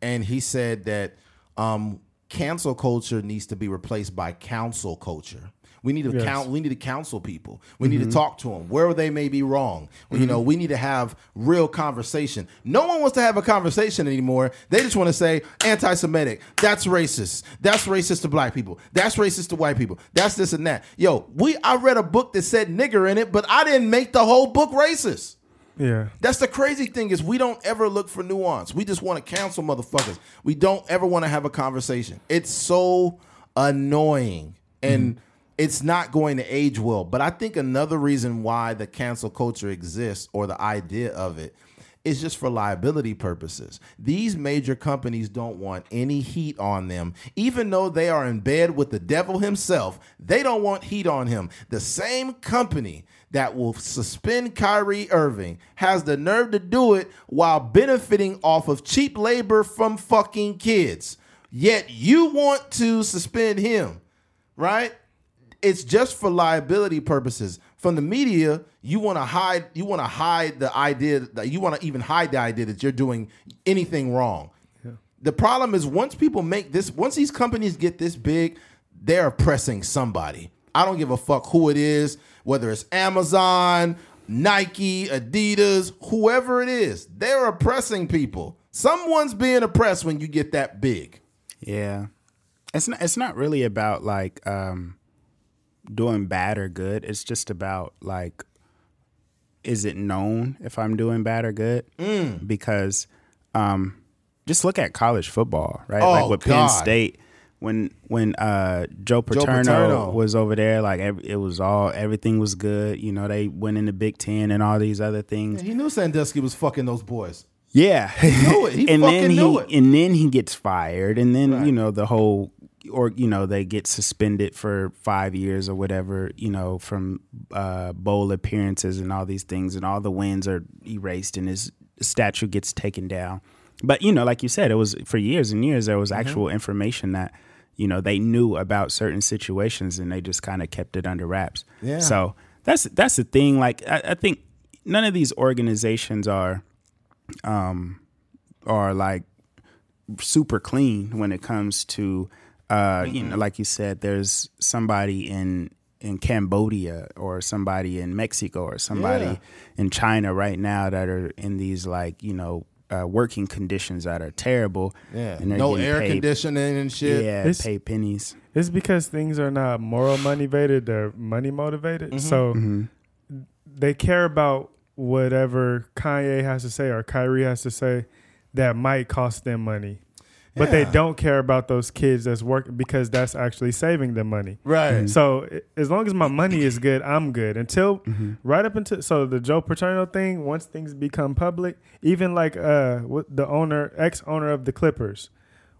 And he said that um, cancel culture needs to be replaced by counsel culture. We need to Yes. count. We need to counsel people. We need to mm-hmm. talk to them where they may be wrong. You mm-hmm. know, we need to have real conversation. No one wants to have a conversation anymore. They just want to say anti-Semitic. That's racist. That's racist to black people. That's racist to white people. That's this and that. Yo, we. I read a book that said nigger in it, but I didn't make the whole book racist. Yeah. That's the crazy thing is we don't ever look for nuance. We just want to cancel motherfuckers. We don't ever want to have a conversation. It's so annoying and mm-hmm. It's not going to age well. But I think another reason why the cancel culture exists or the idea of it is just for liability purposes. These major companies don't want any heat on them. Even though they are in bed with the devil himself, they don't want heat on him. The same company that will suspend Kyrie Irving has the nerve to do it while benefiting off of cheap labor from fucking kids. Yet you want to suspend him, right? It's just for liability purposes. From the media, you want to hide you want to hide the idea that you want to even hide the idea that you're doing anything wrong. The problem is once people make this once these companies get this big, they're oppressing somebody. I don't give a fuck who it is, whether it's Amazon, Nike, Adidas, whoever it is. They're oppressing people. Someone's being oppressed when you get that big. Yeah. It's not it's not really about like um doing bad or good. It's just about like is it known if I'm doing bad or good? Mm. Because um just look at college football, right? Oh, like with God. Penn State when when uh Joe Paterno, Paterno. was over there, like every, it was all everything was good. You know, they went in the Big Ten and all these other things. He knew Sandusky was fucking those boys. Yeah, he knew it. He [laughs] and fucking then knew he it. and then he gets fired, and then Right. you know the whole or you know they get suspended for five years or whatever. You know from uh, bowl appearances and all these things, and all the wins are erased, and his statue gets taken down. But you know, like you said, it was for years and years there was Mm-hmm. actual information that you know they knew about certain situations, and they just kind of kept it under wraps. Yeah. So that's that's the thing. Like I, I think none of these organizations are um, are like super clean when it comes to uh, you know, like you said, there's somebody in in Cambodia or somebody in Mexico or somebody Yeah. in China right now that are in these like you know uh, working conditions that are terrible. Yeah. and they're No air paid- conditioning and shit. Yeah, It's- pay pennies. It's because things are not moral motivated; they're money motivated. So they care about whatever Kanye has to say or Kyrie has to say that might cost them money, but they don't care about those kids that's working because that's actually saving them money. Right. So as long as my money is good, I'm good. Until right up until so the Joe Paterno thing. Once things become public, even like uh what the owner, ex owner of the Clippers,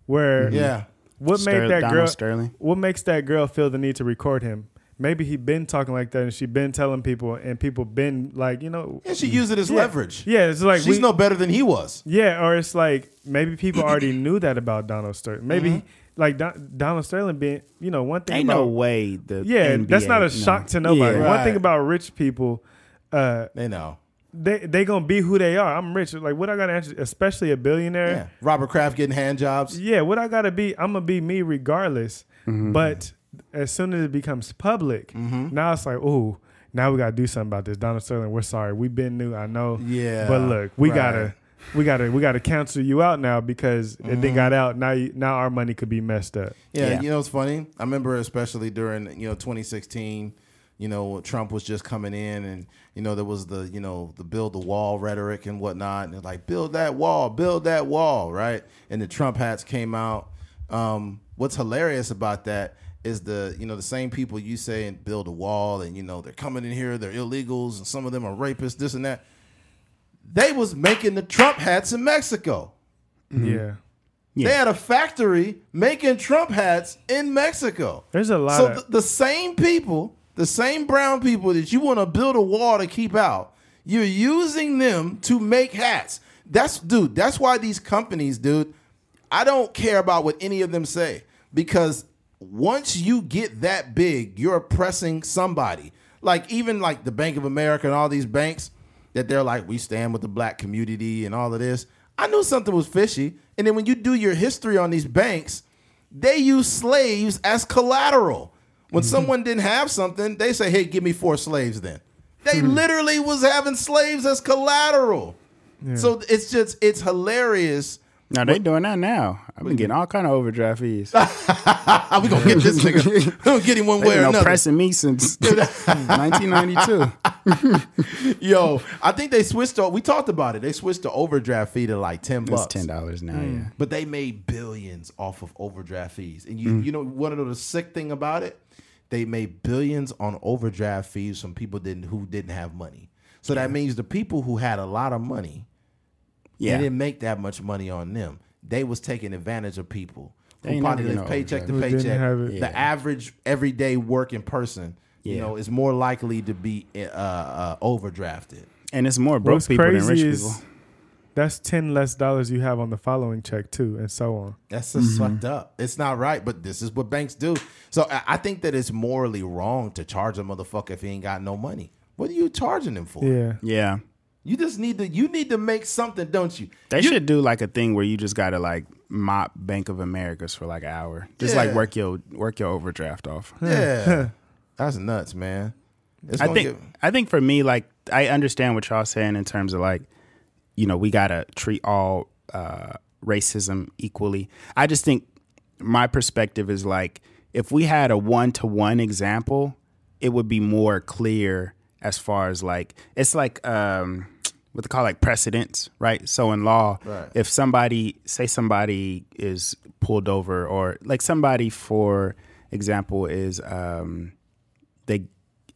where Yeah. what Ster- made that Donald girl Sterling. what makes that girl feel the need to record him? Maybe he been talking like that and she been telling people and people been like, you know, And she used it as yeah. leverage. Yeah, it's like She's we, no better than he was. yeah, or it's like maybe people already [clears throat] knew that about Donald Sterling. Maybe Mm-hmm. like Don, Donald Sterling being, you know, one thing Ain't about no way the yeah, that's not a no. shock to nobody. Yeah. One thing about rich people, uh, They know. they they gonna be who they are. I'm rich. Like what I gotta answer, especially a Yeah. billionaire. Robert Kraft getting hand jobs. Yeah, what I gotta be, I'm gonna be me regardless. But as soon as it becomes public, now it's like, oh, now we gotta do something about this. Donald Sterling, we're sorry. We've been new, I know. Yeah, But look, we right. gotta we gotta we gotta cancel you out now because it Mm-hmm. then got out. Now you, now our money could be messed up. Yeah, Yeah. you know it's funny. I remember especially during you know 2016. You know Trump was just coming in, and you know there was the you know the build the wall rhetoric and whatnot, and like build that wall, build that wall, right? And the Trump hats came out. Um, what's hilarious about that is the you know the same people you say and build a wall and you know they're coming in here, they're illegals and some of them are rapists, this and that. They was making the Trump hats in Mexico. Mm-hmm. Yeah. Yeah. They had a factory making Trump hats in Mexico. There's a lot So of the same people, the same brown people that you want to build a wall to keep out, you're using them to make hats. That's dude. That's why these companies, dude. I don't care about what any of them say because once you get that big, you're oppressing somebody. Like even like the Bank of America and all these banks that they're like, we stand with the black community and all of this. I knew something was fishy. And then when you do your history on these banks, they use slaves as collateral. When mm-hmm. someone didn't have something, they say, "Hey, give me four slaves." Then they mm-hmm. literally was having slaves as collateral. So it's just it's hilarious. No, they doing that now. I've been getting all kind of overdraft fees. How [laughs] we gonna get this [laughs] nigga? We gonna get him one way or another. oppressing me since [laughs] 1992. Yo, I think they switched. To, we talked about it. They switched the overdraft fee to like ten It's bucks. ten dollars now. Mm. Yeah. But they made billions off of overdraft fees. And you mm. you know one of the sick thing about it? They made billions on overdraft fees from people didn't who didn't have money. So that means the people who had a lot of money, Yeah. they didn't make that much money on them. They was taking advantage of people They who probably never live paycheck to paycheck. have it. The average everyday working person, you know, is more likely to be uh, uh, overdrafted. and it's more broke What's people than rich is people. that's ten less dollars you have on the following check too, and so on. That's just fucked up. It's not right, but this is what banks do. So I, I think that it's morally wrong to charge a motherfucker if he ain't got no money. What are you charging him for? Yeah. Yeah. You just need to you need to make something, don't you? They You- should do like a thing where you just gotta like mop Bank of Americas for like an hour. Just like work your work your overdraft off. [laughs] Yeah. [laughs] That's nuts, man. It's I think get- I think for me, like I understand what y'all saying in terms of like, you know, we gotta treat all uh, racism equally. I just think my perspective is like if we had a one to one example, it would be more clear as far as like it's like um what they call like precedents, right? So in law, Right. if somebody say somebody is pulled over or like somebody for example is um they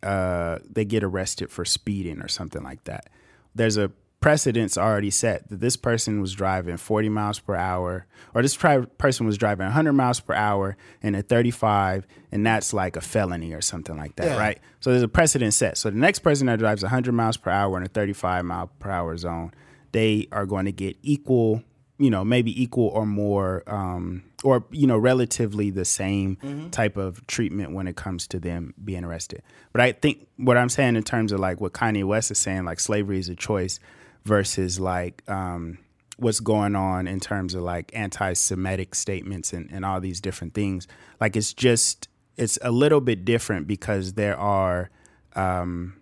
uh, they get arrested for speeding or something like that. There's a precedence already set that this person was driving 40 miles per hour, or this tri- person was driving 100 miles per hour in a 35, and that's like a felony or something like that, Yeah. right? So there's a precedent set. So the next person that drives 100 miles per hour in a 35 mile per hour zone, they are going to get equal you know maybe equal or more um, or you know relatively the same type of treatment when it comes to them being arrested but i think what i'm saying in terms of like what kanye west is saying like slavery is a choice versus like um, what's going on in terms of like anti-semitic statements and, and all these different things like it's just it's a little bit different because there are um,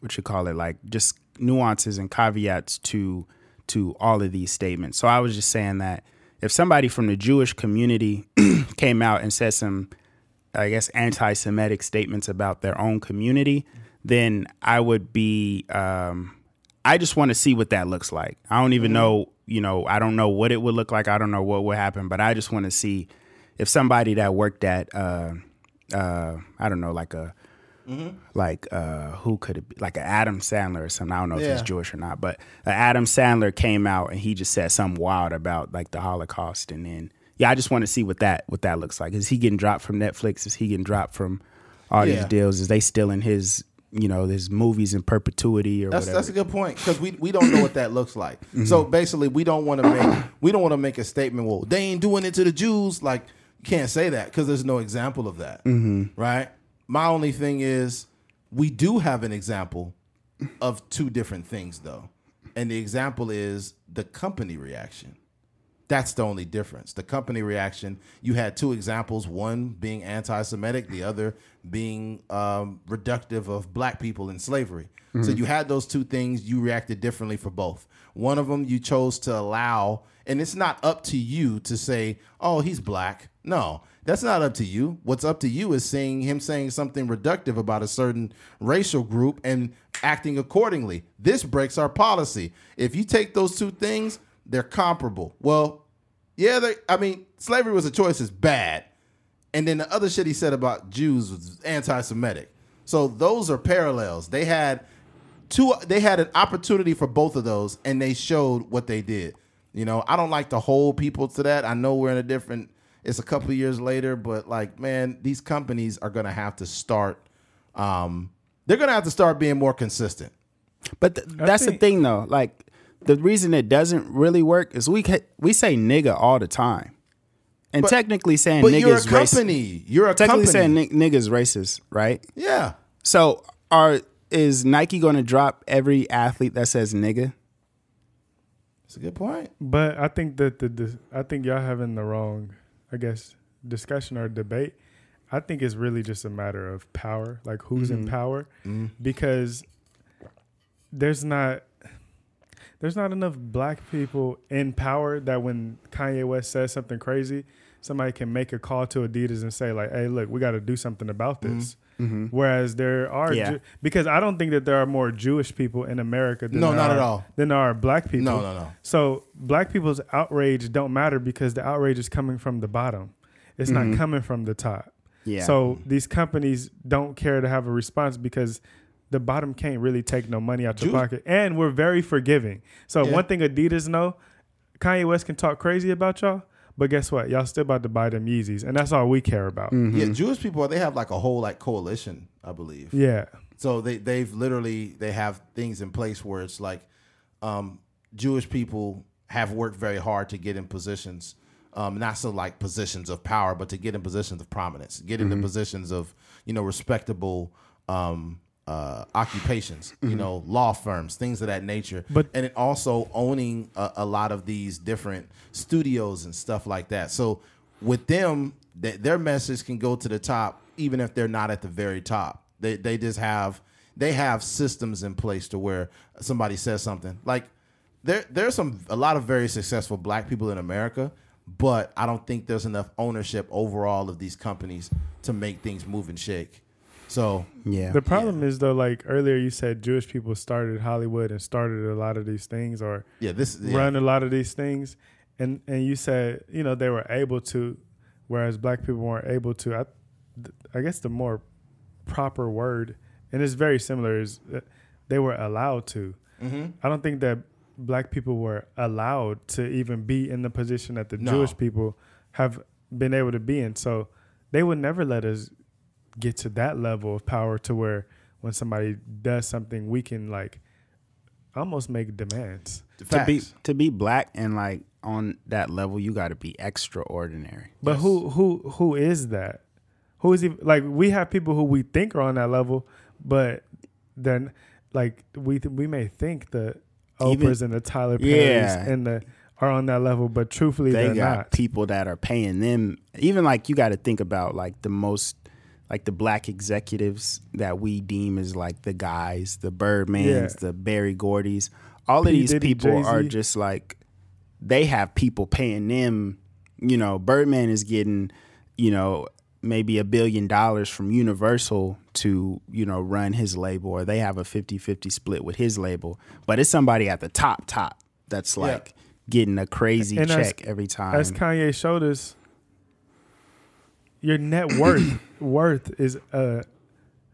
what you call it like just nuances and caveats to to all of these statements. So I was just saying that if somebody from the Jewish community [clears throat] came out and said some I guess anti-Semitic statements about their own community, then I would be um, I just want to see what that looks like. I don't even know, you know, I don't know what it would look like. I don't know what would happen, but I just want to see if somebody that worked at uh uh I don't know, like a like uh who could it be like an Adam Sandler or something. I don't know if he's Jewish or not, but uh, Adam Sandler came out and he just said something wild about like the Holocaust and then yeah, I just want to see what that what that looks like. Is he getting dropped from Netflix? Is he getting dropped from all Yeah. these deals? Is they still in his you know there's movies in perpetuity or That's whatever? that's a good point because we, we don't know what that looks like. [clears throat] So basically, we don't want to make we don't want to make a statement. Well, they ain't doing it to the Jews. Like you can't say that because there's no example of that, mm-hmm. right? My only thing is we do have an example of two different things though, and the example is the company reaction. That's the only difference. The company reaction, you had two examples, one being anti Semitic, the other being um, reductive of black people in slavery. So you had those two things, you reacted differently for both. One of them you chose to allow, and it's not up to you to say, oh, he's black. No, that's not up to you. What's up to you is seeing him saying something reductive about a certain racial group and acting accordingly. This breaks our policy. If you take those two things, they're comparable. Well, yeah, they, I mean, slavery was a choice is bad. and then the other shit he said about Jews was anti-Semitic. So those are parallels. They had two. They had an opportunity for both of those, and they showed what they did. You know, I don't like to hold people to that. I know we're in a different. It's a couple of years later, but like, man, these companies are gonna have to start. Um, they're gonna have to start being more consistent. But th- that's think- the thing, though. Like the reason it doesn't really work is we ca- we say nigga all the time, and But- technically saying But nigga you're a is racist. company. You're a Technically company. saying ni- nigga is racist, right? yeah. So are is Nike going to drop every athlete that says nigga? It's a good point. But I think that the, the I think y'all having the wrong, I guess, discussion or debate. I think it's really just a matter of power, like who's in mm-hmm. power, mm-hmm. because there's not there's not enough black people in power that when Kanye West says something crazy, somebody can make a call to Adidas and say like, "Hey, look, we got to do something about mm-hmm. this." Mm-hmm. Whereas there are, Yeah. Ju- because I don't think that there are more Jewish people in America than No, not at all. than there are black people. No, no, no. So black people's outrage don't matter because the outrage is coming from the bottom. It's not mm-hmm. coming from the top. Yeah. So these companies don't care to have a response because the bottom can't really take no money out your Jews- pocket. And we're very forgiving. So Yeah. one thing Adidas know, Kanye West can talk crazy about y'all, but guess what? Y'all still about to buy them Yeezys. And that's all we care about. Yeah, Jewish people they have like a whole like coalition, I believe. Yeah. So they they've literally they have things in place where it's like um, Jewish people have worked very hard to get in positions, um, not so like positions of power, but to get in positions of prominence, get into positions of you know respectable um, uh, occupations, you know law firms, things of that nature. But- and it also owning a, a lot of these different studios and stuff like that. So with them, th- their message can go to the top, even if they're not at the very top. They they just have they have systems in place to where somebody says something like there there's some a lot of very successful black people in America, but I don't think there's enough ownership overall of these companies to make things move and shake. So yeah. The problem is though, like earlier you said Jewish people started Hollywood and started a lot of these things or yeah, this yeah. run a lot of these things, and and you said you know they were able to, whereas black people weren't able to. I, I guess the more proper word, and it's very similar, is they were allowed to. Mm-hmm. I don't think that black people were allowed to even be in the position that the No. Jewish people have been able to be in. So they would never let us get to that level of power to where when somebody does something, we can like almost make demands. to be to be black and like on that level, you got to be extraordinary. But Yes. who who who is that? Who is even like we have people who we think are on that level, but then like we we may think the Even- Oprahs and the Tyler Perry's Yeah. and the are on that level, but truthfully they they are got not. people that are paying them. Even like you got to think about like the most like the black executives that we deem as like the guys, the Birdmans, Yeah. the Berry Gordys. All of these Diddy, people are Jay-Z. just like they have people paying them. You know, Birdman is getting you know maybe a billion dollars from Universal to you know run his label, or they have a 50-50 split with his label. But it's somebody at the top top that's like getting a crazy And as- check every time. As Kanye showed us, your net [clears throat] worth worth is uh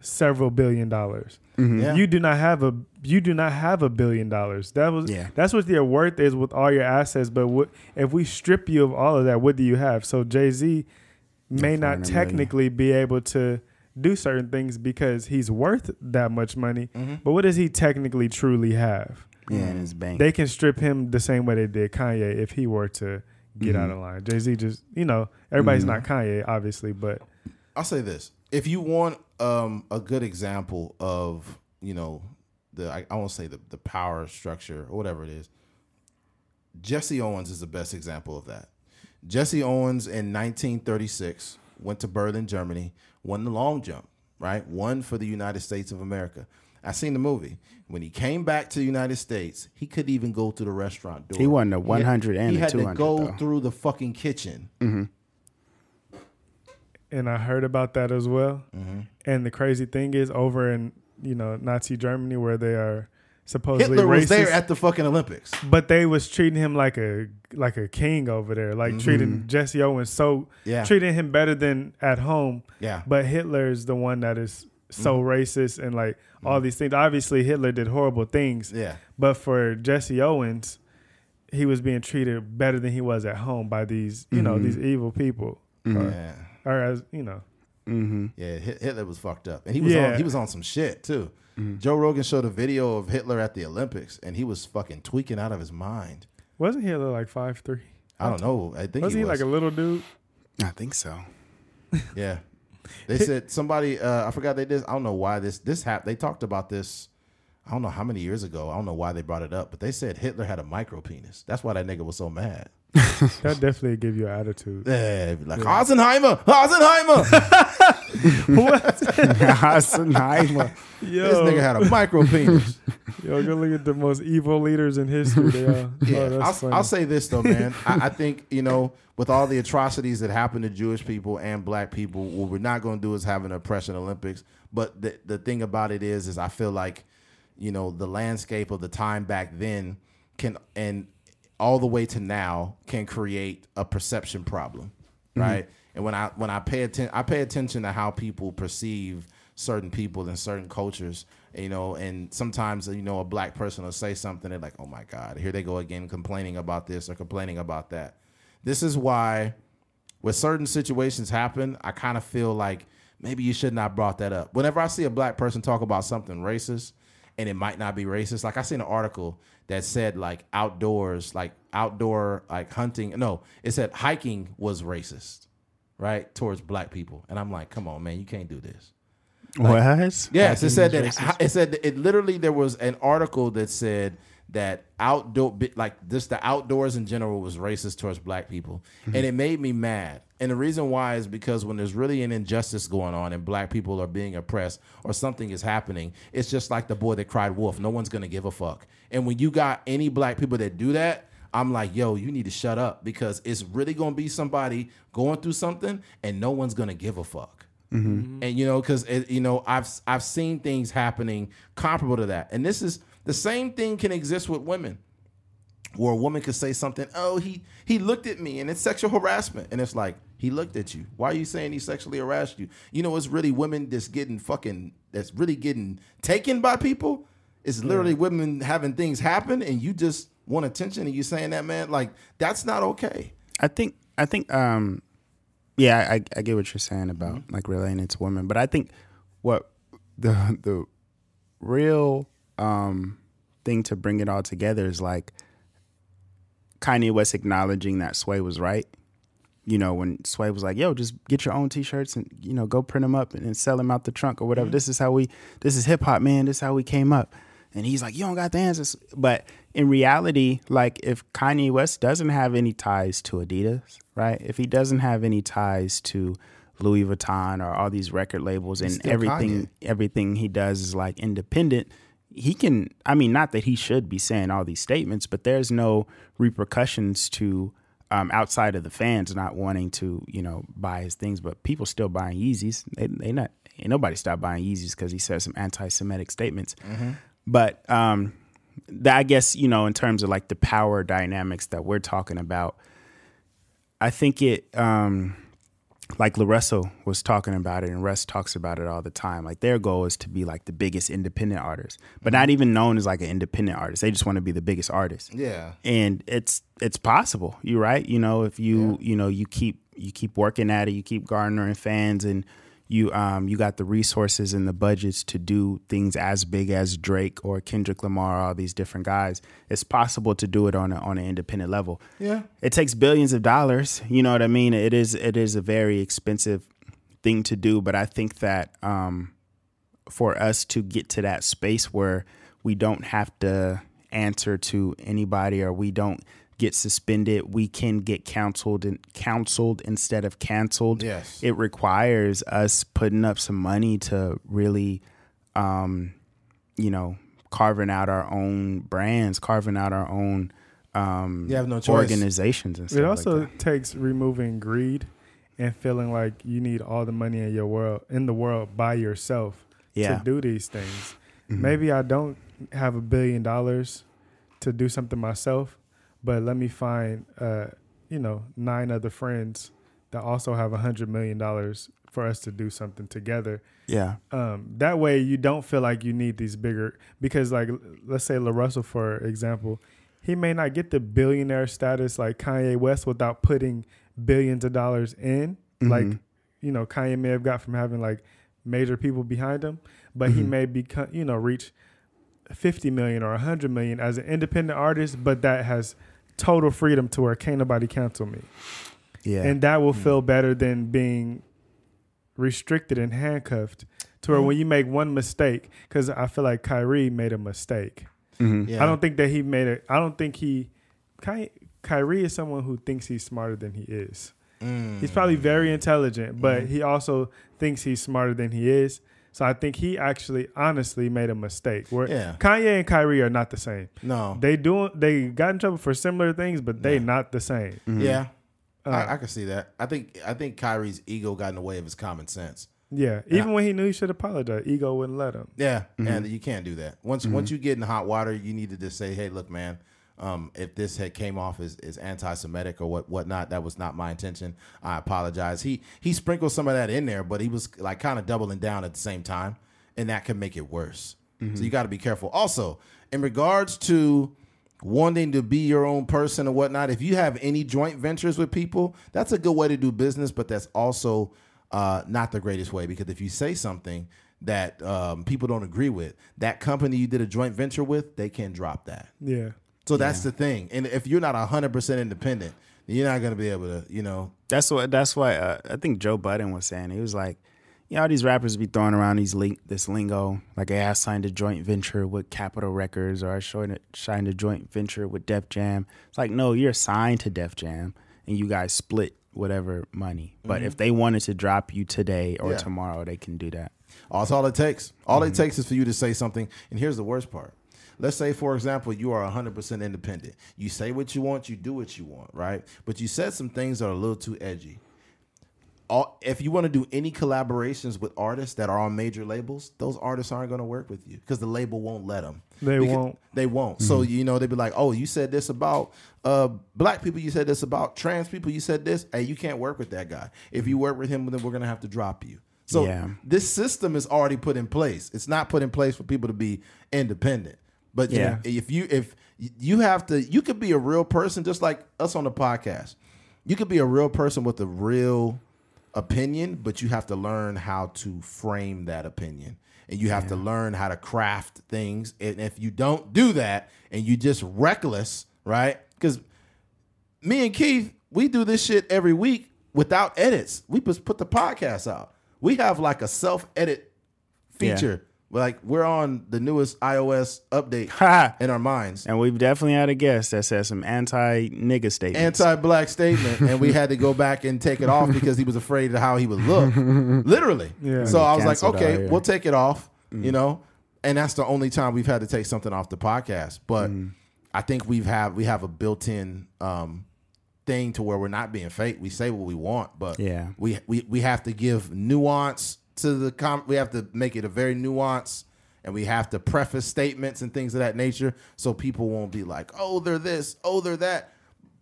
several billion dollars. Yeah. You do not have a you do not have a billion dollars. That was Yeah. that's what your worth is with all your assets. But what, if we strip you of all of that, what do you have? So Jay Z may not 400 million. technically be able to do certain things because he's worth that much money. Mm-hmm. But what does he technically truly have? yeah, in his bank. They can strip him the same way they did Kanye if he were to get Mm-hmm. out of line. Jay Z just you know everybody's not Kanye obviously, but I'll say this: if you want um, a good example of you know the I, I won't say the the power structure or whatever it is, Jesse Owens is the best example of that. Jesse Owens in 1936 went to Berlin, Germany, won the long jump, right? Won for the United States of America. I seen the movie. When he came back to the United States, he couldn't even go to the restaurant door. He won a had- 100 and he had to go though. through the fucking kitchen. and I heard about that as well. Mm-hmm. And the crazy thing is, over in you know Nazi Germany, where they are supposedly Hitler was racist, there at the fucking Olympics. but they was treating him like a like a king over there, like treating Jesse Owens so Mm-hmm. Yeah. treating him better than at home. Yeah. But Hitler is the one that is so Mm-hmm. racist and like all mm-hmm. these things. Obviously, Hitler did horrible things. Yeah. But for Jesse Owens, he was being treated better than he was at home by these, you know, these mm-hmm. evil people. Mm-hmm. Or, Yeah. or as you know, Mm-hmm. Yeah, Hitler was fucked up, and he was Yeah. on, he was on some shit too. Joe Rogan showed a video of Hitler at the Olympics, and he was fucking tweaking out of his mind. wasn't Hitler like five three? I don't know. I think Was he, he was. like a little dude? I think so. yeah. [laughs] They said somebody. Uh, I forgot they did. I don't know why this this happened. They talked about this. I don't know how many years ago. I don't know why they brought it up, but they said Hitler had a micro penis. That's why that nigga was so mad. That definitely give you an attitude. Yeah, like Eisenheimer, Eisenheimer. Heisenheimer. [laughs] Yo, this nigga had a micro penis. [laughs] yo, go look at the most evil leaders in history. They are. [laughs] Yeah, oh, that's I'll. I'll say this though, man. I, I think you know, with all the atrocities that happen to Jewish people and Black people, what we're not going to do is have an oppression Olympics. But the the thing about it is, is I feel like, you know, the landscape of the time back then can and all the way to now can create a perception problem, mm-hmm. right? And when I when I pay attention, I pay attention to how people perceive certain people in certain cultures, you know, and sometimes you know a black person will say something, they're like, "Oh my God, here they go again, complaining about this or complaining about that." This is why, when certain situations happen, I kind of feel like maybe you should not have brought that up. Whenever I see a black person talk about something racist, and it might not be racist, like I seen an article that said like outdoors, like outdoor like hunting. No, it said hiking was racist, right, towards black people, and I'm like, come on, man, you can't do this. what? Yes, it said that. It said that it literally there was an article that said that outdoor, like just the outdoors in general, was racist towards black people, mm-hmm. and it made me mad. And the reason why is because when there's really an injustice going on and black people are being oppressed or something is happening, it's just like the boy that cried wolf. No one's gonna give a fuck. And when you got any black people that do that, I'm like, yo, you need to shut up because it's really gonna be somebody going through something and no one's gonna give a fuck mm-hmm. and you know because you know i've i've seen things happening comparable to that and this is the same thing can exist with women where a woman could say something oh he he looked at me and it's sexual harassment. And it's like he looked at you. Why are you saying he sexually harassed you? You know it's really women that's getting fucking that's really getting taken by people? It's literally women having things happen and you just want attention and you saying that man like that's not okay. I think I think um yeah, I, I get what you're saying about like relating it to women, but I think what the the real um thing to bring it all together is like Kanye West acknowledging that Sway was right. You know, when Sway was like, "Yo, just get your own T-shirts and you know go print them up and, and sell them out the trunk or whatever." This is how we, this is hip hop, man. This is how we came up. And he's like, "You don't got the answers." But in reality, like if Kanye West doesn't have any ties to Adidas, right? If he doesn't have any ties to Louis Vuitton or all these record labels and everything, everything he does is like independent he can i mean not that he should be saying all these statements but there's no repercussions to um, outside of the fans not wanting to you know buy his things but people still buying yeezys. They, they not ain't nobody stopped buying yeezys because he said some anti-semitic statements. But um that i guess you know in terms of like the power dynamics that we're talking about i think it um like La Russell was talking about it, and Russ talks about it all the time. Like their goal is to be like the biggest independent artist, but not even known as like an independent artist. They just want to be the biggest artist. yeah And it's it's possible. You're right? You know, if you you know you keep you keep working at it, you keep garnering fans, and you um you got the resources and the budgets to do things as big as Drake or Kendrick Lamar, all these different guys. It's possible to do it on a, on an independent level. Yeah. It takes billions of dollars you know what i mean? It is it is a very expensive thing to do but i think that um for us to get to that space where we don't have to answer to anybody or we don't get suspended we can get counseled and counseled instead of canceled Yes. it requires us putting up some money to really um you know carving out our own brands carving out our own um You have no choice. organizations and stuff It like also that. takes removing greed and feeling like you need all the money in your world in the world by yourself Yeah. to do these things. Maybe I don't have a billion dollars to do something myself, but let me find, uh, you know, nine other friends that also have a hundred million dollars for us to do something together. Yeah. Um, that way, you don't feel like you need these bigger because, like, let's say La Russell, for example, he may not get the billionaire status like Kanye West without putting billions of dollars in, like Mhm. you know Kanye may have got from having like major people behind him, but he Mhm. may become you know reach fifty million or hundred million as an independent artist, but that has total freedom to where can't nobody cancel me, Yeah. and that will feel better than being restricted and handcuffed. To where when you make one mistake, because I feel like Kyrie made a mistake. Mhm. Yeah. I don't think that he made it. I don't think he. Ky, Kyrie is someone who thinks he's smarter than he is. Mm. He's probably very intelligent, but Mhm. he also thinks he's smarter than he is. So I think he actually, honestly, made a mistake. Where Yeah. Kanye and Kyrie are not the same. No. They do. They got in trouble for similar things, but they Yeah. not the same. Mhm. Yeah. Uh, I, I can see that. I think I think Kyrie's ego got in the way of his common sense. yeah. And Even when he knew he should apologize, ego wouldn't let him. Yeah, Mhm. and you can't do that. Once once you get in hot water, you need to just say, "Hey, look, man, um, if this had came off as, as anti-Semitic or what whatnot, that was not my intention. I apologize." He he sprinkled some of that in there, but he was like kind of doubling down at the same time, and that can make it worse. So you got to be careful. Also, in regards to wanting to be your own person or whatnot, if you have any joint ventures with people, that's a good way to do business, but that's also uh, not the greatest way because if you say something that um, people don't agree with, that company you did a joint venture with, they can drop that. Yeah. So that's the thing. And if you're not 100% independent, you're not going to be able to, you know, That's what. That's why uh, I think Joe Budden was saying. He was like, "Yeah, all these rappers be throwing around these link, this lingo. Like, hey, I signed a joint venture with Capitol Records, or I signed a, signed a joint venture with Def Jam. It's like, no, you're signed to Def Jam, and you guys split whatever money. But if they wanted to drop you today or Yeah. tomorrow, they can do that. That's all it takes. All Mm-hmm. it takes is for you to say something. And here's the worst part. Let's say, for example, you are 100% independent. You say what you want, you do what you want, right? But you said some things that are a little too edgy. All, if you want to do any collaborations with artists that are on major labels, those artists aren't going to work with you because the label won't let them. They Because- won't. They won't. So you know they'd be like, "Oh, you said this about uh, black people. You said this about trans people. You said this. Hey, you can't work with that guy. If you work with him, then we're gonna have to drop you." So Yeah. this system is already put in place. It's not put in place for people to be independent. But you- Yeah. if you if you have to, you could be a real person, just like us on the podcast. You could be a real person with a real opinion, but you have to learn how to frame that opinion. And you have to learn how to craft things. And if you don't do that and you just reckless, right? Because me and Keith, we do this shit every week without edits. We just put the podcast out. We have like a self edit feature. Like we're on the newest iOS update [laughs] in our minds. And we've definitely had a guest that said some anti nigga statements. Anti-black statement, and we had to go back and take it off because he was afraid of how he would look. [laughs] Literally. Yeah. So I was like, out okay, we'll take it off. You know, and that's the only time we've had to take something off the podcast. But I think we've have we have a built-in um, thing to where we're not being fake. We say what we want, but Yeah. we we we have to give nuance to the com. We have to make it a very nuanced, and we have to preface statements and things of that nature, so people won't be like, "Oh, they're this, oh, they're that."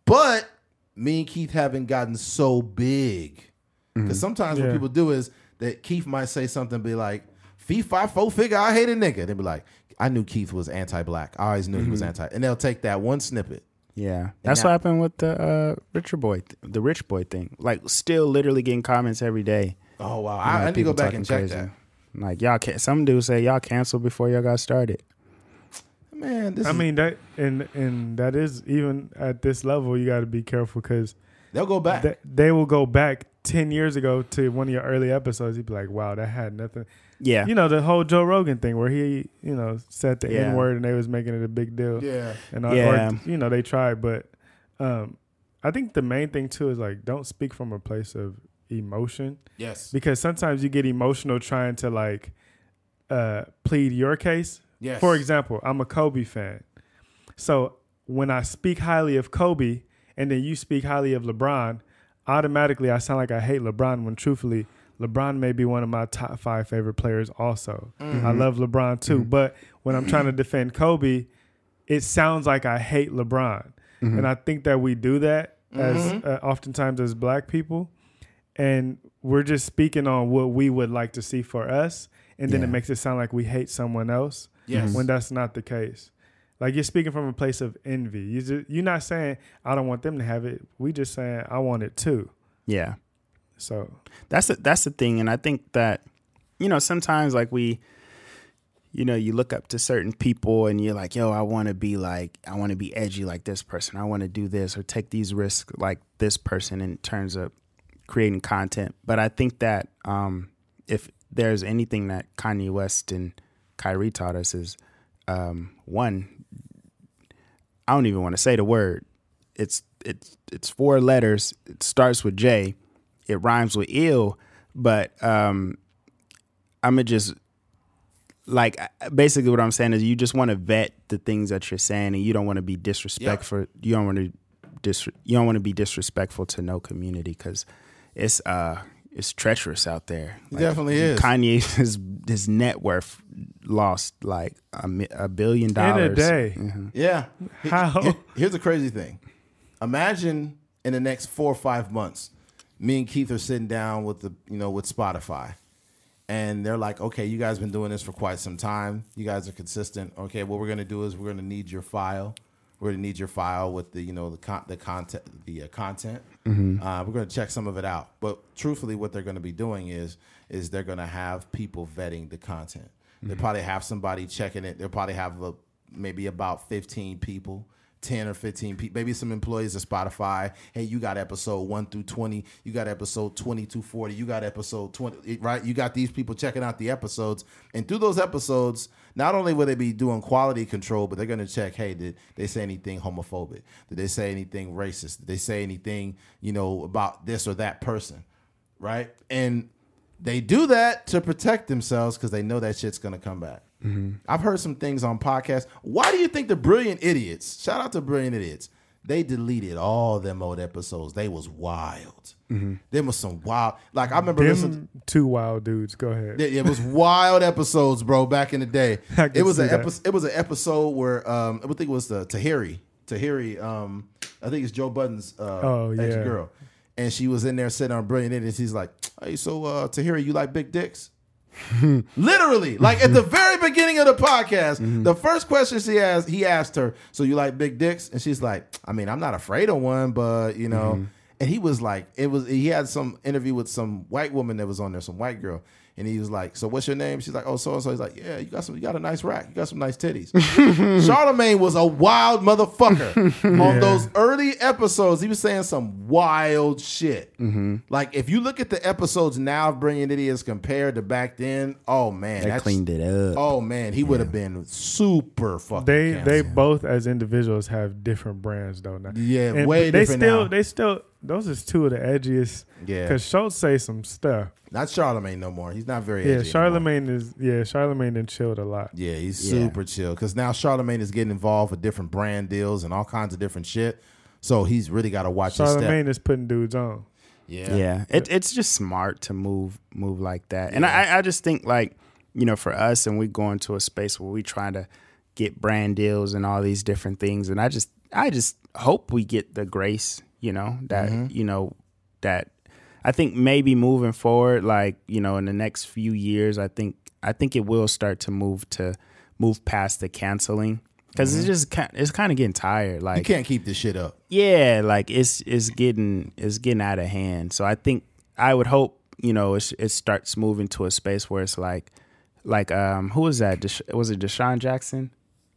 But me and Keith haven't gotten so big because sometimes what people do is that Keith might say something, be like, "Fee five four figure, I hate a nigga." They'd be like, "I knew Keith was anti-black. I always knew he was anti," and they'll take that one snippet. Yeah, that's now- what happened with the uh, richer boy, th- the rich boy thing. Like, still literally getting comments every day. Oh wow, You I, know, I need to go people back and talking check crazy. Like y'all can Some dudes say y'all canceled before y'all got started. Man, this I is, mean that, and and that is even at this level, you got to be careful because they'll go back. they, they will go back ten years ago to one of your early episodes. You'd be like, "Wow, that had nothing." Yeah, You know the whole Joe Rogan thing where he, you know, said the Yeah. N word and they was making it a big deal. yeah, and I, Yeah. or, you know they tried, but um, I think the main thing too is like don't speak from a place of emotion yes, because sometimes you get emotional trying to like uh, plead your case. yes. For example, I'm a Kobe fan, so when I speak highly of Kobe and then you speak highly of LeBron, automatically I sound like I hate LeBron when truthfully. LeBron may be one of my top five favorite players. Also, I love LeBron too. But when I'm trying to defend Kobe, it sounds like I hate LeBron, and I think that we do that as uh, oftentimes as black people, and we're just speaking on what we would like to see for us, and then Yeah. it makes it sound like we hate someone else Yes. when that's not the case. Like you're speaking from a place of envy. You just, you're not saying I don't want them to have it. We just saying I want it too. Yeah. So That's the, that's the thing, and I think that you know sometimes like we, you know, you look up to certain people and you're like, yo, I want to be like, I want to be edgy like this person. I want to do this or take these risks like this person in terms of creating content. But I think that um, if there's anything that Kanye West and Kyrie taught us is um, one, I don't even want to say the word. It's it's it's four letters. It starts with J. It rhymes with ill, but um, I'm gonna just like basically what I'm saying is you just want to vet the things that you're saying, and you don't want to be disrespectful. You don't want to dis. You don't want to be disrespectful to no community because it's uh it's treacherous out there. It definitely is. Kanye [laughs] his his net worth lost like a, a billion in dollars a day, Yeah. How? here- here's the crazy thing. Imagine in the next four or five months, me and Keith are sitting down with the you know with Spotify, and they're like, "Okay, you guys been doing this for quite some time. You guys are consistent. Okay, what we're gonna do is we're gonna need your file. We're gonna need your file with the you know the con- the content the uh, content. Uh, we're gonna check some of it out. But truthfully, what they're gonna be doing is is they're gonna have people vetting the content. They probably have somebody checking it. They'll probably have a, maybe about fifteen people. 10 or 15 people, maybe some employees of Spotify. Hey, you got episode 1 through 20. You got episode 20 to 40. You got episode 20, right? You got these people checking out the episodes. And through those episodes, not only will they be doing quality control, but they're going to check, hey, did they say anything homophobic? Did they say anything racist? Did they say anything, you know, about this or that person? Right? And they do that to protect themselves because they know that shit's going to come back. Mm-hmm. I've heard some things on podcasts. Why do you think the Brilliant Idiots, shout out to Brilliant Idiots, they deleted all them old episodes. They was wild. Them was some wild. Like I remember listening. two wild dudes. Go ahead. It, it was wild episodes, bro. Back in the day, [laughs] it was an episode. It was an episode where um, I think it was the Tahiry. Tahiry, um, I think it's Joe Budden's uh, Oh, ex girl, and she was in there sitting on Brilliant Idiots. He's like, "Hey, so uh, Tahiry, you like big dicks?" [laughs] Literally, like at the very beginning of the podcast, mm-hmm. the first question she asked, he asked her, "So you like big dicks?" And she's like, "I mean, I'm not afraid of one, but you know." Mm-hmm. And he was like, "It was." He had some interview with some white woman that was on there, some white girl, and he was like, "So what's your name?" She's like, "Oh, so and so." He's like, "Yeah, you got some. You got a nice rack. You got some nice titties." [laughs] Charlemagne was a wild motherfucker [laughs] on those early episodes. He was saying some wild shit. Mm-hmm. Like if you look at the episodes now of Brilliant Idiots compared to back then, oh man, They that's- cleaned it up. Oh man, he would have been super fucking. They they both as individuals have different brands though. Now. Yeah, And way they different still now. they still those is two of the edgiest. Yeah. because Schulz say some stuff. Not Charlemagne no more. He's not very. Yeah, edgy anymore. Charlemagne is yeah Charlemagne then chilled a lot. Yeah, he's Yeah. super chill because now Charlemagne is getting involved with different brand deals and all kinds of different shit. So he's really got to watch his step. Charlemagne is putting dudes on. Yeah, yeah, It, it's just smart to move move like that and I, I just think like you know for us and we go into a space where we trying to get brand deals and all these different things and i just i just hope we get the grace you know that mm-hmm. you know that i think maybe moving forward like you know in the next few years i think i think it will start to move to move past the canceling because it's just kind it's kind of getting tired like you can't keep this shit up. yeah, like it's it's getting it's getting out of hand. So I think I would hope you know it, it starts moving to a space where it's like like um who was that? Desha- was it DeSean Jackson?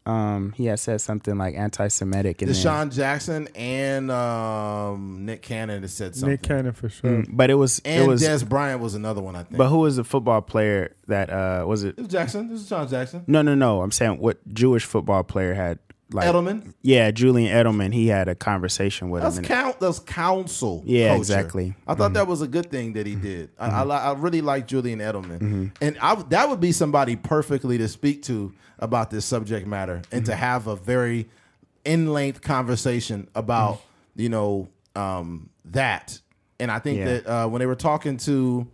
Um, he had said something like anti-Semitic, and then- DeSean Jackson and um, Nick Cannon has said something. Nick Cannon for sure. but it was and it was. Dez Bryant was another one, I think. but who was the football player that uh was it? it was Jackson. This is John Jackson. No, no, no. I'm saying what Jewish football player had like Edelman. Yeah, Julian Edelman. He had a conversation with That's him. Count, that's counsel. Yeah, culture. exactly. I thought that was a good thing that he did. I, I, I really like Julian Edelman, and I, that would be somebody perfectly to speak to about this subject matter and to have a very in length conversation about you know um, that. And I think Yeah. that uh, when they were talking to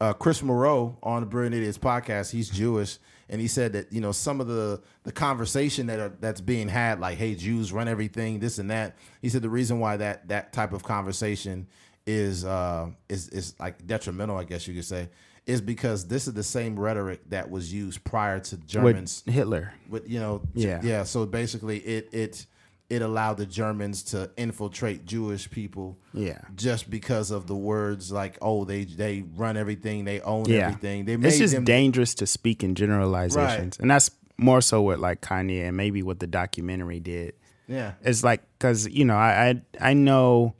uh, Chris Moreau on the Brilliant Idiots podcast. He's Jewish, and he said that you know some of the the conversation that are, that's being had, like "Hey, Jews run everything," this and that. He said the reason why that that type of conversation is uh, is is like detrimental, I guess you could say, is because this is the same rhetoric that was used prior to Germans With Hitler. with you know Yeah. yeah so basically it it it allowed the germans to infiltrate jewish people Yeah. just because of the words like oh they they run everything they own Yeah. everything they made It's just them dangerous to speak in generalizations. And that's more so what like Kanye and maybe what the documentary did. yeah It's like cuz you know, I, I I know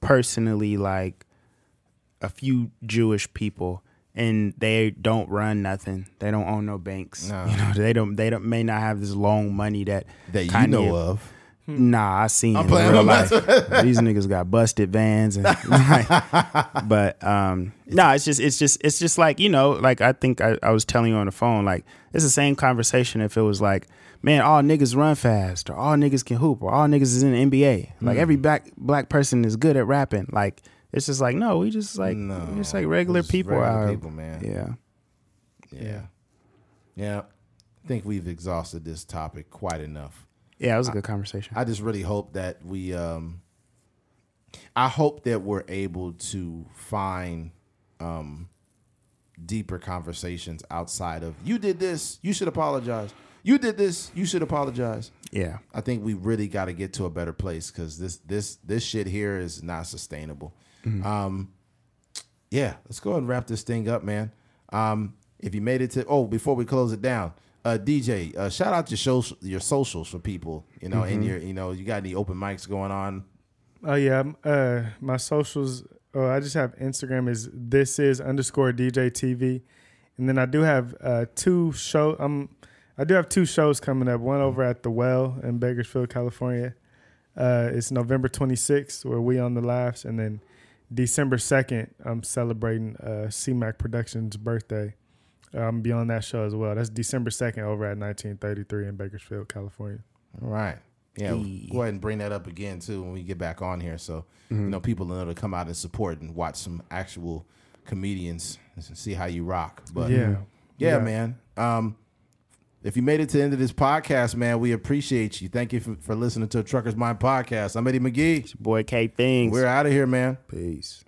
personally like a few Jewish people and they don't run nothing. They don't own no banks. No. You know, they don't they don't may not have this long money that that you know of Nah, I seen I'm in real life. These niggas got busted vans and [laughs] but um no, it's just it's just it's just like, you know, like I think I, I was telling you on the phone, like it's the same conversation if it was like, man, all niggas run fast or all niggas can hoop or all niggas is in the NBA. Like Mm. every black black person is good at rapping. Like it's just like no, we just like no we just like regular just people regular out. people man Yeah. yeah yeah i think we've exhausted this topic quite enough Yeah, it was a good conversation. I just really hope that we um I hope that we're able to find um deeper conversations outside of you did this, you should apologize. You did this, you should apologize. yeah. I think we really got to get to a better place cuz this this this shit here is not sustainable. Um yeah, let's go ahead and wrap this thing up, man. Um if you made it to oh, before we close it down, uh, DJ, uh, shout out your shows, your socials for people, you know, and your, you know, you got any open mics going on? Oh yeah, uh, my socials. Oh, I just have Instagram is this is underscore DJ TV, and then I do have uh, two show. Um, I do have two shows coming up. One over at the Well in Bakersfield, California. Uh, it's November 26th where we on the laughs, and then December 2nd I'm celebrating uh, CMAC Productions' birthday. I'm be on that show as well. That's December 2nd over at 1933 in Bakersfield, California. All right. Yeah, Hey. go ahead and bring that up again too when we get back on here, so you know people know to come out and support and watch some actual comedians and see how you rock. But yeah. yeah, Yeah. man. Um, if you made it to the end of this podcast, man, we appreciate you. Thank you for, for listening to Truckers Mind podcast. I'm Eddie McGee. Boy K things. We're out of here, man. Peace.